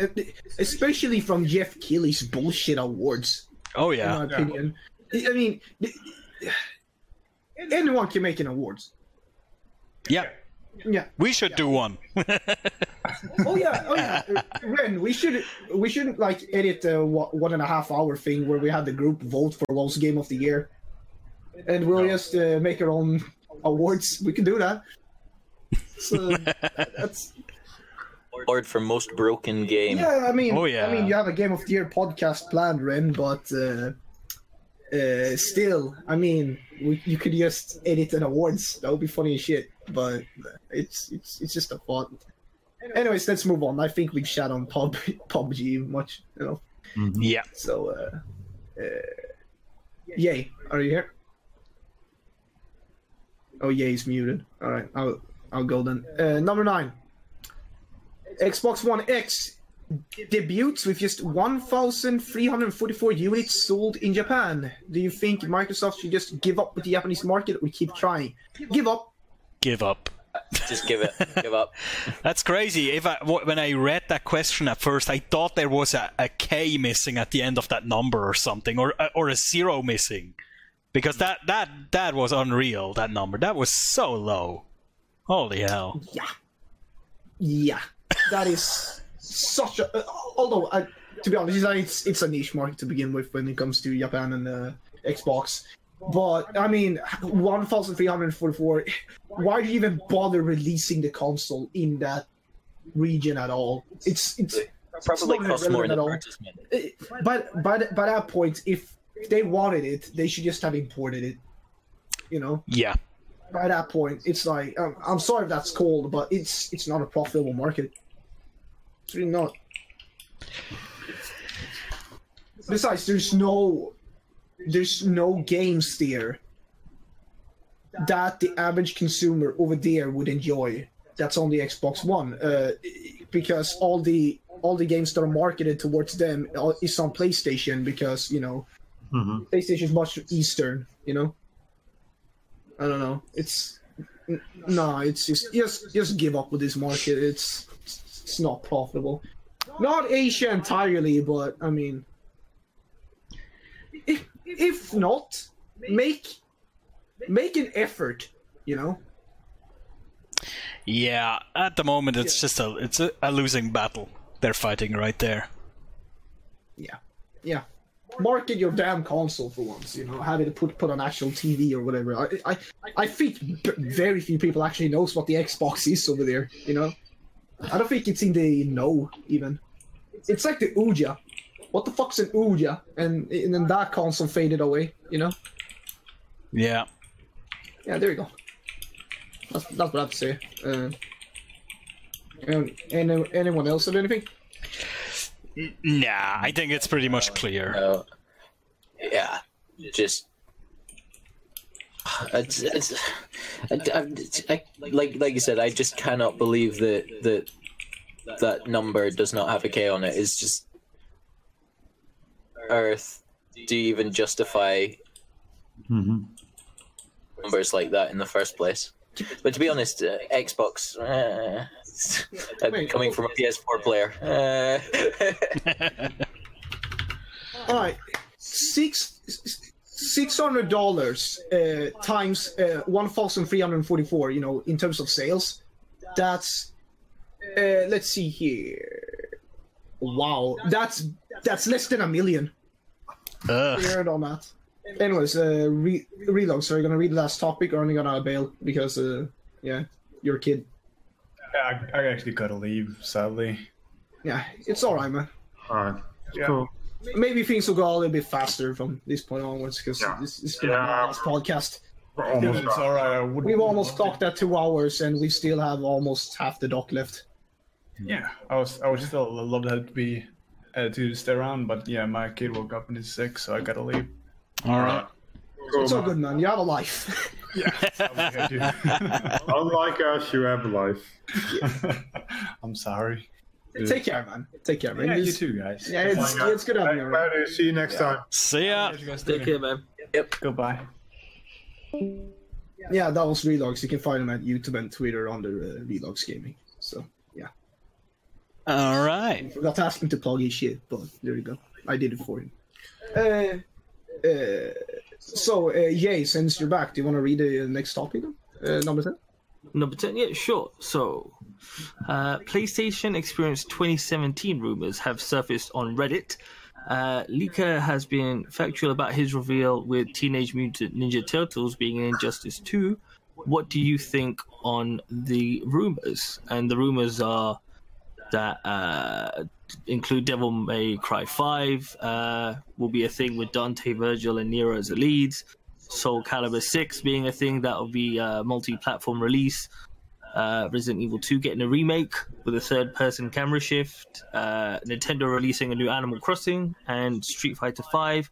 especially from Geoff Keighley's bullshit awards. Oh yeah, In my yeah. opinion, I I mean, anyone can make an awards. Yeah. Yeah. We should do one. Oh yeah. Oh yeah. Ren, we should we shouldn't like edit the one one and a half hour thing where we had the group vote for lowest game of the year, and we'll just uh, make our own awards. We can do that. So that's Award for most broken game. yeah. I mean, Oh, yeah. I mean, you have a game of the year podcast planned, Ren, but uh, uh, still, I mean, we, you could just edit an awards. That would be funny as shit. But it's it's it's just a thought. Anyways, let's move on. I think we've chat on pub PUBG much, you know. yeah. So, uh, uh, yay, are you here? Oh, yay's muted. All right, I'll I'll go then. Uh, number nine. Xbox One X debuts with just 1,344 units sold in Japan. Do you think Microsoft should just give up with the Japanese market or keep trying? Give up. Give up. Just give it. give up. That's crazy. If I when I read that question at first, I thought there was a, a K missing at the end of that number or something, or or a zero missing, because that that that was unreal. That number that was so low. Holy hell! Yeah. Yeah. That is such a. Uh, although, uh, to be honest, it's, it's it's a niche market to begin with when it comes to Japan and uh, Xbox. But I mean, 1,344. Why do you even bother releasing the console in that region at all? It's it's Probably not costs more in relevant at all. advertisement. but by th- by that point, if they wanted it, they should just have imported it. You know, Yeah, by that point, it's like um, I'm sorry if that's cold, but it's it's not a profitable market. It's really not. Besides, there's no there's no games there that the average consumer over there would enjoy. That's on the Xbox One, uh, because all the all the games that are marketed towards them is on PlayStation because you know Mhm. PlayStation is much Eastern. You know, I don't know. It's n- no, it's just just just give up with this market. It's it's not profitable. Not Asia entirely, but I mean, if if not, make make an effort. You know. yeah. At the moment, it's just a it's a, a losing battle they're fighting right there. Yeah, yeah. Market your damn console for once. You know, have it put put on actual TV or whatever. I I, I think b- very few people actually knows what the Xbox is over there. You know, I don't think it's in the know even. It's like the Ouya. What the fuck's an Ouya? And and then that console faded away. You know. Yeah. Yeah, there you go. That's that's what I have to say. Uh, and, and anyone else have anything? Nah, I think it's pretty much clear. No. Yeah. Just. It's, it's, I, I, I, like like you said, I just cannot believe that that that number does not have a K on it. It's just Earth. Do you even justify Mhm. numbers like that in the first place? But to be honest, uh, Xbox. Uh, Wait. coming from a PS4 player. Uh, All right, six six hundred dollars uh, times uh, one thousand three hundred forty four. You know, in terms of sales, that's uh, let's see here. Wow, that's that's less than a million. Ugh. Weird on that. Anyways, uh, re- reload. So you're gonna read the last topic, or are you gonna bail because uh, yeah, you're a kid. I, I actually gotta leave, sadly. Yeah, it's all right, man. All right. Yeah. Cool. Maybe things will go a little bit faster from this point onwards because Yeah. this, this is gonna Yeah. our last podcast. We're almost It's done. all right. I would. We've almost talked at two hours, and we still have almost half the dock left. Yeah, I was. I was still love that to be uh, to stay around, but yeah, my kid woke up and he's sick, so I gotta leave. All right. Cool, It's all man. good, man. You have a life. Yeah, I do. Unlike us, you have a life. I'm sorry. Take care, man. Take care, man. Yeah, you It's- too, guys. Yeah, it's, it's good having you around. Later, see you next time. See ya. Take care, man. Yep. Goodbye. Yeah, that was Relogs. You can find him at YouTube and Twitter under uh, Relogs Gaming. So, yeah. All right. Forgot to ask him to plug his shit, but there you go. I did it for him. Uh, uh, so, uh, Jay, since you're back, do you want to read the next topic? Uh, number 10? Number 10, yeah, sure. So, uh, PlayStation Experience 2017 rumors have surfaced on Reddit. Uh, Leaker has been factual about his reveal with Teenage Mutant Ninja Turtles being in Injustice 2. What do you think on the rumors? And the rumors are that uh, include Devil May Cry 5 uh, will be a thing with Dante, Vergil, and Nero as the leads. Soul Calibur 6 being a thing that will be a multi-platform release. Uh, Resident Evil 2 getting a remake with a third-person camera shift. Uh, Nintendo releasing a new Animal Crossing and Street Fighter 5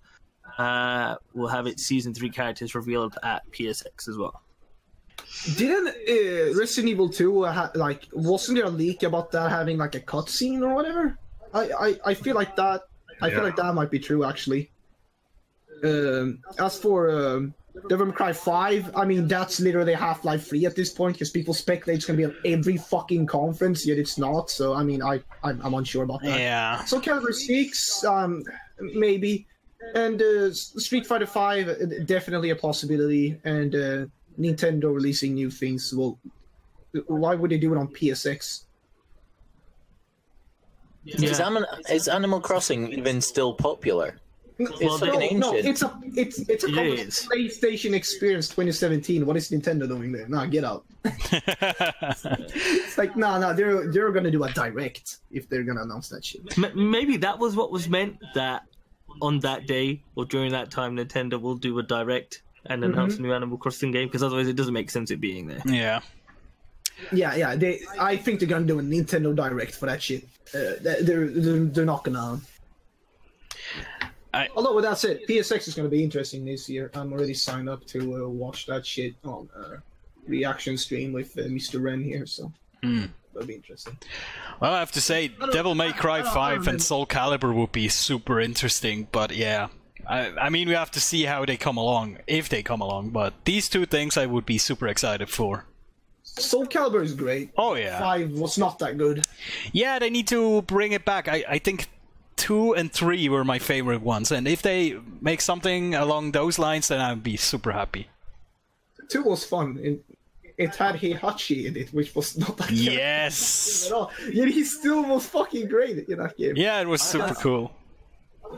uh, will have its season three characters revealed at PSX as well. Didn't uh, Resident Evil 2 ha- like wasn't there a leak about that having like a cutscene or whatever? I, I, I feel like that I feel like that might be true actually. Um, as for um, Devil May Cry 5, I mean that's literally Half Life 3 at this point because people speculate it's gonna be at every fucking conference, yet it's not. So I mean I I'm, I'm unsure about that. Yeah. Soul Calibur 6, um, maybe. And uh, Street Fighter 5, uh, definitely a possibility. And uh, Nintendo releasing new things. Well, why would they do it on PSX? Is, Anim- is Animal Crossing even still popular? It's Well, fucking they- ancient. No, it's a it's it's a It. PlayStation Experience 2017. What is Nintendo doing there? Nah, get out. It's like nah, nah. They're they're gonna do a direct if they're gonna announce that shit. M- maybe that was what was meant that on that day or during that time, Nintendo will do a direct and announce mm-hmm. a new Animal Crossing game because otherwise it doesn't make sense it being there. yeah. Yeah, yeah. They, I think they're gonna do a Nintendo Direct for that shit. Uh, they're, they're they're not gonna. I- Although with that said, PSX is gonna be interesting this year. I'm already signed up to uh, watch that shit on uh, reaction stream with uh, Mr. Ren here, so that'll be interesting. Well, I have to say, Devil May Cry 5 and Soul Calibur would be super interesting, but yeah. I, I mean, we have to see how they come along, if they come along, but these two things I would be super excited for. Soul Calibur is great. Oh, yeah. Five was not that good. Yeah, they need to bring it back. I, I think 2 and 3 were my favorite ones, and if they make something along those lines, then I'd be super happy. Two was fun. It, it had Heihachi in it, which was not that good Yes! at all. Yet he still was fucking great in that game. Yeah, it was super cool.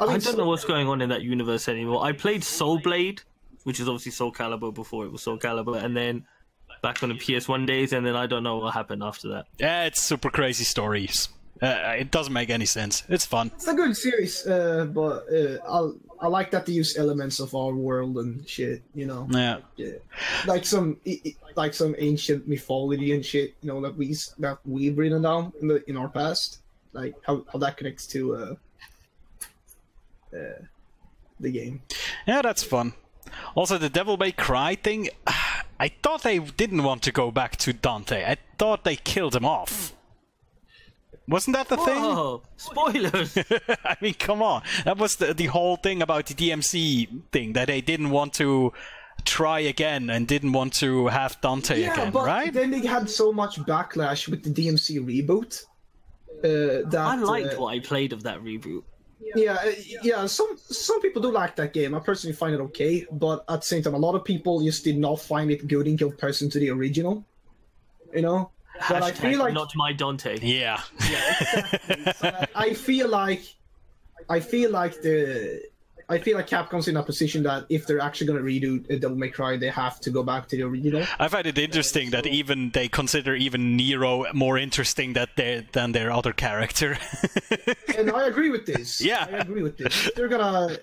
I, mean, I don't know what's going on in that universe anymore. I played Soul Blade, which is obviously Soul Calibur before it was Soul Calibur, and then back on the PS1 days, and then I don't know what happened after that. Yeah, it's super crazy stories. Uh, it doesn't make any sense. It's fun. It's a good series, uh, but uh, I I like that they use elements of our world and shit. You know, Yeah. yeah. like some i- i- like some ancient mythology and shit. You know that we that we've written down in the in our past, like how, how that connects to uh, uh, the game. Yeah, that's fun. Also, the Devil May Cry thing, I thought they didn't want to go back to Dante. I thought they killed him off. Wasn't that the thing? Oh, spoilers! I mean, come on. That was the, the whole thing about the DMC thing, that they didn't want to try again and didn't want to have Dante Yeah, again, but right? then they had so much backlash with the DMC reboot. Uh, that I liked uh, what I played of that reboot. Yeah, uh, yeah. Some some people do like that game. I personally find it okay, but at the same time, a lot of people just did not find it good in comparison to the original. You know, but I feel like not my Dante. yeah. I feel like I feel like the I feel like Capcom's in a position that if they're actually going to redo uh, Devil May Cry, they have to go back to the original. I find it interesting that even they consider even Nero more interesting that they, than their other character. and I agree with this. Yeah. I agree with this. If they're gonna,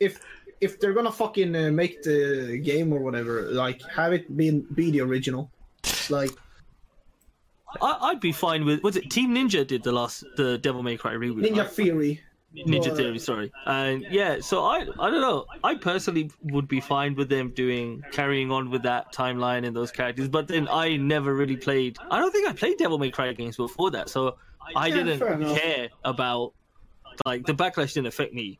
if if they're gonna fucking uh, make the game or whatever, like have it be be the original. Like I, I'd be fine with. Was it Team Ninja did the last the Devil May Cry reboot? Ninja right? Theory. Ninja Theory, sorry. And yeah, so I I don't know. I personally would be fine with them doing carrying on with that timeline and those characters. But then I never really played. I don't think I played Devil May Cry games before that, so I Yeah, didn't care about like the backlash didn't affect me.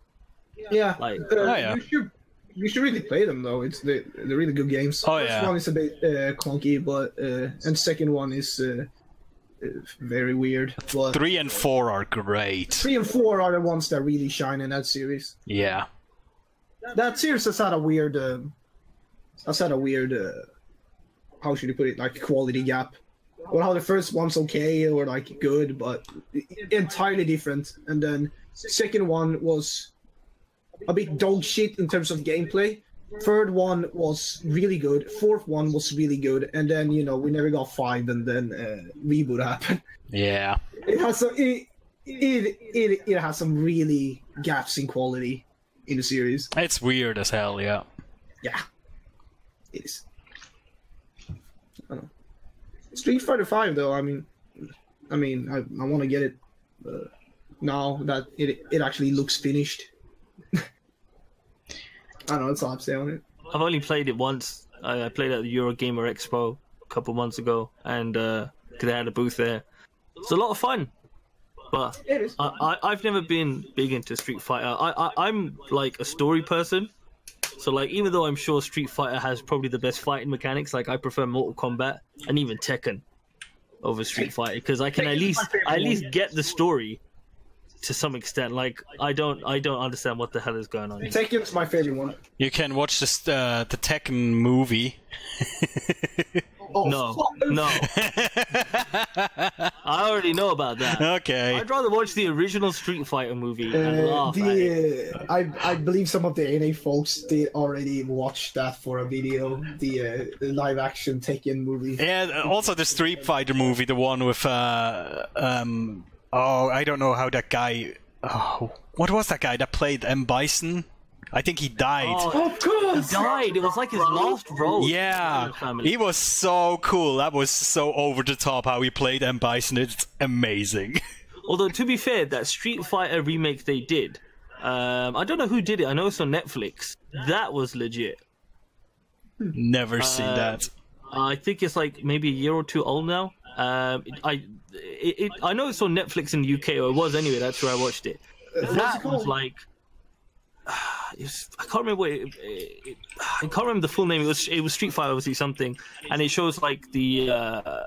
Yeah. Like- uh, Oh, yeah. You should you should really play them though. It's the they're really good games. Oh, First yeah. one is a bit uh, clunky, but uh, and second one is uh, uh, very weird. But Three and four are great. three and four are the ones that really shine in that series. Yeah. That series has had a weird, uh, has had a weird uh, how should you put it like quality gap. Well, how the first one's okay or like good, but entirely different. And then second one was a bit dog shit in terms of gameplay. Third one was really good. Fourth one was really good, and then you know we never got five, and then uh, reboot happened. Yeah. It has some, it, it it it has some really gaps in quality in the series. It's weird as hell, yeah. Yeah, it is. I don't know. Street Fighter Five, though. I mean, I mean, I, I want to get it uh, now that it it actually looks finished. I don't know. That's all I'm saying on it. I've only played it once. I, I played at the Eurogamer Expo a couple months ago, and uh, 'cause they had a booth there. It's a lot of fun, but It is. I, I I've never been big into Street Fighter. I, I I'm like a story person, so like even though I'm sure Street Fighter has probably the best fighting mechanics, like I prefer Mortal Kombat and even Tekken over Street Fighter because I can at least I at least get the story to some extent. Like I don't I don't understand what the hell is going on. Tekken's my favorite one. You can watch this, uh, the Tekken movie. Oh, No, fuck. no, I already know about that. okay. I'd rather watch the original Street Fighter movie and Uh, laugh at it. the uh, I I believe some of the NA folks did already watch that for a video. The, uh, live action Tekken movie. Yeah, also the Street Fighter movie, the one with, uh, um, oh, I don't know how that guy, oh, what was that guy that played M. Bison? I think he died. Oh, Of course. he died. It was like his last role. Yeah, in he was so cool. That was so over the top how he played M. Bison. It's amazing. Although to be fair, that Street Fighter remake they did, um, I don't know who did it. I know it's on Netflix. That was legit. Never seen Uh, that. I think it's like maybe a year or two old now. Um, I it, it, I know it's on Netflix in the UK, or it was anyway. That's where I watched it. what's That it was like. It was, I can't remember what it, it, I can't remember the full name. It was it was Street Fighter obviously something, and it shows like the uh,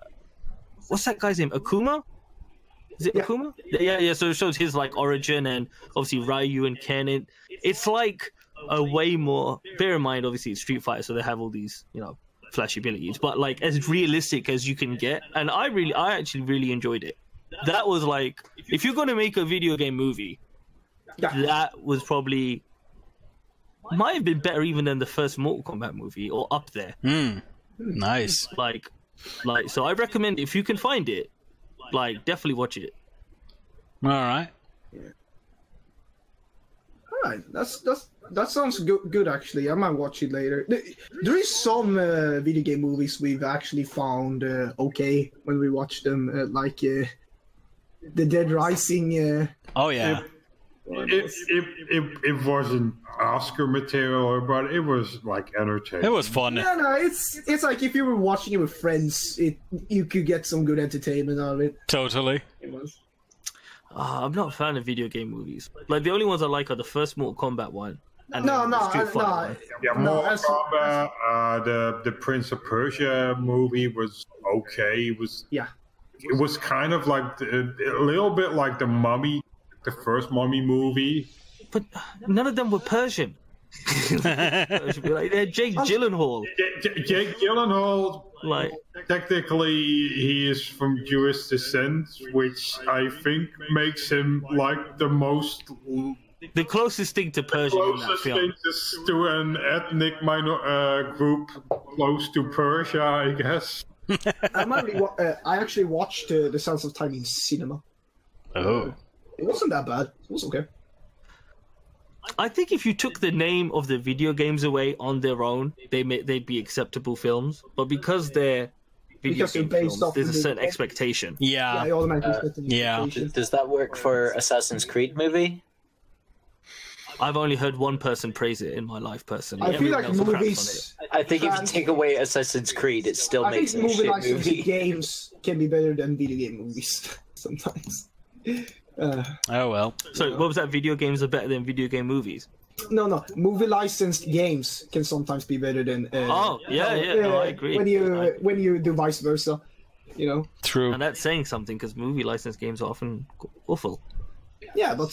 what's that guy's name? Akuma. Is it Yeah. Akuma? Yeah, yeah. So it shows his like origin and obviously Ryu and Ken. It, it's like a way more. Bear in mind, obviously it's Street Fighter, so they have all these you know flashy abilities, but like as realistic as you can get. And I really, I actually really enjoyed it. That was like if you're gonna make a video game movie, Yeah. that was probably might have been better even than the first Mortal Kombat movie or up there. Hmm. Nice. Like, like so I recommend if you can find it, like definitely watch it. All right. Alright, that's that's that sounds good. Good actually, I might watch it later. There- There is some uh, video game movies we've actually found uh, okay when we watch them, uh, like uh, the Dead Rising. Uh, Oh yeah. It, it, it, it wasn't Oscar material, but it was like entertaining. It was fun. yeah, no, it's it's like if you were watching it with friends, it you could get some good entertainment out of it. Totally. It was. Uh, I'm not a fan of video game movies. Like the only ones I like are the first Mortal Kombat one. And No, no, the I- no. one. Yeah, No, Mortal as- Kombat, uh, the the Prince of Persia movie was okay. It was Yeah. it was kind of like the, a little bit like the Mummy, the first Mummy movie. But none of them were Persian. I should be like, they're Jake Gyllenhaal. J- J- Jake Gyllenhaal, Like, technically, he is from Jewish descent, which I think makes him like the most the closest thing to Persian in that closest film. thing to, to an ethnic minor uh, group close to Persia, I guess. I might re- uh, I actually watched uh, The Sands of Time in cinema. Oh. It wasn't that bad. It was okay. I think if you took the name of the video games away on their own, they may, they'd be acceptable films. But because they're video Because game based films, off there's a the- certain expectation. Yeah, Yeah. Uh, yeah. Does that work for Assassin's Creed movie? I've only heard one person praise it in my life personally. I feel Everyone like else craps on it. movies. I think if you take away Assassin's Creed, it still I makes think it a movie shit licensed movie. games can be better than video game movies sometimes. Uh, Oh well. So, what was that? Video games are better than video game movies. no, no, movie licensed games can sometimes be better than. Uh, Oh, yeah, yeah, no, I uh, agree. When you I- when you do vice versa, you know. True. And that's saying something because movie licensed games are often awful. Yeah, but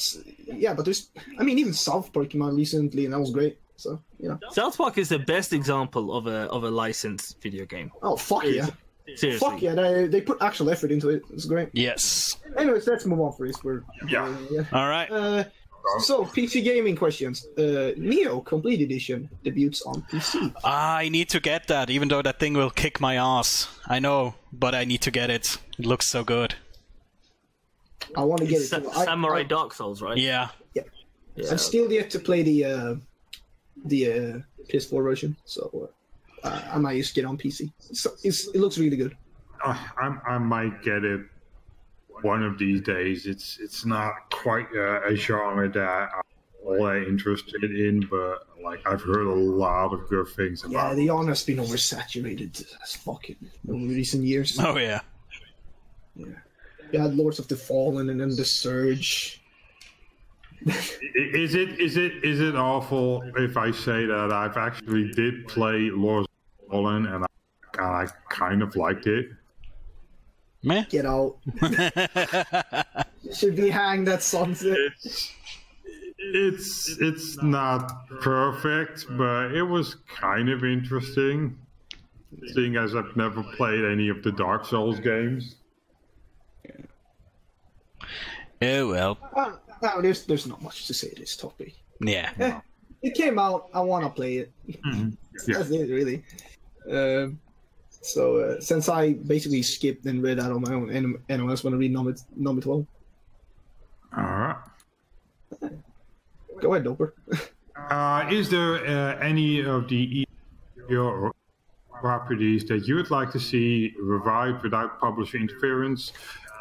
yeah, but there's. I mean, even South Park came out recently, and that was great. So you know. South Park is the best example of a of a licensed video game. Oh fuck yeah! Seriously. Fuck yeah! They they put actual effort into it. It's great. Yes. Anyways, let's move on for this. We're Yeah. yeah. All right. Uh, so PC gaming questions. Uh, Nioh Complete Edition debuts on PC. I need to get that, even though that thing will kick my ass. I know, but I need to get it. It looks so good. I want to get it. Sa- too. I- Samurai I, Dark Souls, right? Yeah. Yeah. I'm still yet to play the uh, the uh, PS4 version, so uh, I might just get on PC. So it's, it looks really good. Uh, I'm, I might get it one of these days. It's it's not quite uh, a genre that I'm all that interested in, but like I've heard a lot of good things about. Yeah, about. the honor's been oversaturated as fucking over recent years. Oh yeah. yeah. You had Lords of the Fallen and then the Surge. Is it is it is it awful if I say that I've actually did play Lords of the Fallen and I, and I kind of liked it. Meh. Get out. Should be hanged at sunset. It's it's it's not perfect, but it was kind of interesting. Seeing as I've never played any of the Dark Souls games. Oh well. Uh, no, there's there's not much to say this topic. Yeah. Eh, it came out. I want to play it. Yeah. That's it, really. Um, so uh, since I basically skipped and read that on my own, and anyone else want to read number number twelve? All right. Go ahead, Doper. Uh, is there uh, any of the your properties that you would like to see revived without publisher interference?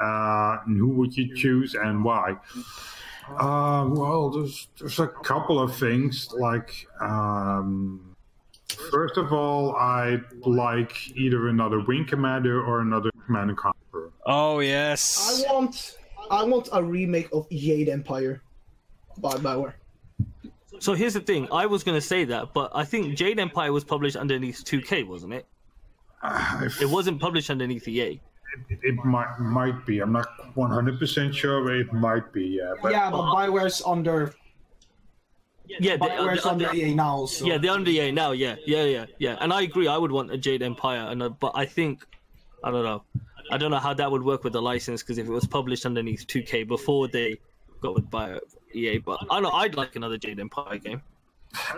Uh, and who would you choose and why? Uh, well, there's there's a couple of things. Like, um, first of all, I'd like either another Wing Commander or another commander and Conquer. Oh yes. I want I want a remake of Jade Empire by Bioware. So here's the thing. I was going to say that, but I think Jade Empire was published underneath 2K, wasn't it? Uh, if- It wasn't published underneath EA. It, it might might be. I'm not 100% sure, but it might be. Yeah, but yeah, but Bioware's under Yeah, they, Bioware's under they- EA now. So. yeah, they're under EA now. Yeah, yeah, yeah, yeah. And I agree. I would want a Jade Empire, and uh, but I think I don't know. I don't know how that would work with the license because if it was published underneath 2K before they got with Bio EA, but I don't know. I'd like another Jade Empire game.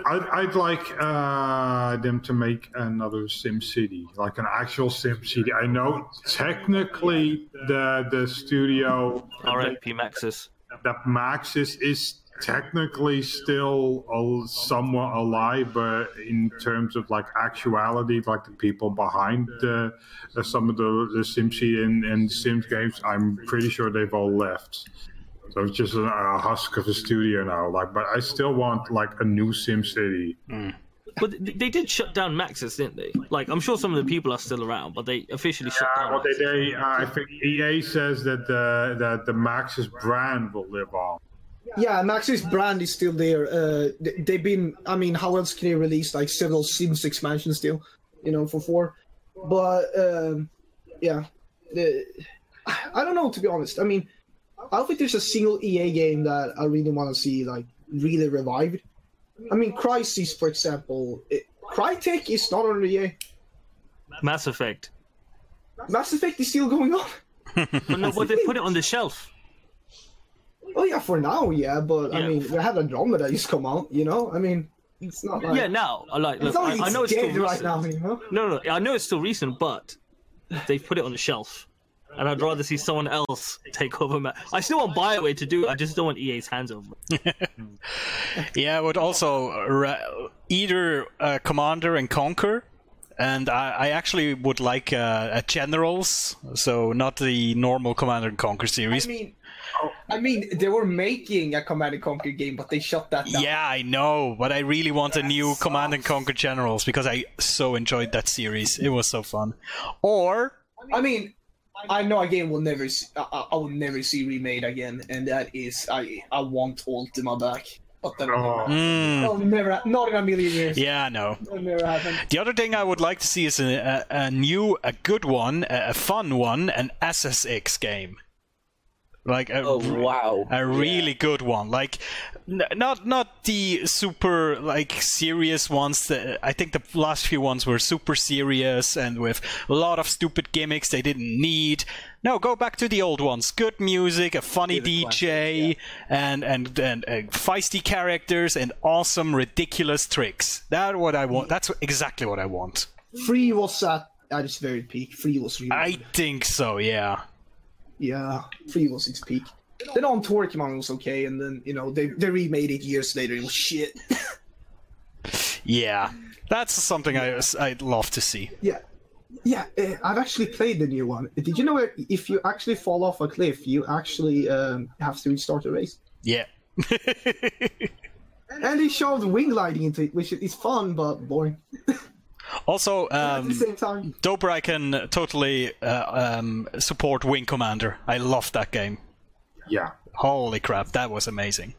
I'd, I'd like uh, them to make another Sim City, like an actual Sim City. I know technically the the studio RFP Maxis. that Maxis is technically still al- somewhat alive, but in terms of like actuality, like the people behind the, uh, some of the, the SimCity and, and Sims games, I'm pretty sure they've all left. So it's just a, a husk of a studio now. Like, but I still want like a new Sim City. But they did shut down Maxis, didn't they? Like I'm sure some of the people are still around, but they officially shut Uh, down. well, they, Maxis. they, uh, I think EA says that the that the Maxis brand will live on. Yeah, Maxis brand is still there. Uh, they, they've been. I mean, how else can they release like several Sims expansions still? You know, for four. But um, yeah, the, I don't know to be honest. I mean, I don't think there's a single EA game that I really want to see like really revived. I mean, Crysis, for example. It, Crytek is not on EA. Mass Effect. Mass Effect is still going on. But no, but they put it on the shelf. Oh yeah, for now, yeah. But I mean, we had Andromeda just come out. You know, I mean, it's not like Yeah, now I like. it's Look, not I, like I it's know it's still dead right recent. now. You know. No, no, I know it's still recent, but they've put it on the shelf. And I'd rather see someone else take over. Ma- I still want Bioware to do it. I just don't want EA's hands over. it. Yeah, I would also ra- either uh, Commander and Conquer, and I, I actually would like uh, a Generals, so not the normal Commander and Conquer series. I mean, I mean, they were making a Command and Conquer game, but they shut that down. yeah, I know, but I really want a new Command and Conquer Generals because I so enjoyed that series. It was so fun. Or I mean, I know a game will never, see, I, I- I will never see remade again, and that is I, I want Ultima back, but that Oh. Mm, will never, ha- not in a million years. yeah, no. That'll never happen. The other thing I would like to see is a, a, a new, a good one, a, a fun one, an SSX game. Like a, Oh wow! a really good one. Like n- not not the super like serious ones. That, I think the last few ones were super serious and with a lot of stupid gimmicks they didn't need. No, go back to the old ones. Good music, a funny the DJ, and and and uh, feisty characters and awesome ridiculous tricks. That what I want. That's exactly what I want. Free was at at its very peak. Free was really I think so. Yeah. Yeah, three was its peak. Then on Torquemon was okay, and then you know they they remade it years later. It was shit. Yeah. That's something I I'd love to see. yeah, yeah. Uh, I've actually played the new one. Did you know if you actually fall off a cliff, you actually um, have to restart the race? Yeah. And they shoved wing gliding into it, which is fun but boring also, at the um, same time. Doper, I can totally uh, um, support Wing Commander. I love that game. Yeah. Holy crap, that was amazing.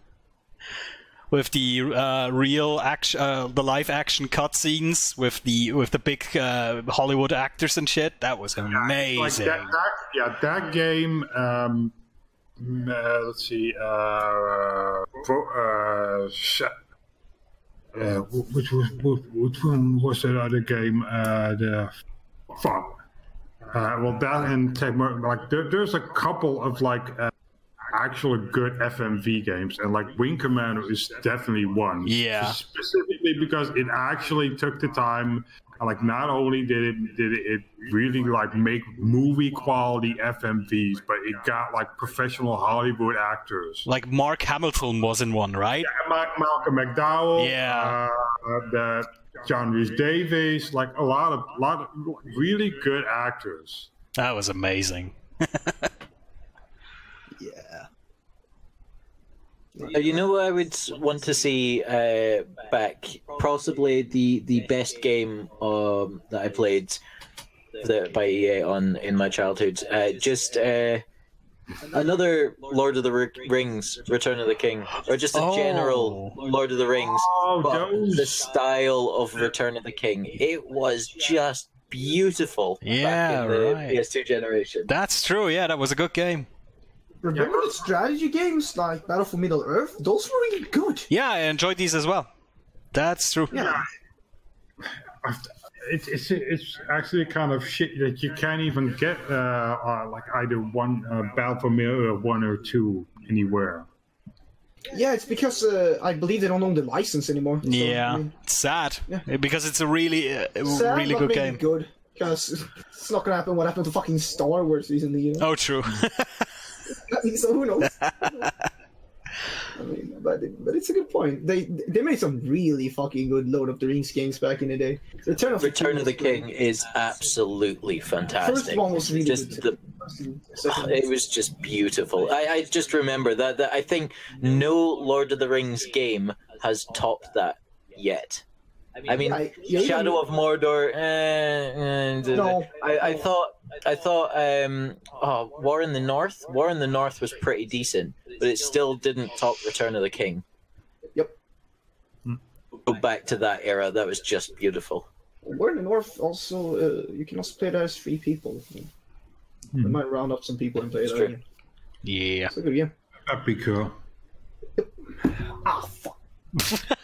With the uh, real action, uh, the live action cutscenes with the with the big uh, Hollywood actors and shit, that was Like amazing. that, that, yeah, that game. Um, uh, let's see. Uh, pro, uh, sh- uh, which was which, which one was that other game? Uh, the fuck. Uh, well, that and like there, there's a couple of like uh, actual good FMV games, and like Wing Commander is definitely one. Yeah. specifically because it actually took the time. and, Like not only did it did it really like make movie quality FMVs, but it got like professional Hollywood actors. Like Mark Hamilton was in one, right? Ma- Malcolm McDowell, Yeah. uh, the John Rhys Davies, like a lot of lot of really good actors. That was amazing. Yeah. Uh, You know what I would want to see uh, back? Possibly the, the best game um, that I played the, by EA on in my childhood. Uh, just uh, another Lord of the Ri- Rings, Return of the King, or just a Oh. general Lord of the Rings. Oh, but the style of Return of the King, it was just beautiful. Yeah, back in the right. PS2 generation. That's true. Yeah, that was a good game. Remember the strategy games like Battle for Middle Earth? Those were really good. Yeah, I enjoyed these as well. That's true. Yeah. It's it's it's actually kind of shit that you can't even get uh, uh, like either one uh, Battle for Middle one or two anywhere. Yeah, it's because uh, I believe they don't own the license anymore. So, I Yeah, mean, it's sad Yeah. because it's a really, uh, sad, really but good maybe game. Good, because it's not gonna happen. What happened to fucking Star Wars recently? You know? Oh, true. So who knows? I mean, but but it's a good point. They they made some really fucking good Lord of the Rings games back in the day. Return of the Return King of the. King is absolutely fantastic. First one was really just good. the Second it was just beautiful. I, I just remember that, that I think no Lord of the Rings game has topped that yet. I mean, Yeah, yeah, Shadow yeah. of Mordor. eh, and No. I, I thought I thought um, oh, War in the North. War in the North was pretty decent, but it still didn't top Return of the King. Yep. Go back to that era. That was just beautiful. War in the North. Also, uh, you can also play that as three people. We might round up some people and play It's that. true. Yeah. It's a good game. That'd be cool. Ah, fuck!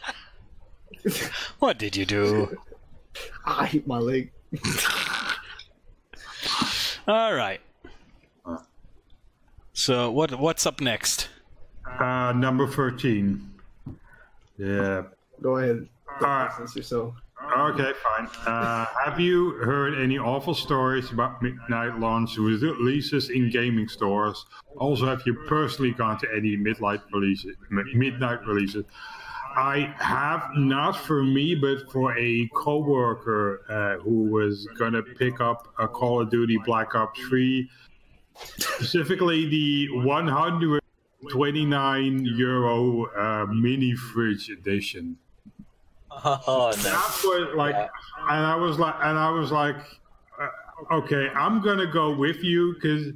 What did you do? I hit my leg. All right. So what what's up next? Uh, number thirteen. Yeah. Go ahead. Alright. Since. Okay, fine. Uh, have you heard any awful stories about midnight launch releases in gaming stores? Also, have you personally gone to any midnight releases? Midnight releases. I have not for me, but for a coworker uh, who was gonna pick up a Call of Duty Black Ops 3, specifically the 129 euro uh, mini fridge edition Oh, no. that was like, Yeah. and I was like, and I was like, uh, okay, I'm gonna go with you because,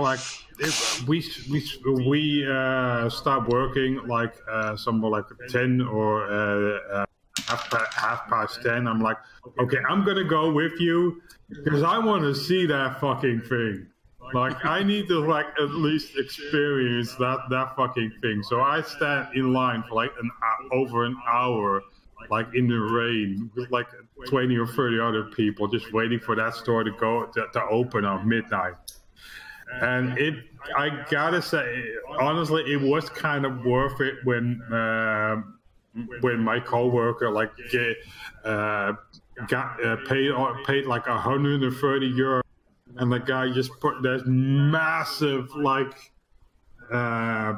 like, if we we we uh, start working like uh, somewhere like ten or uh, uh, half pa- half past ten. I'm like, okay, I'm gonna go with you because I want to see that fucking thing. Like I need to like at least experience that that fucking thing. So I stand in line for like an hou- over an hour, like in the rain, with like twenty or thirty other people, just waiting for that store to go to, to open on midnight. And it, I gotta say, honestly, it was kind of worth it when uh, when my coworker like get, uh, got uh, paid paid like 130 euro and the guy just put this massive like uh,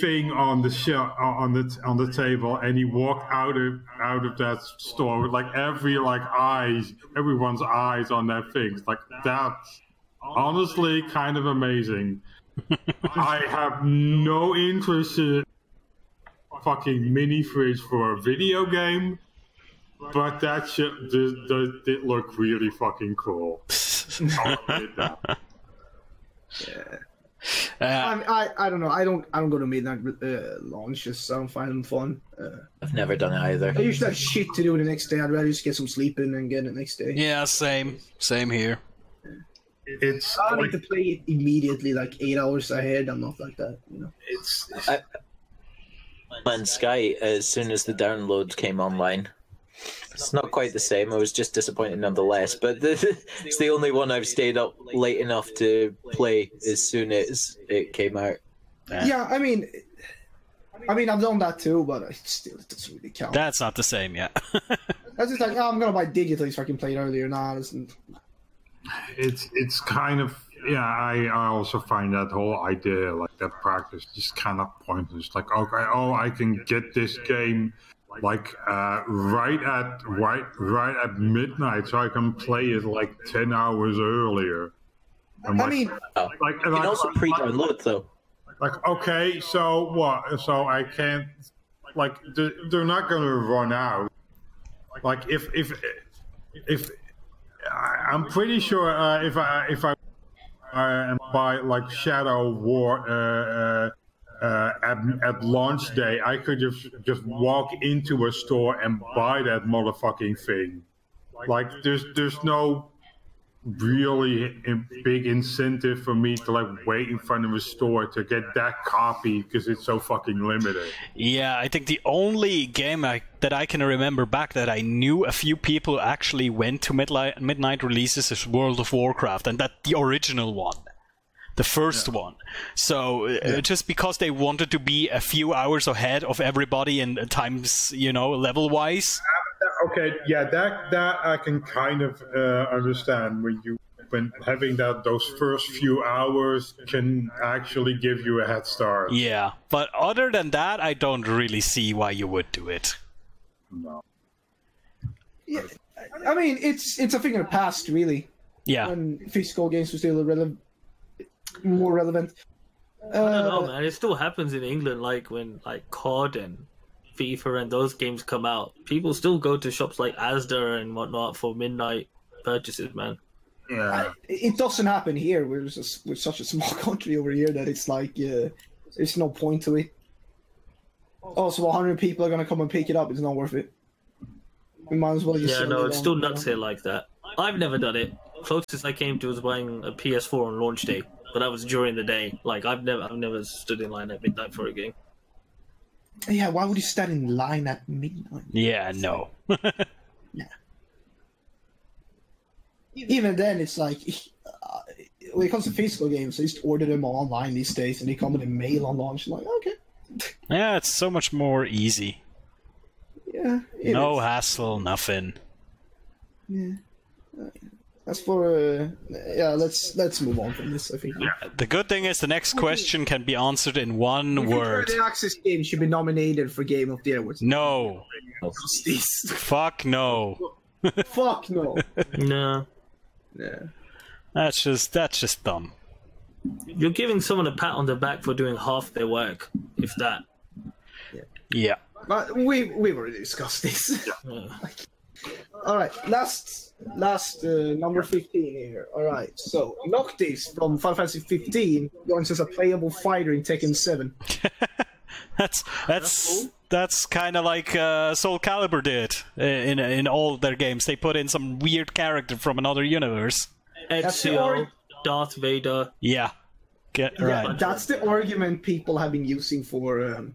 thing on the shelf on the on the table, and he walked out of out of that store with like every like eyes, everyone's eyes on that thing. Like that's honestly kind of amazing. I have no interest in fucking mini fridge for a video game. But that shit did, did, did look really fucking cool. I'll admit. Uh, I, I I don't know. I don't I don't go to midnight uh, launches. I don't find them fun. Uh, I've never done it either. I usually have shit to do the next day. I'd rather just get some sleep in and get it next day. yeah, same, same here. It's I don't like, to play it immediately, like eight hours ahead. I'm not like that. You know. it's And Sky, as soon as the download came online, it's not quite the same. I was just disappointed nonetheless. But the, it's the only one I've stayed up late enough to play as soon as it came out. Yeah, I mean, I mean, I've done that too, but it still it doesn't really count. That's not the same, yeah. That's just like, oh, I'm gonna buy digitally so I can play it earlier. Nah, listen. It's it's kind of yeah. I, I also find that whole idea like that practice just kind of pointless. Like okay, oh, I can get this game like uh, right at right right at midnight, so I can play it like ten hours earlier. I'm I like, mean, Oh. like, You can also pre-download though. like okay, so what? So I can't like they're, they're not gonna run out. Like if if if I- I'm pretty sure uh, if I if I uh, buy like Shadow War uh, uh, uh, at, at launch day, I could just just walk into a store and buy that motherfucking thing. Like there's there's no really big incentive for me to like wait in front of a store to get that copy because it's so fucking limited. Yeah, I think the only game I, that I can remember back that I knew a few people actually went to midnight, midnight releases is World of Warcraft, and that the original one, the first one. So uh, just because they wanted to be a few hours ahead of everybody and times, you know, level wise. Okay, yeah, that that I can kind of uh, understand when you when having that those first few hours can actually give you a head start. Yeah, but other than that, I don't really see why you would do it. No. yeah, I mean, it's it's a thing of the past, really. Yeah, When physical games were still relevant, more relevant. I don't know, Uh, man. It still happens in England, like when like COD and FIFA and those games come out. People still go to shops like Asda and whatnot for midnight purchases, man. Yeah. it doesn't happen here. We're just we're such a small country over here that it's like uh, there's no point to it. Oh, so 100 people are gonna come and pick it up. It's not worth it. We might as well just. Yeah, no, it's still nuts here like that. I've never done it. Closest I came to was buying a PS4 on launch day, but that was during the day. Like I've never, I've never stood in line at midnight for a game. Yeah, why would you stand in line at midnight? yeah, no. yeah. Even then, it's like uh, when it comes to physical games, I just order them online these days, and they come in the mail on launch. like, okay, yeah, it's so much more easy. yeah, No is. hassle, nothing. As for uh, yeah, let's let's move on from this. I think. Yeah. The good thing is the next question can be answered in one I word. The Access game should be nominated for Game of the Year. What's No. this? Fuck no. Fuck no. No, yeah. That's just that's just dumb. you're giving someone a pat on the back for doing half their work, if that. Yeah. But we we've already discussed this. Yeah. All right, last last uh, number fifteen here. All right, so Noctis from Final Fantasy 15 joins as a playable fighter in Tekken 7. That's that's that's kind of like uh, Soul Calibur did in in all their games. They put in some weird character from another universe. That's the Ezio, Darth Vader. Yeah. Get Yeah, right. that's the argument people have been using for um,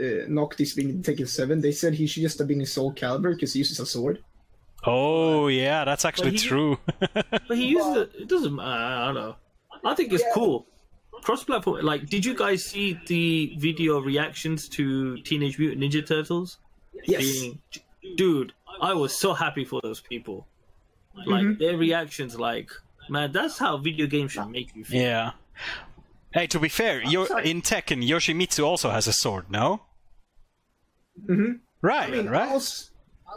uh, Noctis being in Tekken 7. They said he should just have been in Soul Calibur because he uses a sword. Oh yeah, that's actually he- true. But he uses it. It doesn't. I don't know. I think it's cool. Cross-platform. Like, did you guys see the video reactions to Teenage Mutant Ninja Turtles? Yes. Being, dude, I was so happy for those people. Like their reactions, like, man, that's how video games should make you feel. yeah. Hey, to be fair, Yo- in Tekken, Yoshimitsu also has a sword, no? Mm-hmm. Right, I mean, right. I was,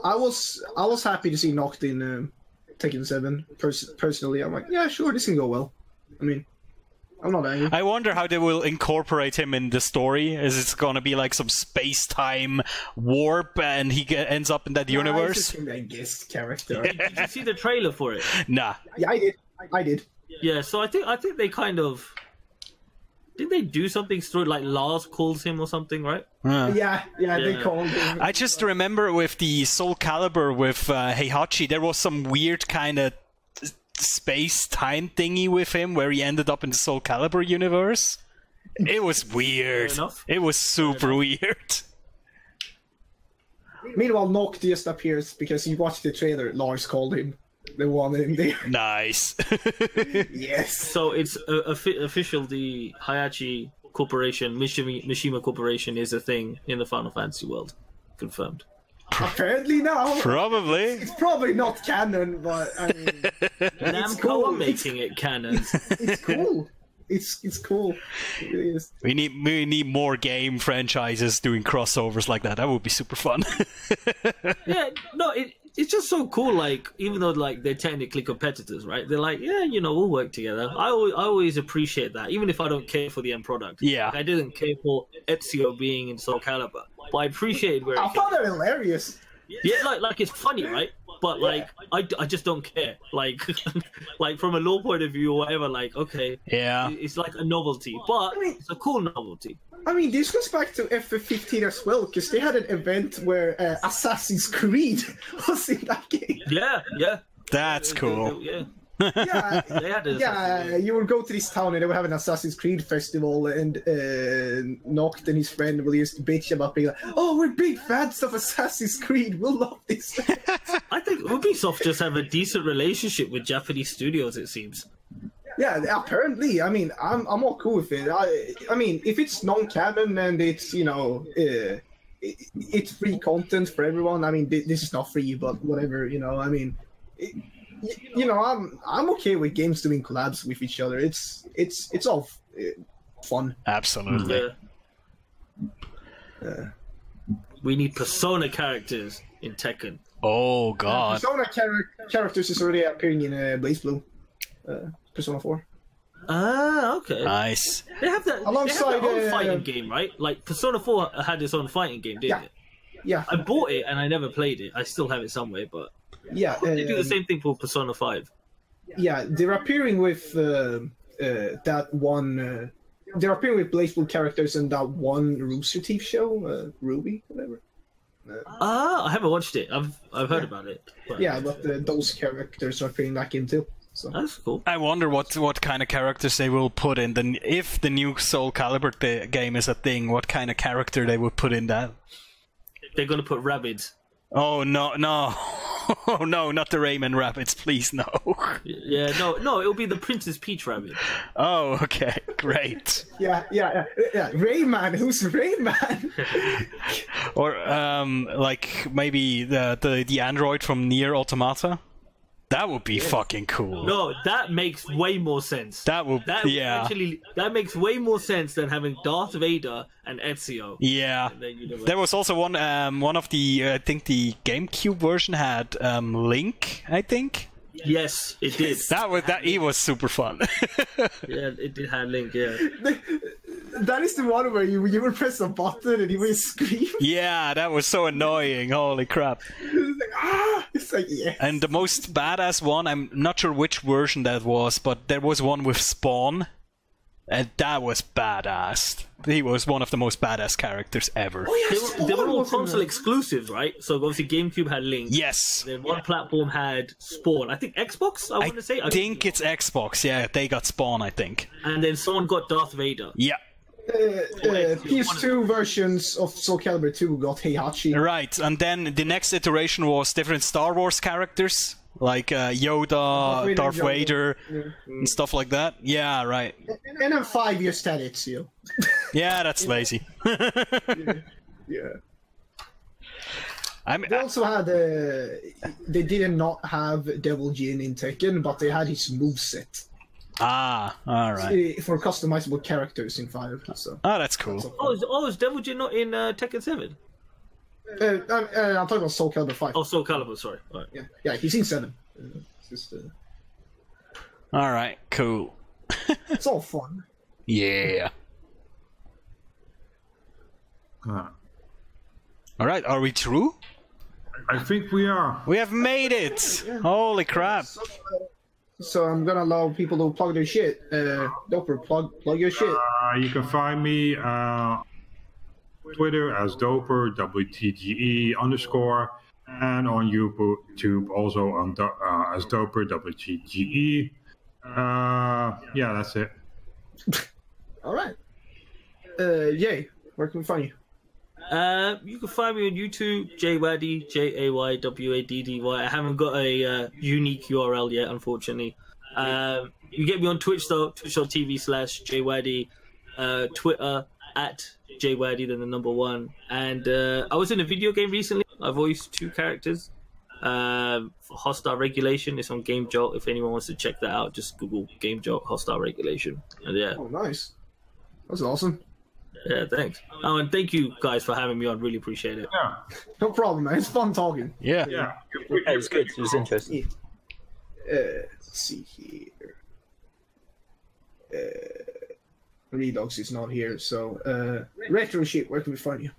I was, I was happy to see Noct in um, Tekken 7. Pers- personally, I'm like, yeah, sure, this can go well. I mean, I'm not angry. I wonder how they will incorporate him in the story. Is it going to be like some space-time warp, and he get, ends up in that I universe? just think a guest character. Did you see the trailer for it? Nah. yeah, I did. I did. Yeah, so I think I think they kind of did they do something story like Lars calls him or something, right? Uh. Yeah, yeah, they called him. I just remember with the Soul Calibur with uh, Heihachi, there was some weird kind of space time thingy with him where he ended up in the Soul Calibur universe. It was weird. It was super weird. Meanwhile, Noct just appears because you watched the trailer. Lars called him. The one in there. Nice. Yes. So it's uh, official. The Heihachi Corporation, Mishima, Mishima Corporation, is a thing in the Final Fantasy world. Confirmed. Apparently now. Probably. It's probably not canon, but I mean, Namco cool. are making it canon. it's cool. It's it's cool. It really is. We need we need more game franchises doing crossovers like that. That would be super fun. yeah, no, it, it's just so cool. Like, even though like they're technically competitors, right? They're like, yeah, you know, we'll work together. I always, I always appreciate that, even if I don't care for the end product. Yeah. Like, I didn't care for Ezio being in Soul Calibur, but I appreciate where. I it found that hilarious. Yeah, like like it's funny, right? But like I, I just don't care. Like like from a law point of view or whatever. Like okay, yeah. it's like a novelty, but it's a cool novelty. I mean, this goes back to f15 as well, because they had an event where uh, Assassin's Creed was in that game. Yeah, yeah, That's cool. Yeah, Yeah, yeah. You would go to this town and they would have an Assassin's Creed festival, and uh, Noct and his friend will just bitch about being like, "Oh, we're big fans of Assassin's Creed. We'll love this." I think Ubisoft just have a decent relationship with Japanese studios. It seems. Yeah, apparently. I mean, I'm I'm all cool with it. I I mean, if it's non-canon and it's you know, uh, it, it's free content for everyone. I mean, thi- this is not free, but whatever. You know, I mean, it, you know, I'm I'm okay with games doing collabs with each other. It's it's it's all uh, fun. Absolutely. Yeah. We need Persona characters in Tekken. Oh god. Persona char- characters is already appearing in uh, BlazBlue, uh, Persona Four. Ah, okay. Nice. They have that. Alongside, they have their own uh, fighting game, right? Like Persona Four had its own fighting game, didn't Yeah. it? Yeah, I bought it and I never played it. I still have it somewhere, but yeah. they do the um, same thing for Persona Five. Yeah, they're appearing with uh, uh, that one. Uh, they're appearing with BlazBlue characters in that one Rooster Teeth show, uh, RWBY, whatever. Ah, I haven't watched it. I've I've heard about it. but- Yeah, but uh, those characters are appearing back in too. So that's cool. I wonder what what kind of characters they will put in the if the new Soul Calibur the game is a thing. What kind of character they would put in that? They're gonna put rabbits. Oh no no oh no not the Rayman rabbits please no. Yeah, no, no, it'll be the Princess Peach rabbit. Oh okay great. yeah, yeah, yeah, yeah. Rayman, who's Rayman? Or um like maybe the the the android from Nier Automata. That would be fucking cool. No, that makes way more sense. That would That yeah actually that makes way more sense than having Darth Vader and Ezio. yeah. There was also one um one of the uh, I think the GameCube version had um Link I think. Yes, it did. That was that he was super fun. Yeah, it did have Link. Yeah. that is the one where you you would press a button and he would scream. yeah, that was so annoying. Holy crap. It's like ah, it's like yeah. And the most badass one, I'm not sure which version that was, but there was one with Spawn. And that was badass. He was one of the most badass characters ever. Oh, They were, they were all console exclusives, right? So obviously GameCube had Link. Yes, Then one platform had Spawn. I think Xbox. I want to say. I think it's Xbox. Yeah, they got Spawn. I think. And then someone got Darth Vader. Yeah, Uh, uh, PS2 versions of Soul Calibur 2 got Heihachi. right. And then the next iteration was different Star Wars characters like uh, Yoda, Vader, Darth Yoda. Vader, Yeah. and stuff like that. Yeah, right. And then five years had it, you. Yeah, that's lazy. Yeah. I mean, They also had. Uh, they did not not have Devil Jin in Tekken, but they had his moveset ah, all right. for customizable characters in 5. So. Oh, that's cool. Oh, is, oh, is Devil Jin not in uh, Tekken Seven? Uh, uh, uh, I'm talking about Soul Calibur 5. Oh, Soul Calibur. Sorry. All right. Yeah, yeah, he's in 7. Uh, just, uh, All right, cool. it's all fun. Yeah. Uh, All right, are we through? I think we are. We have made it! Holy crap! So I'm gonna allow people to plug their shit. Uh, Doper, plug plug your shit. Uh, you can find me uh, Twitter as Doper WTGE underscore, and on YouTube also on Do- uh, as Doper WTGE. Uh, yeah, that's it. All right. Uh, yay. Where can we find you? Uh, you can find me on YouTube, JayWaddy, J A Y W A D D Y. I haven't got a uh, unique URL yet, unfortunately. Um, you get me on Twitch though, twitch.tv slash JayWaddy, uh, Twitter at JayWaddy, then the number one. And uh, I was in a video game recently. I voiced two characters. Um, for Hostile Regulation, it's on Game Jolt. If anyone wants to check that out, just Google Game Jolt Hostile Regulation. And yeah, Oh, nice. That's awesome. yeah, thanks. Oh, and thank you guys for having me on. Really appreciate it. Yeah, No problem, man. It's fun talking. Yeah. yeah. Yeah, it was good. It was interesting. Uh, let's see here. Uh, Redox is not here, so uh, retro Sheep, Where can we find you?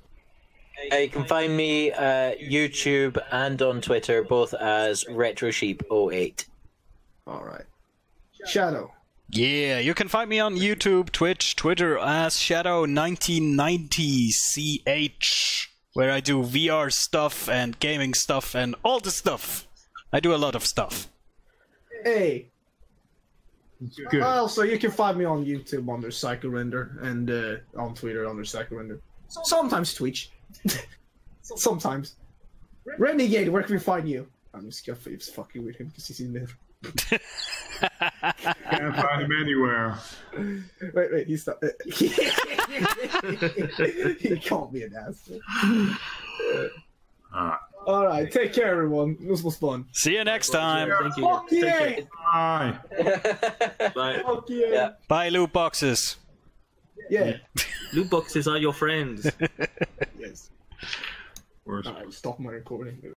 Uh, you can find me uh, YouTube and on Twitter, both as Retro Sheep 8 All right, Shadow. Yeah, you can find me on YouTube, Twitch, Twitter as Shadow1990CH, where I do VR stuff and gaming stuff and all the stuff. I do a lot of stuff. Hey. Good. Also, you can find me on YouTube under Psycho Render and uh, on Twitter under Psycho Render. Sometimes Twitch. Sometimes. Renegade, where can we find you? I'm just gonna it's fucking with him because he's in there. Can't find him anywhere. Wait, wait, he's not. he called me an asshole. Uh, All right, take care, everyone. This was fun. See you next time. Thank you. Fuck yeah! care. bye. Bye. Fuck yeah! Yeah. Bye, loot boxes. Yeah. Loot boxes are your friends. Yes. Worst. All right, stop my recording.